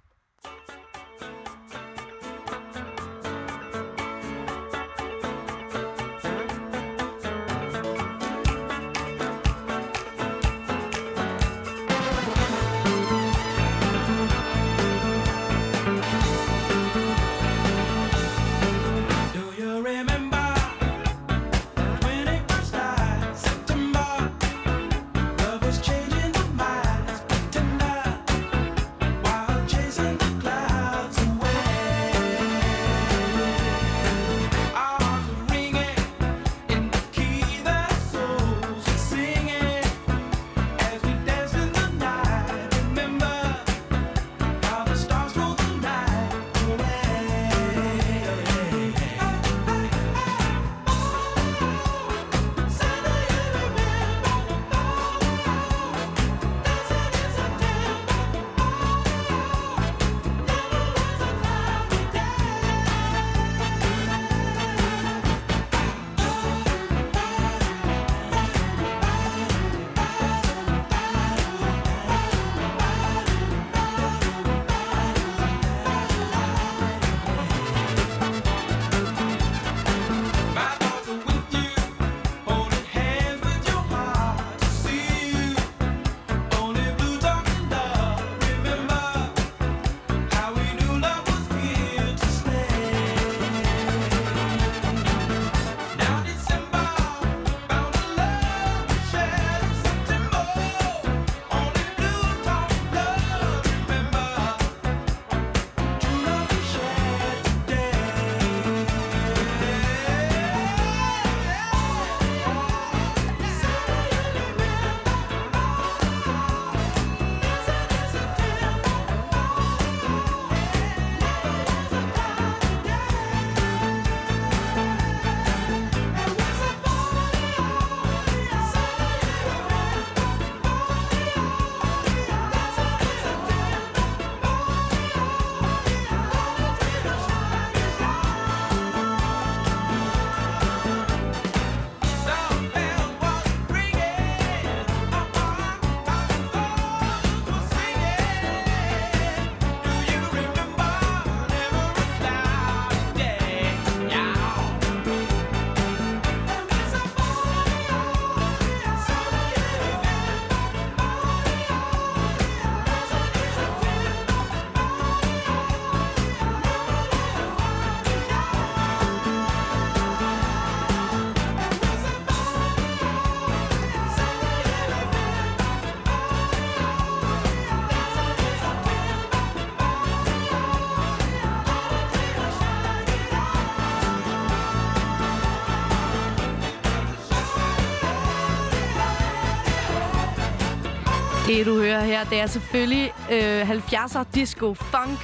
Det, du hører her, det er selvfølgelig øh, 70'er disco funk.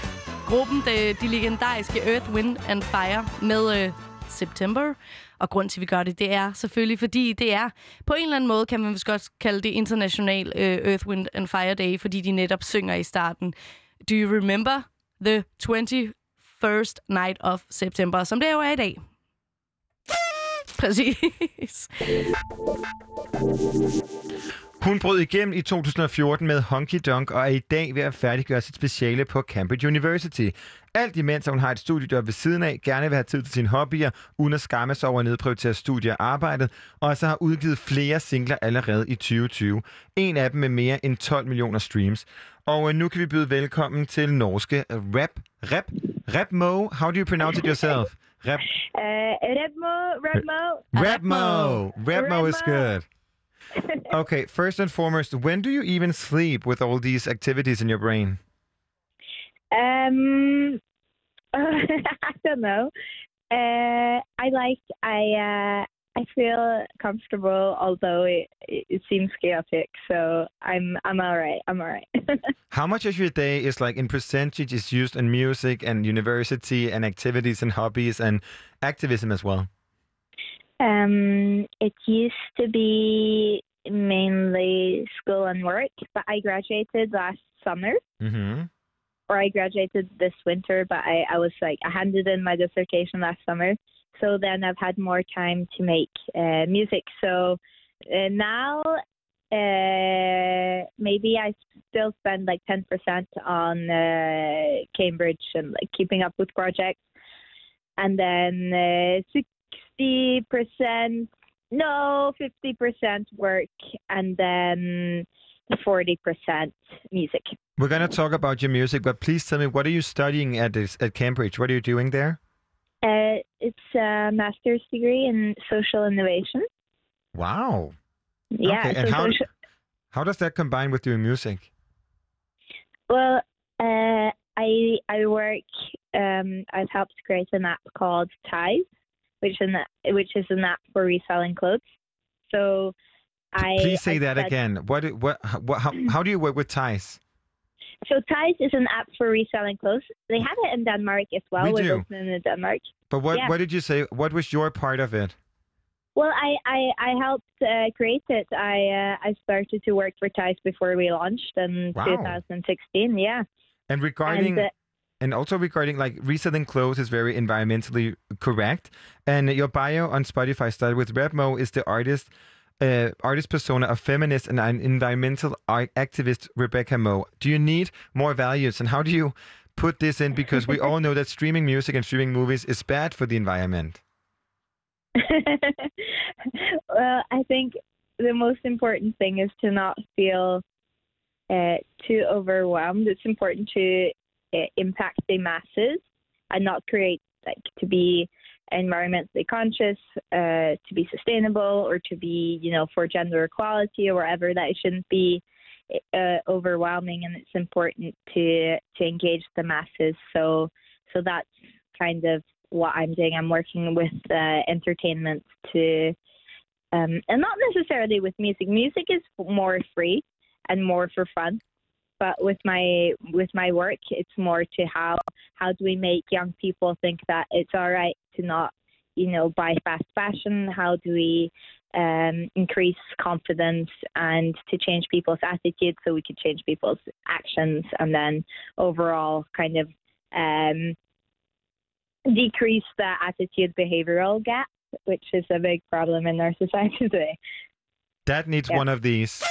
Gruppen, de, de legendariske Earth, Wind and Fire med øh, September. Og grund til, at vi gør det, det er selvfølgelig, fordi det er på en eller anden måde, kan man vist godt kalde det international øh, Earth, Wind and Fire Day, fordi de netop synger i starten. Do you remember the 21st night of September, som det jo er i dag? Præcis. Hun brød igennem i 2014 med Honky Donk og er i dag ved at færdiggøre sit speciale på Cambridge University. Alt imens at hun har et studiejob ved siden af, gerne vil have tid til sine hobbyer, uden at skamme sig over at nedprioritere studie og arbejdet, og så har udgivet flere singler allerede i 2020. En af dem med mere end 12 millioner streams. Og øh, nu kan vi byde velkommen til norske rap. Rap? Rap Mo? How do you pronounce it yourself? Rap. Uh, Redmo, Redmo. Rapmo. Rapmo is Rapmo. good. Okay, first and foremost, when do you even sleep with all these activities in your brain? Um, [LAUGHS] I don't know. Uh, I like. I uh, I feel comfortable, although it, it seems chaotic. So I'm I'm all right. I'm all right. [LAUGHS] How much of your day is like in percentage is used in music and university and activities and hobbies and activism as well? Um, it used to be mainly school and work, but I graduated last summer. Mm-hmm. or I graduated this winter, but I, I was like, I handed in my dissertation last summer. So then I've had more time to make uh, music. So uh, now uh, maybe I still spend like 10% on uh, Cambridge and like keeping up with projects. And then uh, 60%, no, 50% work, and then 40% music. We're going to talk about your music, but please tell me, what are you studying at at Cambridge? What are you doing there? Uh, it's a master's degree in social innovation. Wow. Yeah. Okay, and so how, social- how does that combine with doing music? well, uh, I I work. Um, I've helped create an app called Ties, which is an which is an app for reselling clothes. So I Please say I that again. What, what, what, how, how do you work with ties? So Ties is an app for reselling clothes. They have it in Denmark as well. We We're do. in Denmark. But what, Yeah. what did you say? What was your part of it? Well, I I, I helped uh, create it. I uh, I started to work for Ties before we launched in Wow. 2016. Yeah. And regarding And, uh, and also regarding like reselling clothes is very environmentally correct. And your bio on Spotify started with Rapmo is the artist uh, artist persona of feminist and an environmental activist Rebecca Mo. Do you need more values and how do you put this in because we all know that streaming music and streaming movies is bad for the environment. [LAUGHS] well, I think the most important thing is to not feel uh, too overwhelmed. It's important to uh, impact the masses and not create like to be environmentally conscious, uh, to be sustainable, or to be you know for gender equality or whatever. That it shouldn't be uh, overwhelming, and it's important to to engage the masses. So so that's kind of what I'm doing. I'm working with uh, entertainment to, um, and not necessarily with music. Music is more free and more for fun. But with my with my work, it's more to how how do we make young people think that it's all right to not you know buy fast fashion? How do we um, increase confidence and to change people's attitudes so we could change people's actions and then overall kind of um, decrease the attitude behavioral gap, which is a big problem in our [LAUGHS] society today. That needs Yeah. one of these.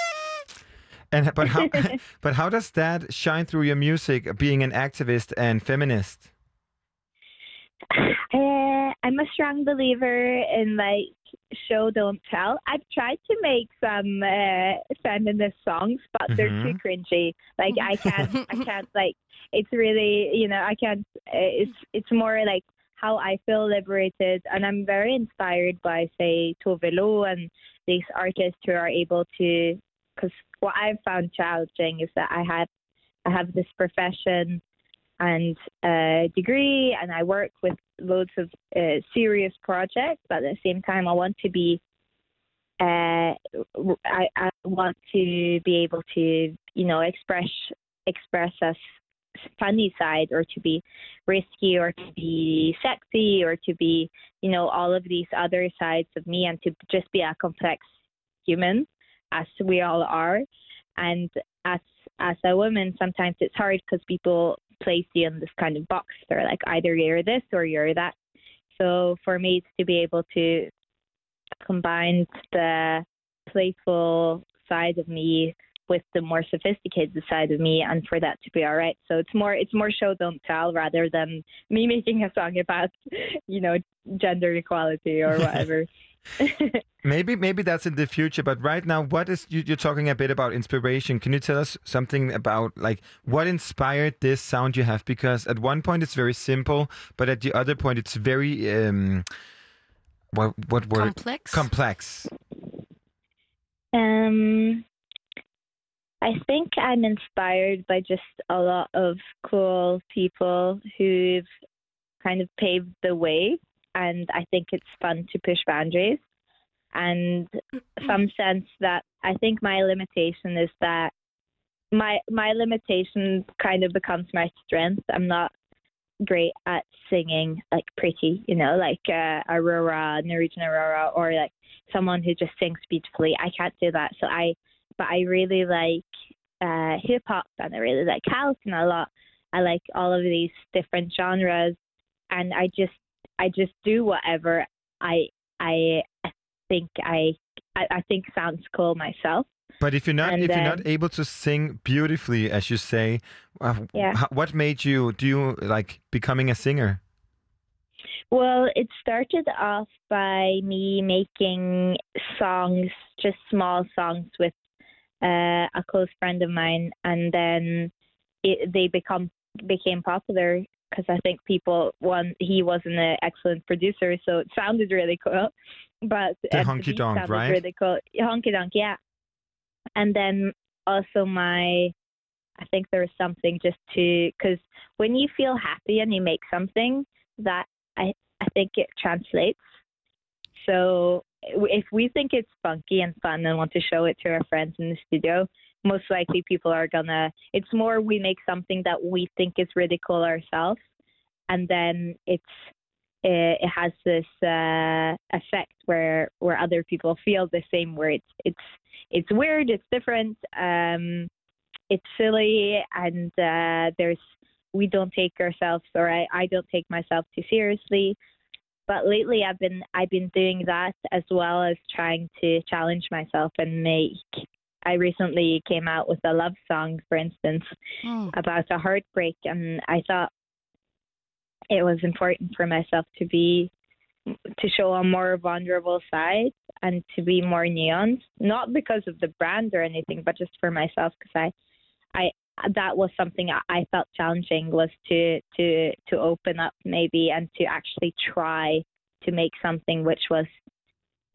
And but how [LAUGHS] [LAUGHS] but how does that shine through your music being an activist and feminist? [SIGHS] Uh, I'm a strong believer in like show don't tell. I've tried to make some uh, feminist songs, but they're too Mhm. cringy. Like I can't, I [LAUGHS] can't like. It's really, you know, I can't. Uh, it's it's more like how I feel liberated, and I'm very inspired by say Tove Lo and these artists who are able to. Because what I've found challenging is that I have I have this profession and uh, degree, and I work with loads of uh, serious projects. But at the same time, I want to be uh, I, I want to be able to, you know, express express a s- funny side, or to be risky, or to be sexy, or to be, you know, all of these other sides of me, and to just be a complex human, as we all are. And as as a woman, sometimes it's hard because people place you in this kind of box. They're like either you're this or you're that. So for me, it's to be able to combine the playful side of me with the more sophisticated side of me, and for that to be all right. So it's more it's more show don't tell rather than me [LAUGHS] making a song about you know gender equality or whatever. [LAUGHS] [LAUGHS] Maybe maybe that's in the future, but right now, what is you, you're talking a bit about inspiration? Can you tell us something about like what inspired this sound you have? Because at one point it's very simple, but at the other point it's very um, what what word? Complex? Complex. Um, I think I'm inspired by just a lot of cool people who've kind of paved the way, and I think it's fun to push boundaries. And some sense that I think my limitation is that my my limitation kind of becomes my strength. I'm not great at singing like pretty, you know, like uh, Aurora, Norwegian Aurora, or like someone who just sings beautifully. I can't do that. So I, but I really like uh, hip hop and I really like house and a lot. I like all of these different genres, and I just I just do whatever I I think I I, I think sounds cool myself. But if you're not And if you're not able to sing beautifully, as you say, uh, Yeah. what made you do you like becoming a singer? Well, it started off by me making songs, just small songs with uh, a close friend of mine, and then it, they become became popular because I think people one he wasn't an excellent producer, so it sounded really cool. But The honky donk, right? Really cool, honky donk, yeah. And then also my, I think there was something just to because when you feel happy and you make something that I I think it translates. So if we think it's funky and fun and want to show it to our friends in the studio, most likely people are gonna. It's more we make something that we think is cool ourselves, and then it's it, it has this uh, effect where where other people feel the same. Where it's it's it's weird, it's different, um, it's silly, and uh, there's we don't take ourselves or I, I don't take myself too seriously. But lately I've been I've been doing that as well as trying to challenge myself and make I recently came out with a love song, for instance, hmm. about a heartbreak and I thought it was important for myself to be to show a more vulnerable side and to be more nuanced, not because of the brand or anything, but just for myself because I I that was something I- I felt challenging was to to to open up maybe and to actually try to make something which was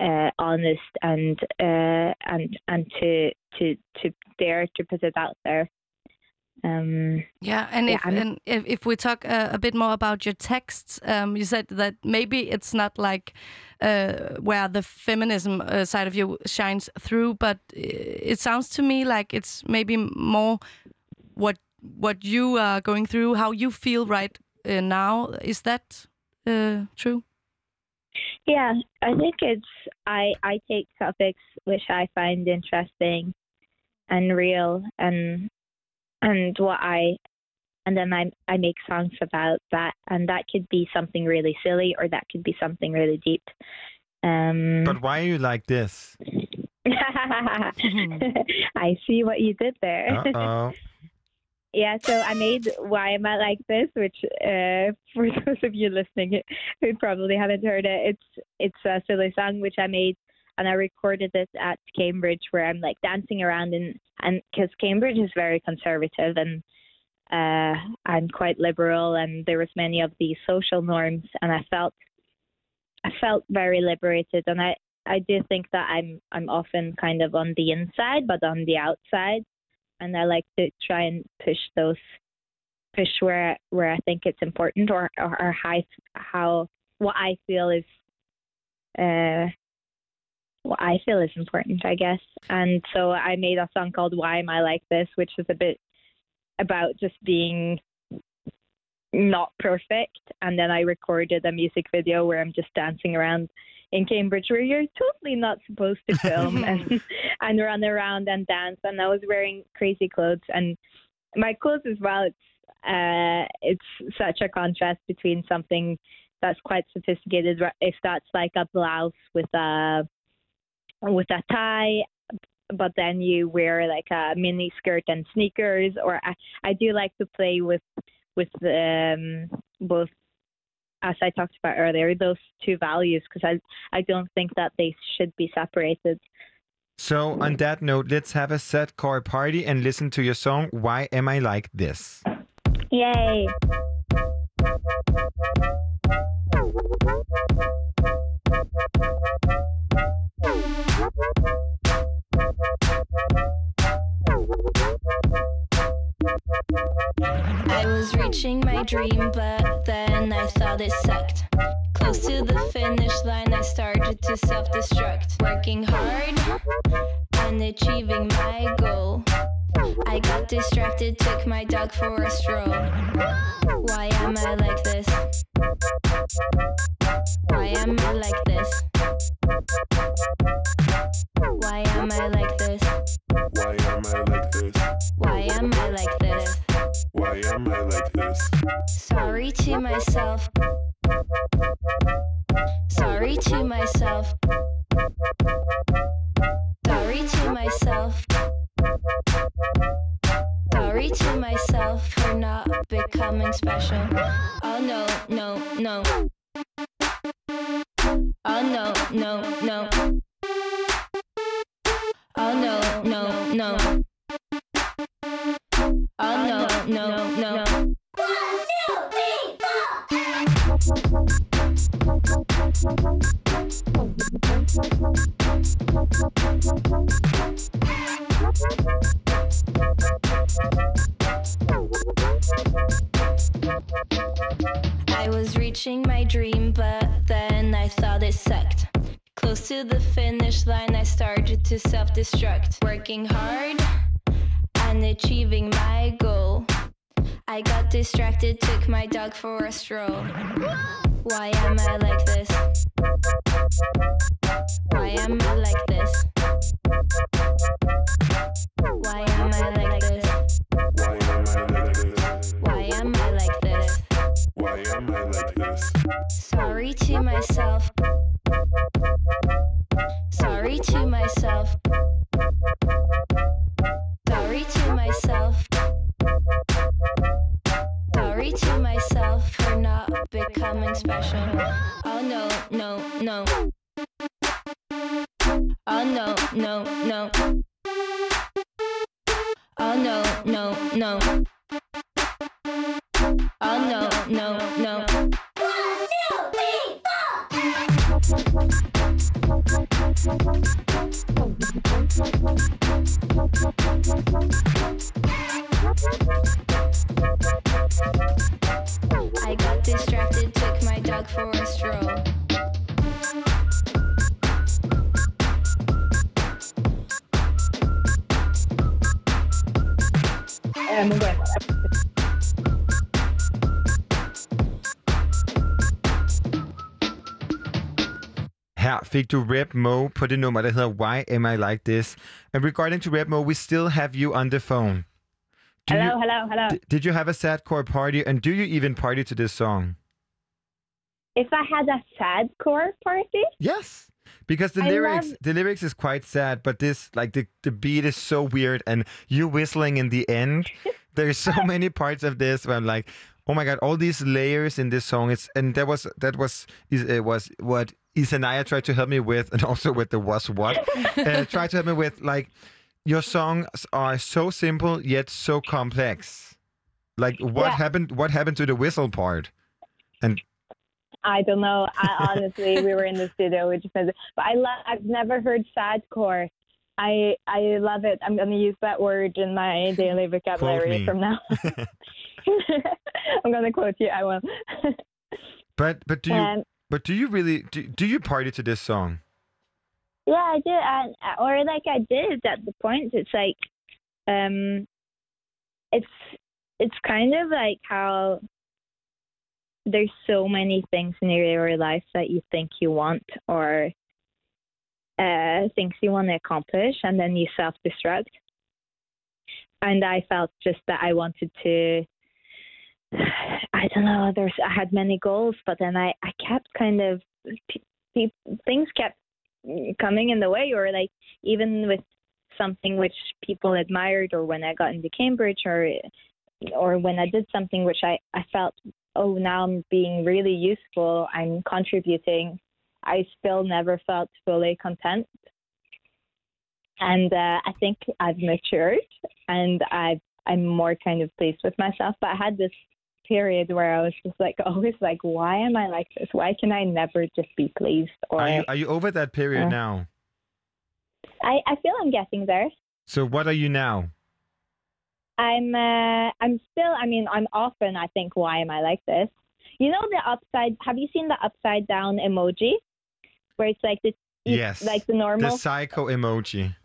uh, honest and uh, and and to to to dare to put it out there. Um, Yeah, and Yeah, if and if, if we talk uh, a bit more about your texts, um, you said that maybe it's not like uh, where the feminism uh, side of you shines through, but uh, it sounds to me like it's maybe more what what you are going through, how you feel right uh, now. Is that uh, true? Yeah, I think it's I I take topics which I find interesting and real and and what I and then I I make songs about that and that could be something really silly or that could be something really deep. Um But why are you like this? [LAUGHS] I see what you did there. [LAUGHS] Yeah, so I made Why Am I Like This, which uh, for [LAUGHS] those of you listening who probably haven't heard it, it's it's a silly song which I made and I recorded it at Cambridge where I'm like dancing around and and because Cambridge is very conservative and uh, I'm quite liberal and there was many of these social norms and I felt I felt very liberated and I I do think that I'm I'm often kind of on the inside but on the outside and I like to try and push those push where where I think it's important or or, or how how what I feel is uh what I feel is important, I guess. And so I made a song called Why Am I Like This, which is a bit about just being not perfect. And then I recorded a music video where I'm just dancing around in Cambridge where you're totally not supposed to film [LAUGHS] and, and run around and dance. And I was wearing crazy clothes and my clothes as well. It's uh, it's such a contrast between something that's quite sophisticated. If that's like a blouse with a with a tie, but then you wear like a mini skirt and sneakers. Or I, I do like to play with with um, both, as I talked about earlier, those two values because I I don't think that they should be separated. So, on that note, let's have a set core party and listen to your song, Why Am I Like This? Yay! Was reaching my dream, but then I thought it sucked. Close to the finish line, I started to self destruct. Working hard and achieving my goal. I got distracted, took my dog for a stroll. Why am I like this? Why am I like this? Why am I like this? Why am I like this? Why am I like this? Why am I like this? Sorry to myself. Sorry to myself. Sorry to myself. Sorry to myself for not becoming special. Oh no, no, no. Oh no, no, fik du Rep Mo på det nummer, der hedder Why Am I Like This? And regarding to Rep Mo, we still have you on the phone. Do Hello, you, hello, hello. did you have a sadcore party, and do you even party to this song? If I had a sad core party, Yes. Because the I lyrics love- the lyrics is quite sad, but this like the, the beat is so weird and you whistling in the end. [LAUGHS] There's so many parts of this where I'm like, oh my god, all these layers in this song. It's and that was that was is it was what Isanaya tried to help me with, and also with the was what [LAUGHS] uh, tried to help me with. Like your songs are so simple yet so complex. Like what Yeah. happened? What happened to the whistle part? And I don't know. I, [LAUGHS] honestly, we were in the studio, we just but I love. I've never heard sadcore. I I love it. I'm gonna use that word in my daily vocabulary from now. [LAUGHS] I'm gonna quote you. I will. but but do you And- but do you really do, do you party to this song? Yeah, I do, and or like I did at the point. It's like, um, it's it's kind of like how there's so many things in your life that you think you want or uh, things you want to accomplish, and then you self-destruct. And I felt just that I wanted to. I don't know. There's I had many goals, but then I I kept kind of things kept coming in the way, or like even with something which people admired, or when I got into Cambridge, or or when I did something which I I felt oh now I'm being really useful, I'm contributing. I still never felt fully content, and uh, I think I've matured, and I've I'm more kind of pleased with myself. But I had this period where I was just like [LAUGHS] always like, why am I like this? Why can I never just be pleased? Or Are you, are you over that period Uh, now? I I feel I'm getting there. So what are you now? I'm uh, I'm still. I mean, I'm often. I think, why am I like this? You know the upside. Have you seen the upside down emoji, where it's like this? Yes. Like the normal. The psycho emoji. [LAUGHS]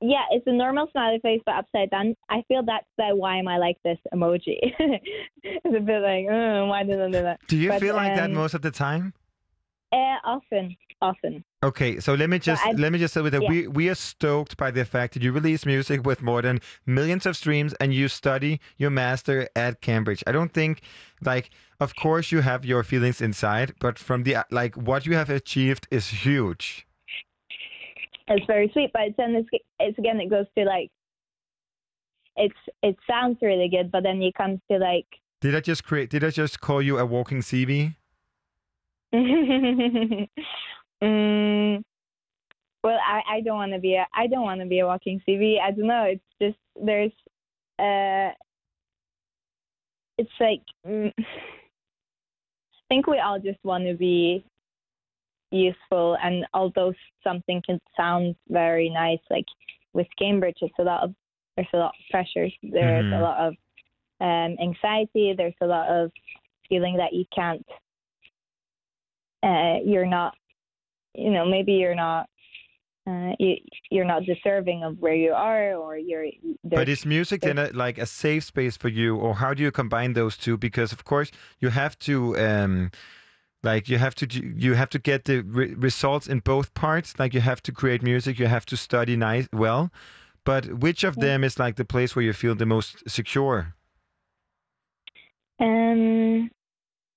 yeah, it's a normal smiley face, but upside down. I feel that's the why am I like this emoji. [LAUGHS] it's a bit like, oh, why did I do that? Do you But, feel like that um, most of the time? Uh, often, often. Okay, so let me just I- let me just say with that yeah. we we are stoked by the fact that you release music with more than millions of streams and you study your master at Cambridge. I don't think like of course you have your feelings inside, but from the like what you have achieved is huge. It's very sweet, but then it's, it's again it goes to like, it's it sounds really good, but then it comes to like Did I just create did I just call you a walking CV? [LAUGHS] mm, well, I, I don't want to be a I don't want to be a walking CV. I don't know. It's just there's uh, it's like mm, [SIGHS] I think we all just want to be useful, and although something can sound very nice, like with Cambridge, it's a lot of there's a lot of pressures. There's Mhm. a lot of um, anxiety. There's a lot of feeling that you can't uh, you're not, you know, maybe you're not, uh, you, you're not deserving of where you are, or you're. But is music then a, like a safe space for you, or how do you combine those two? Because of course you have to, um, like you have to you have to get the re- results in both parts. Like you have to create music, you have to study nice well. But which of them is like the place where you feel the most secure? Um,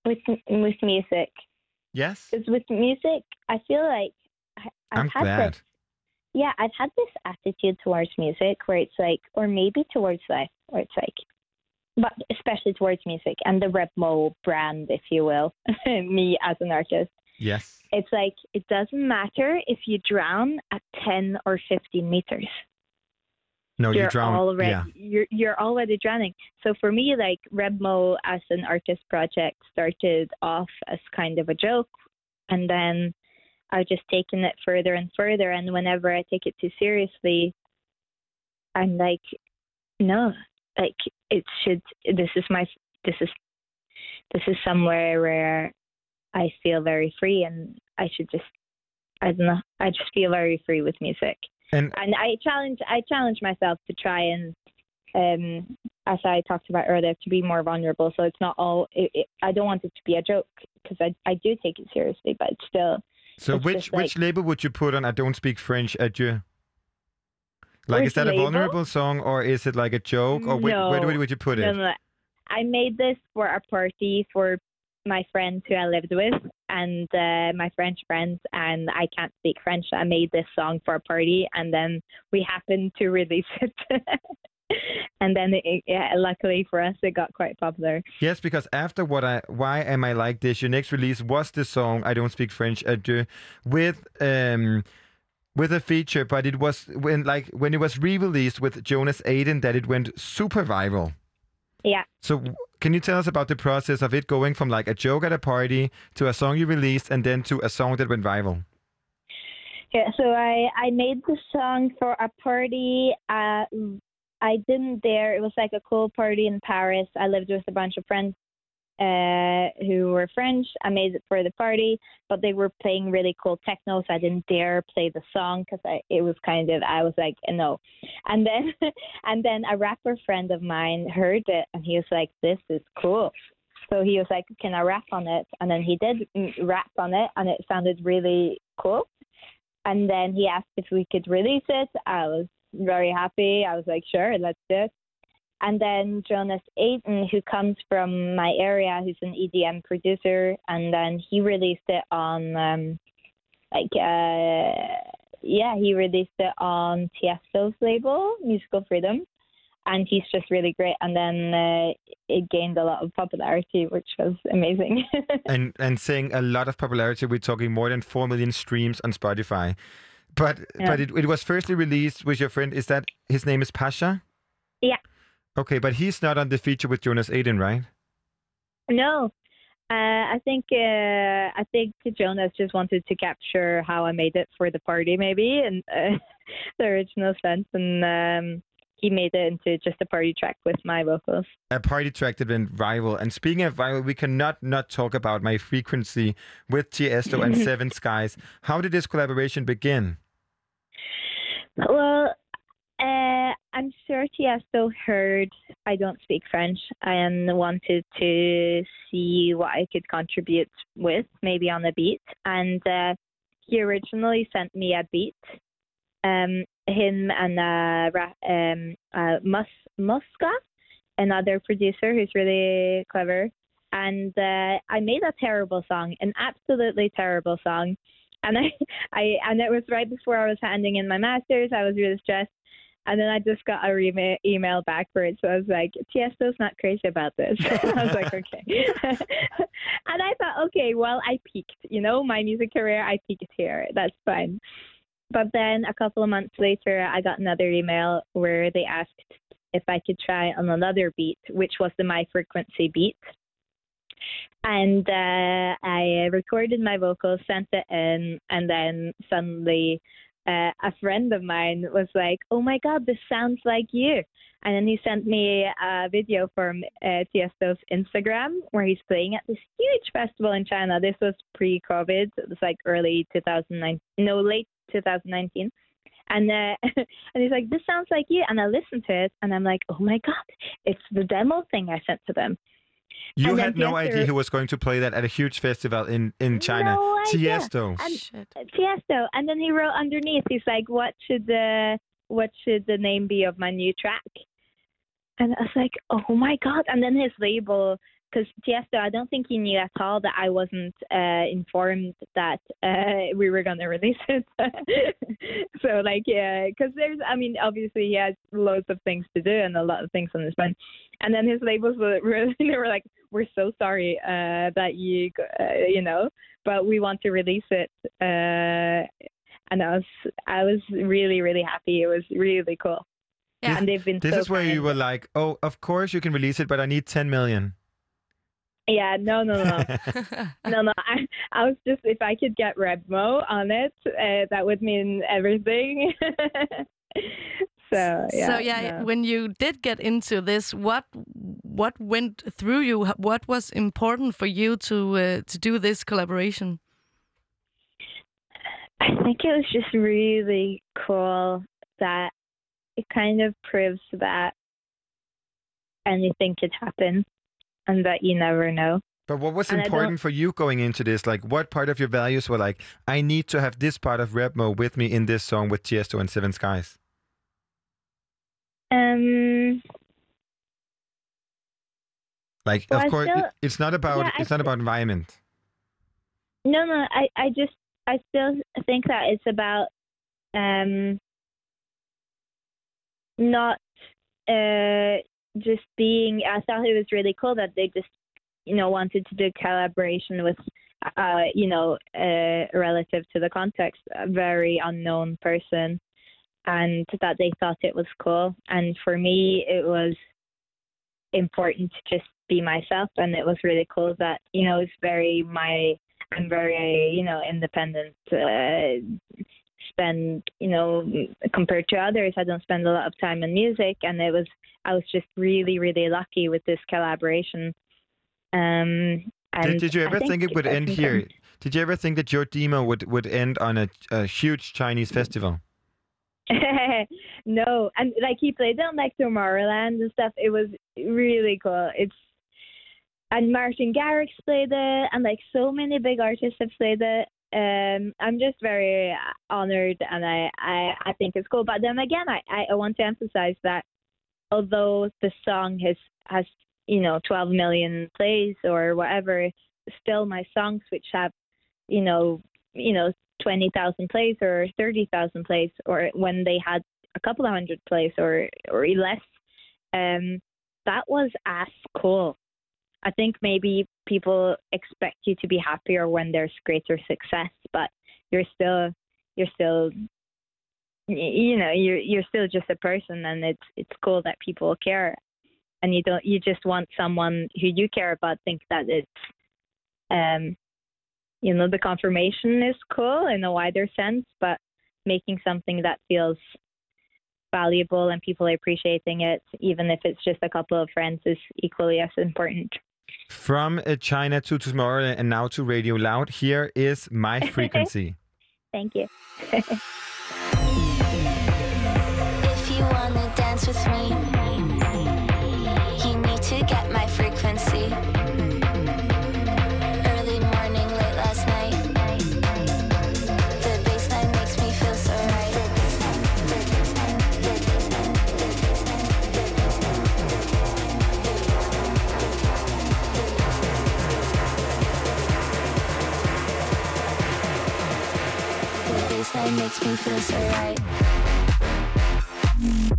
with with music, Yes, because with music, I feel like I, I've I'm had glad. this. Yeah, I've had this attitude towards music where it's like, or maybe towards life, where it's like, but especially towards music and the Repmo brand, if you will, [LAUGHS] me as an artist. Yes. It's like it doesn't matter if you drown at ten or fifteen meters. No, you you're drown. already yeah. you're you're already drowning. So for me, like Rebmo as an artist project started off as kind of a joke, and then I've just taken it further and further. And whenever I take it too seriously, I'm like, no, like it should. This is my this is this is somewhere where I feel very free, and I should just I don't know. I just feel very free with music And and I challenge I challenge myself to try and um as I talked about earlier to be more vulnerable so it's not all it, it, I don't want it to be a joke because I I do take it seriously but it's still So which just which label would you put on I Don't Speak French Adieu? Like, is that a vulnerable song or is it like a joke? Or where, where, where would you put no, it? no, I made this for a party for my friends who I lived with and uh, my French friends and I can't speak French I made this song for a party and then we happened to release it [LAUGHS] and then it, yeah, luckily for us it got quite popular Yes, because after what I why am I like this? Your next release was the song I don't speak French adieu with um with a feature, but it was when like when it was re-released with Jonas Aiden that it went super viral. yeah So can you tell us about the process of it going from like a joke at a party to a song you released and then to a song that went viral? Yeah, so I I made the song for a party. Uh, I didn't dare. It was like a cool party in Paris. I lived with a bunch of friends, uh, who were French. I made it for the party, but they were playing really cool techno, so I didn't dare play the song because it was kind of I was like no. And then [LAUGHS] and then a rapper friend of mine heard it and he was like, "This is cool." So he was like, "Can I rap on it?" And then he did mm, rap on it, and it sounded really cool. And then he asked if we could release it. I was very happy. I was like, "Sure, let's do it." And then Jonas Aiden, who comes from my area, who's an EDM producer, and then he released it on, um, like, uh, yeah, he released it on Tiesto's label, Musical Freedom, and he's just really great. And then uh, it gained a lot of popularity, which was amazing. [LAUGHS] and and saying a lot of popularity. We're talking more than four million streams on Spotify. But Yeah. but it, it was firstly released with your friend. Is that his name is Pasha? yeah. Okay, but he's not on the feature with Jonas Aiden, right? No, uh, I think uh, I think Jonas just wanted to capture how I made it for the party, maybe, and uh, [LAUGHS] the original sense, and um, he made it into just a party track with my vocals. A party track that went viral. And speaking of viral, we cannot not talk about my frequency with Tiesto and [LAUGHS] Seven Skies. How did this collaboration begin? Well, uh, I'm sure Tiesto heard I don't speak French and wanted to see what I could contribute with, maybe on a beat. And uh, he originally sent me a beat. Um, him and uh, um, uh, Mus Muska, another producer who's really clever. And uh, I made a terrible song, an absolutely terrible song. And I, [LAUGHS] I, and it was right before I was handing in my masters. I was really stressed, and then I just got a re- email back for it. So I was like, Tiesto's not crazy about this. [LAUGHS] I was like, okay. [LAUGHS] and I thought, okay, well, I peaked. You know, my music career, I peaked here. That's fine. But then a couple of months later, I got another email where they asked if I could try on another beat, which was the My Frequency beat. And uh, I recorded my vocals, sent it in, and then suddenly uh, a friend of mine was like, "Oh my God, this sounds like you!" And then he sent me a video from uh, Tiesto's Instagram where he's playing at this huge festival in China. This was pre-COVID. It was like early 2009, no, late 2019. And uh, [LAUGHS] and he's like, "This sounds like you." And I listened to it, and I'm like, "Oh my God, it's the demo thing I sent to them." You And had no Tiesto- idea he was going to play that at a huge festival in, in China. No idea. Tiesto. And, uh, Tiesto. And then he wrote underneath, he's like, "What should the what should the name be of my new track?" And I was like, "Oh my god!" And then his label, because Tiesto, I don't think he knew at all that I wasn't uh, informed that uh, we were gonna [LAUGHS] release it. so like, yeah, because there's, I mean, obviously he has loads of things to do and a lot of things on his mind. And then his labels were [LAUGHS] they were like, "We're so sorry uh, that you, uh, you know, but we want to release it." Uh, and I was, I was really, really happy. It was really cool. This- and they've been This so is where you were like, oh, of course you can release it, but I need 10 million. Yeah, no, no, no, [LAUGHS] no, no. I, I was just if I could get Redmo on it, uh, that would mean everything. [LAUGHS] so yeah. so yeah, no. when you did get into this, what what went through you? What was important for you to uh, to do this collaboration? I think it was just really cool that it kind of proves that anything could happen and that you never know. But what was And important for you going into this? Like, what part of your values were like, I need to have this part of Repmo with me in this song with Tiesto and Seven Skies? Um, Like, Well, of course, still- it's not about yeah, I it's not st- about environment. No, no, I, I just, I still think that it's about um, not uh, just being. I thought it was really cool that they just, you know, wanted to do collaboration with, uh, you know, uh, relative to the context, a very unknown person, and that they thought it was cool. And for me, it was important to just be myself, and it was really cool that you know it's very my I'm very, you know, independent. Uh, spend, you know, compared to others, I don't spend a lot of time in music, and it was, I was just really, really lucky with this collaboration. Um, Did, did you ever think, it would end here? Did you ever think that your demo would, would end on a, a huge Chinese festival? [LAUGHS] no, and like he played it on like Tomorrowland and stuff. It was really cool. It's and Martin Garrix played it, and like so many big artists have played it. Um, I'm just very honored, and I, I, I think it's cool. But then again, I, I want to emphasize that although the song has has you know 12 million plays or whatever, still my songs which have you know you know 20,000 plays or 30,000 plays or when they had a couple of hundred plays or or less um that was as cool i think maybe people expect you to be happier when there's greater success but you're still you're still you know you're you're still just a person and it's it's cool that people care. And you don't you just want someone who you care about think that it's um you know the confirmation is cool in a wider sense but making something that feels valuable and people are appreciating it even if it's just a couple of friends is equally as important From uh, China to tomorrow and now to Radio Loud, here is My [LAUGHS] Frequency. thank you [LAUGHS] If you wanna dance with me, Bassline makes me feel so right.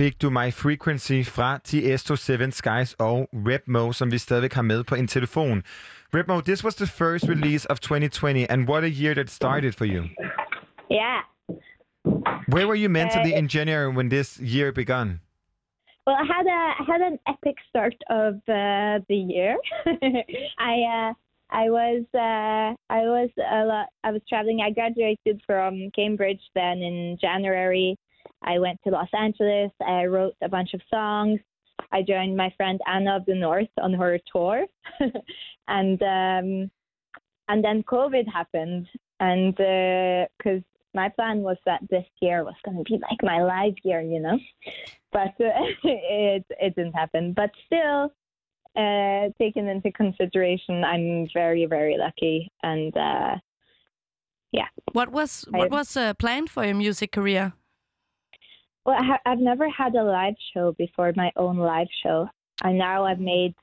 fik du My Frequency fra Tiesto Seven Skies og Repmo, som vi stadigvæk har med på en telefon. Repmo, this was the first release of 2020, and what a year that started for you. yeah Where were you mentally Uh, in January when this year began? Well, I had a I had an epic start of uh, the year. [LAUGHS] I uh, I was uh, I was a lot, I was traveling. I graduated from Cambridge then in January. I went to Los Angeles. I wrote a bunch of songs. I joined my friend Anna of the North on her tour, [LAUGHS] and um, and then COVID happened, and because my plan was that this year was going to be like my live year, you know, but uh, [LAUGHS] it it didn't happen. But still, uh, taken into consideration, I'm very very lucky, and uh, yeah. What was what was uh, planned for your music career? Well, I ha- I've never had a live show before, my own live show. And now I've made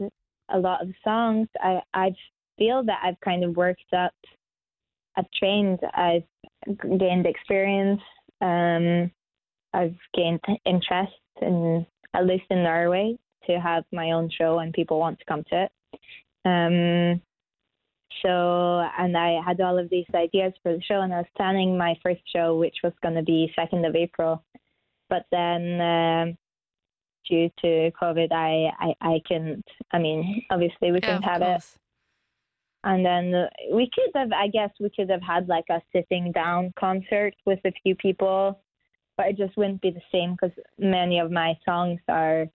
a lot of songs. I I feel that I've kind of worked up. I've trained. I've gained experience. Um, I've gained interest in at least in Norway to have my own show and people want to come to it. Um, so, and I had all of these ideas for the show, and I was planning my first show, which was going to be 2nd of April. But then, um, due to COVID, I, I, I couldn't. I mean, obviously, we couldn't have it. And then we could have, I guess, we could have had like a sitting down concert with a few people, but it just wouldn't be the same because many of my songs are,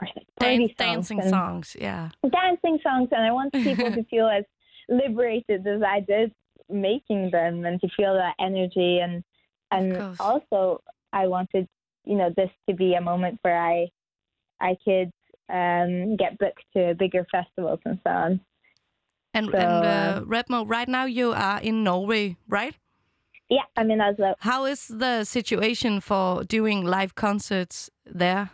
are like Dan- dancing songs, yeah. dancing songs, and I want [LAUGHS] people to feel as liberated as I did making them, and to feel that energy, and and also I wanted, you know, this to be a moment where I, I could um, get booked to bigger festivals and so on. And, So, and uh, uh, Redmo, right now you are in Norway, right? Yeah, I'm in Oslo. How is the situation for doing live concerts there?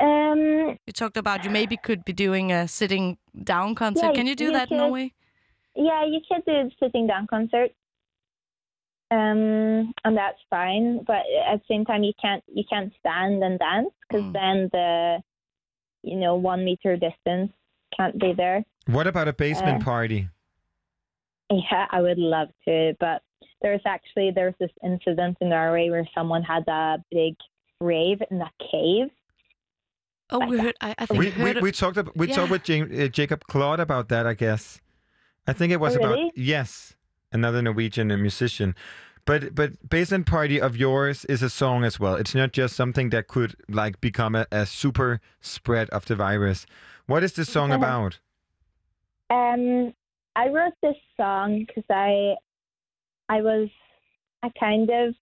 Um, you talked about you maybe could be doing a sitting down concert. Yeah, Can you do you that in. Norway? Yeah, you can do sitting down concert. Um, and that's fine, but at the same time, you can't you can't stand and dance because then the, you know, one meter distance can't be there. What about a basement Uh, party? Yeah, I would love to, but there's actually there's this incident in Norway where someone had a big rave in a cave. Oh, we heard. I, I think We, we, heard. we talked ab- we Yeah. talked with Ja- uh, Jacob Claude about that, I guess. I think it was Oh, about yes, another Norwegian musician. But but basement party of yours is a song as well. It's not just something that could like become a, a super spread of the virus. What is the song Yeah. about? Um, I wrote this song because I, I was, I kind of,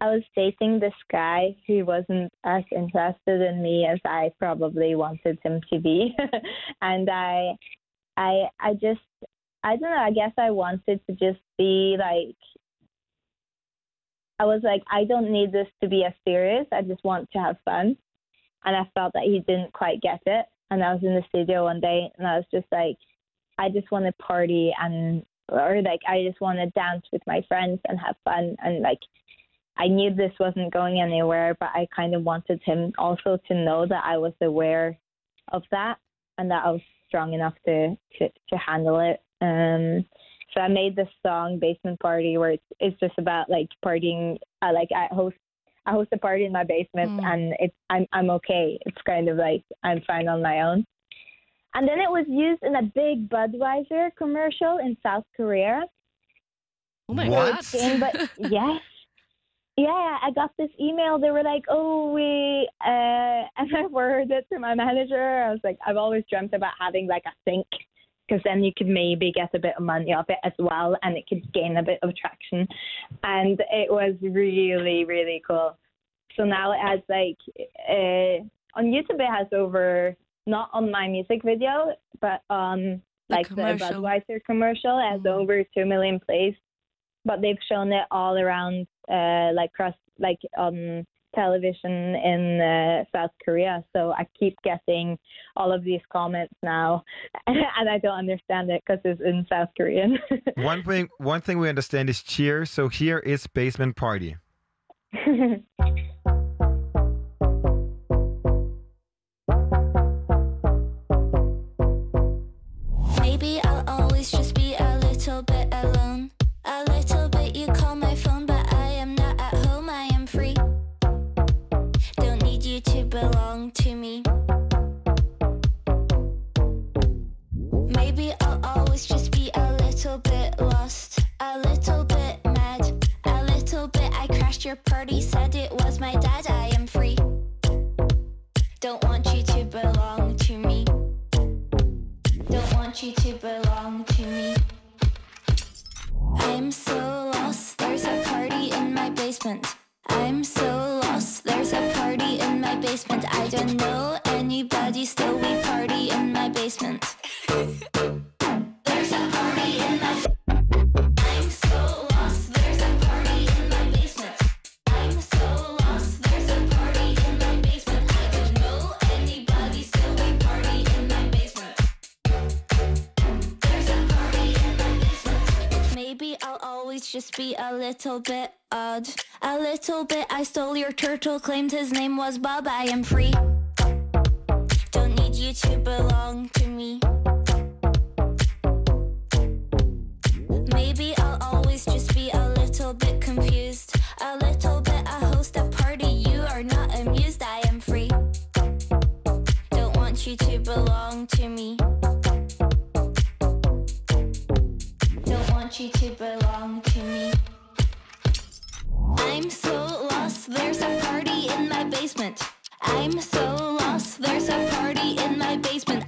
I was dating this guy who wasn't as interested in me as I probably wanted him to be, [LAUGHS] and I, I, I just, I don't know. I guess I wanted to just be like. I was like, I don't need this to be as serious. I just want to have fun. And I felt that he didn't quite get it. And I was in the studio one day and I was just like, I just want to party and or like I just want to dance with my friends and have fun and like I knew this wasn't going anywhere, but I kind of wanted him also to know that I was aware of that and that I was strong enough to to, to handle it. Um, so I made this song "Basement Party" where it's it's just about like partying. I like I host I host a party in my basement and it's I'm I'm okay. It's kind of like I'm fine on my own. And then it was used in a big Budweiser commercial in South Korea. Oh my So god! but [LAUGHS] yes. Yeah, I got this email. They were like, "Oh, we," uh, [LAUGHS] and I forwarded it to my manager. I was like, "I've always dreamt about having like a sink, because then you could maybe get a bit of money off it as well, and it could gain a bit of traction." And it was really, really cool. So now it has like uh, on YouTube, it has over not on my music video, but on The like the commercial. Budweiser commercial, it has over two million plays but they've shown it all around, uh, like cross, like on television in uh, South Korea. So I keep getting all of these comments now, [LAUGHS] and I don't understand it because it's in South Korean. [LAUGHS] one thing one thing we understand is cheer. So here is basement party. Maybe I'll always just be a little bit alone. Party, said it was my dad, I am free. Don't want you to belong to me. Don't want you to belong to me. I'm so lost, there's a party in my basement. I'm so lost, there's a party in my basement. I don't know anybody, still we party in my basement. [LAUGHS] just be a little bit odd. A little bit. I stole your turtle, claimed his name was Bob. I am free. Don't need you to belong to me. Maybe I'll always just be a little bit confused. A little bit a host a party. You are not amused. I am free. Don't want you to belong to me. Basement. I'm so lost. There's a party in my basement.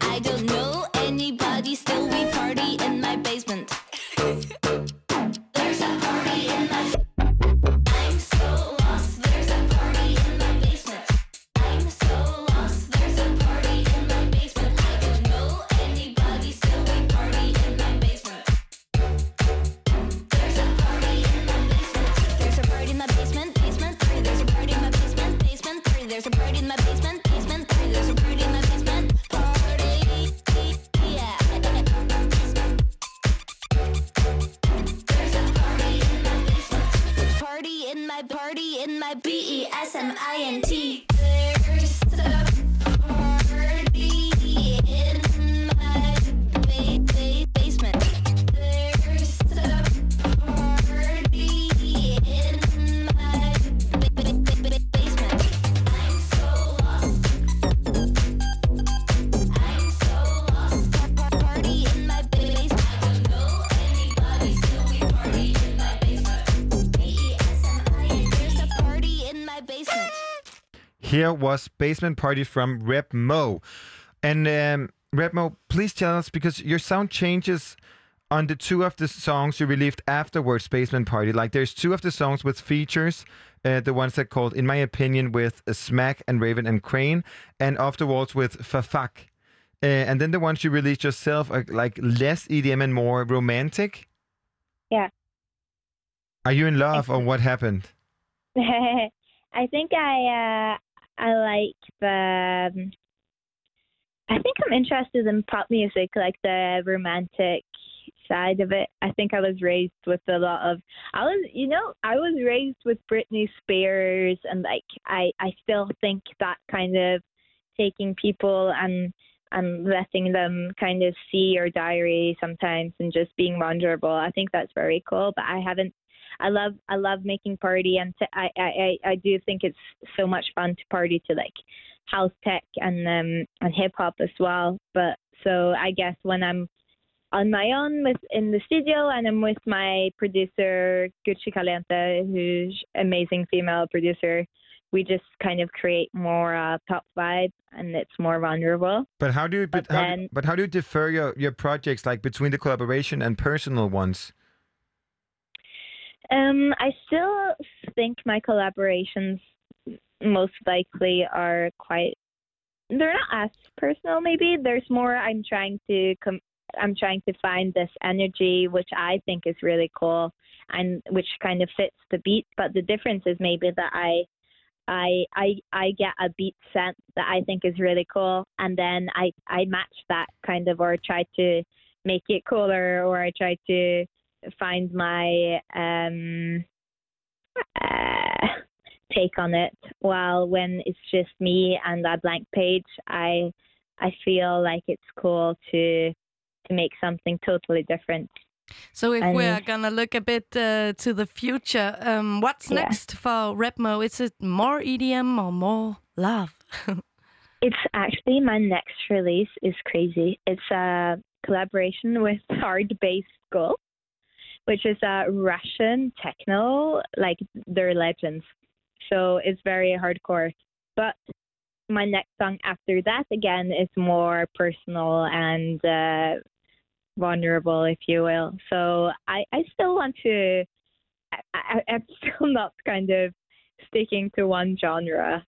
Here was Basement Party from Rep Mo. And um, Rep Mo, please tell us, because your sound changes on the two of the songs you released afterwards, Basement Party. Like there's two of the songs with features, uh, the ones that called, in my opinion, with Smack and Raven and Crane, and afterwards with Fafak. Uh, and then the ones you released yourself are like less EDM and more romantic. Yeah. Are you in love or what happened? [LAUGHS] I think I uh, I like the. um, I think I'm interested in pop music, like the romantic side of it. I think I was raised with a lot of. I was, you know, I was raised with Britney Spears, and like I, I still think that kind of taking people and and letting them kind of see your diary sometimes and just being vulnerable. I think that's very cool. But I haven't. I love I love making party and t- I, I I do think it's so much fun to party to like house tech and um and hip hop as well. But so I guess when I'm on my own with in the studio and I'm with my producer Gucci Calente, who's amazing female producer. We just kind of create more uh, pop vibe and it's more vulnerable. But how do you but, how do, then- but how do you defer your, your projects like between the collaboration and personal ones? Um, I still think my collaborations most likely are quite. They're not as personal. Maybe there's more. I'm trying to com- I'm trying to find this energy, which I think is really cool, and which kind of fits the beat. But the difference is maybe that I. I I I get a beat sense that I think is really cool, and then I I match that kind of, or try to make it cooler, or I try to find my um uh, take on it. While when it's just me and a blank page, I I feel like it's cool to to make something totally different. So if And- we're gonna look a bit uh, to the future, um, what's Yeah. next for Repmo? Is it more EDM or more love? [LAUGHS] It's actually my next release is crazy. It's a collaboration with [LAUGHS] Hard Bass Skull, which is a Russian techno, like they're legends. So it's very hardcore. But my next song after that again is more personal and uh, vulnerable, if you will. So I, I still want to. I, I, I'm [LAUGHS] still not kind of sticking to one genre.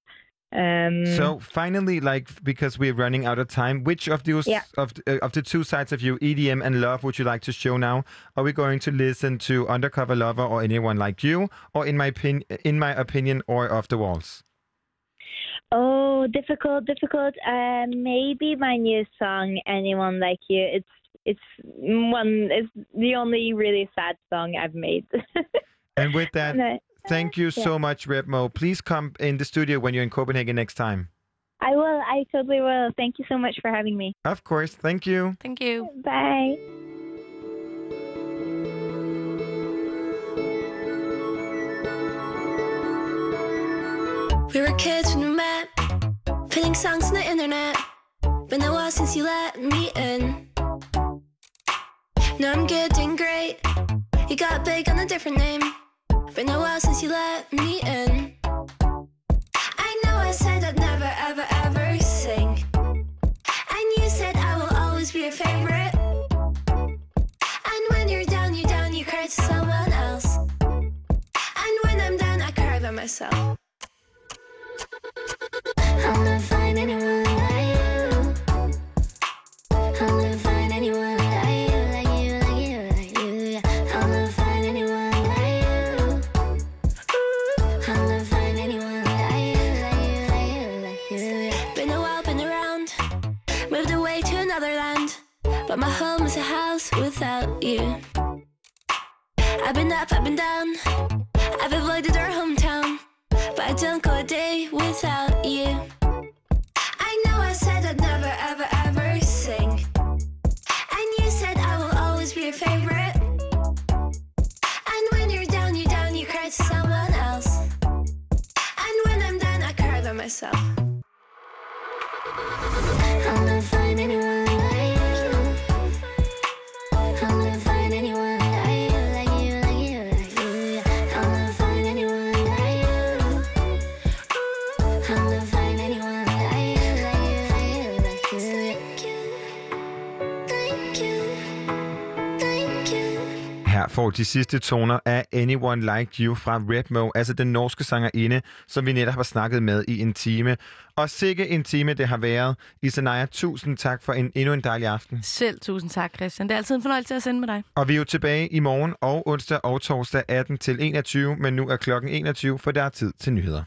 Um, So finally, like because we're running out of time, which of those Yeah. of the, uh, of the two sides of you, EDM and love, would you like to show now? Are we going to listen to Undercover Lover or anyone like you, or in my opinion, in my opinion, or Off the Walls? Oh, difficult, difficult. Uh, maybe my new song, "Anyone Like You." It's it's one. It's the only really sad song I've made. [LAUGHS] And with that, thank you yeah. so much, Repmo. Please come in the studio when you're in Copenhagen next time. I will. I I totally will. Thank you so much for having me. Of course. Thank you. Thank you. Bye. We were kids when we met, pinning songs on the internet. Been a while since you let me in. Now I'm getting great. You got big on a different name. Been a while since you let me in. I know I said I'd never, ever, ever sing. And you said I will always be your favorite. And when you're down, you're down, you cry to someone else. And when I'm done, I cry by myself. Without you. I've been up, I've been down, I've avoided our hometown, but I don't go a day without you. I know I said I'd never, ever, ever sing. And you said I will always be your favorite. And when you're down, you're down, you cry to someone else. And when I'm done, I cry by myself. Får de sidste toner af Anyone Like You fra Redmo, altså den norske sangerinde, som vi netop har snakket med i en time. Og sikke en time det har været. Isanaya, tusind tak for en endnu en dejlig aften. Selv tusind tak, Christian. Det er altid en fornøjelse at sende med dig. Og vi er jo tilbage i morgen og onsdag og torsdag 18 til 21, men nu er klokken 21, for der er tid til nyheder.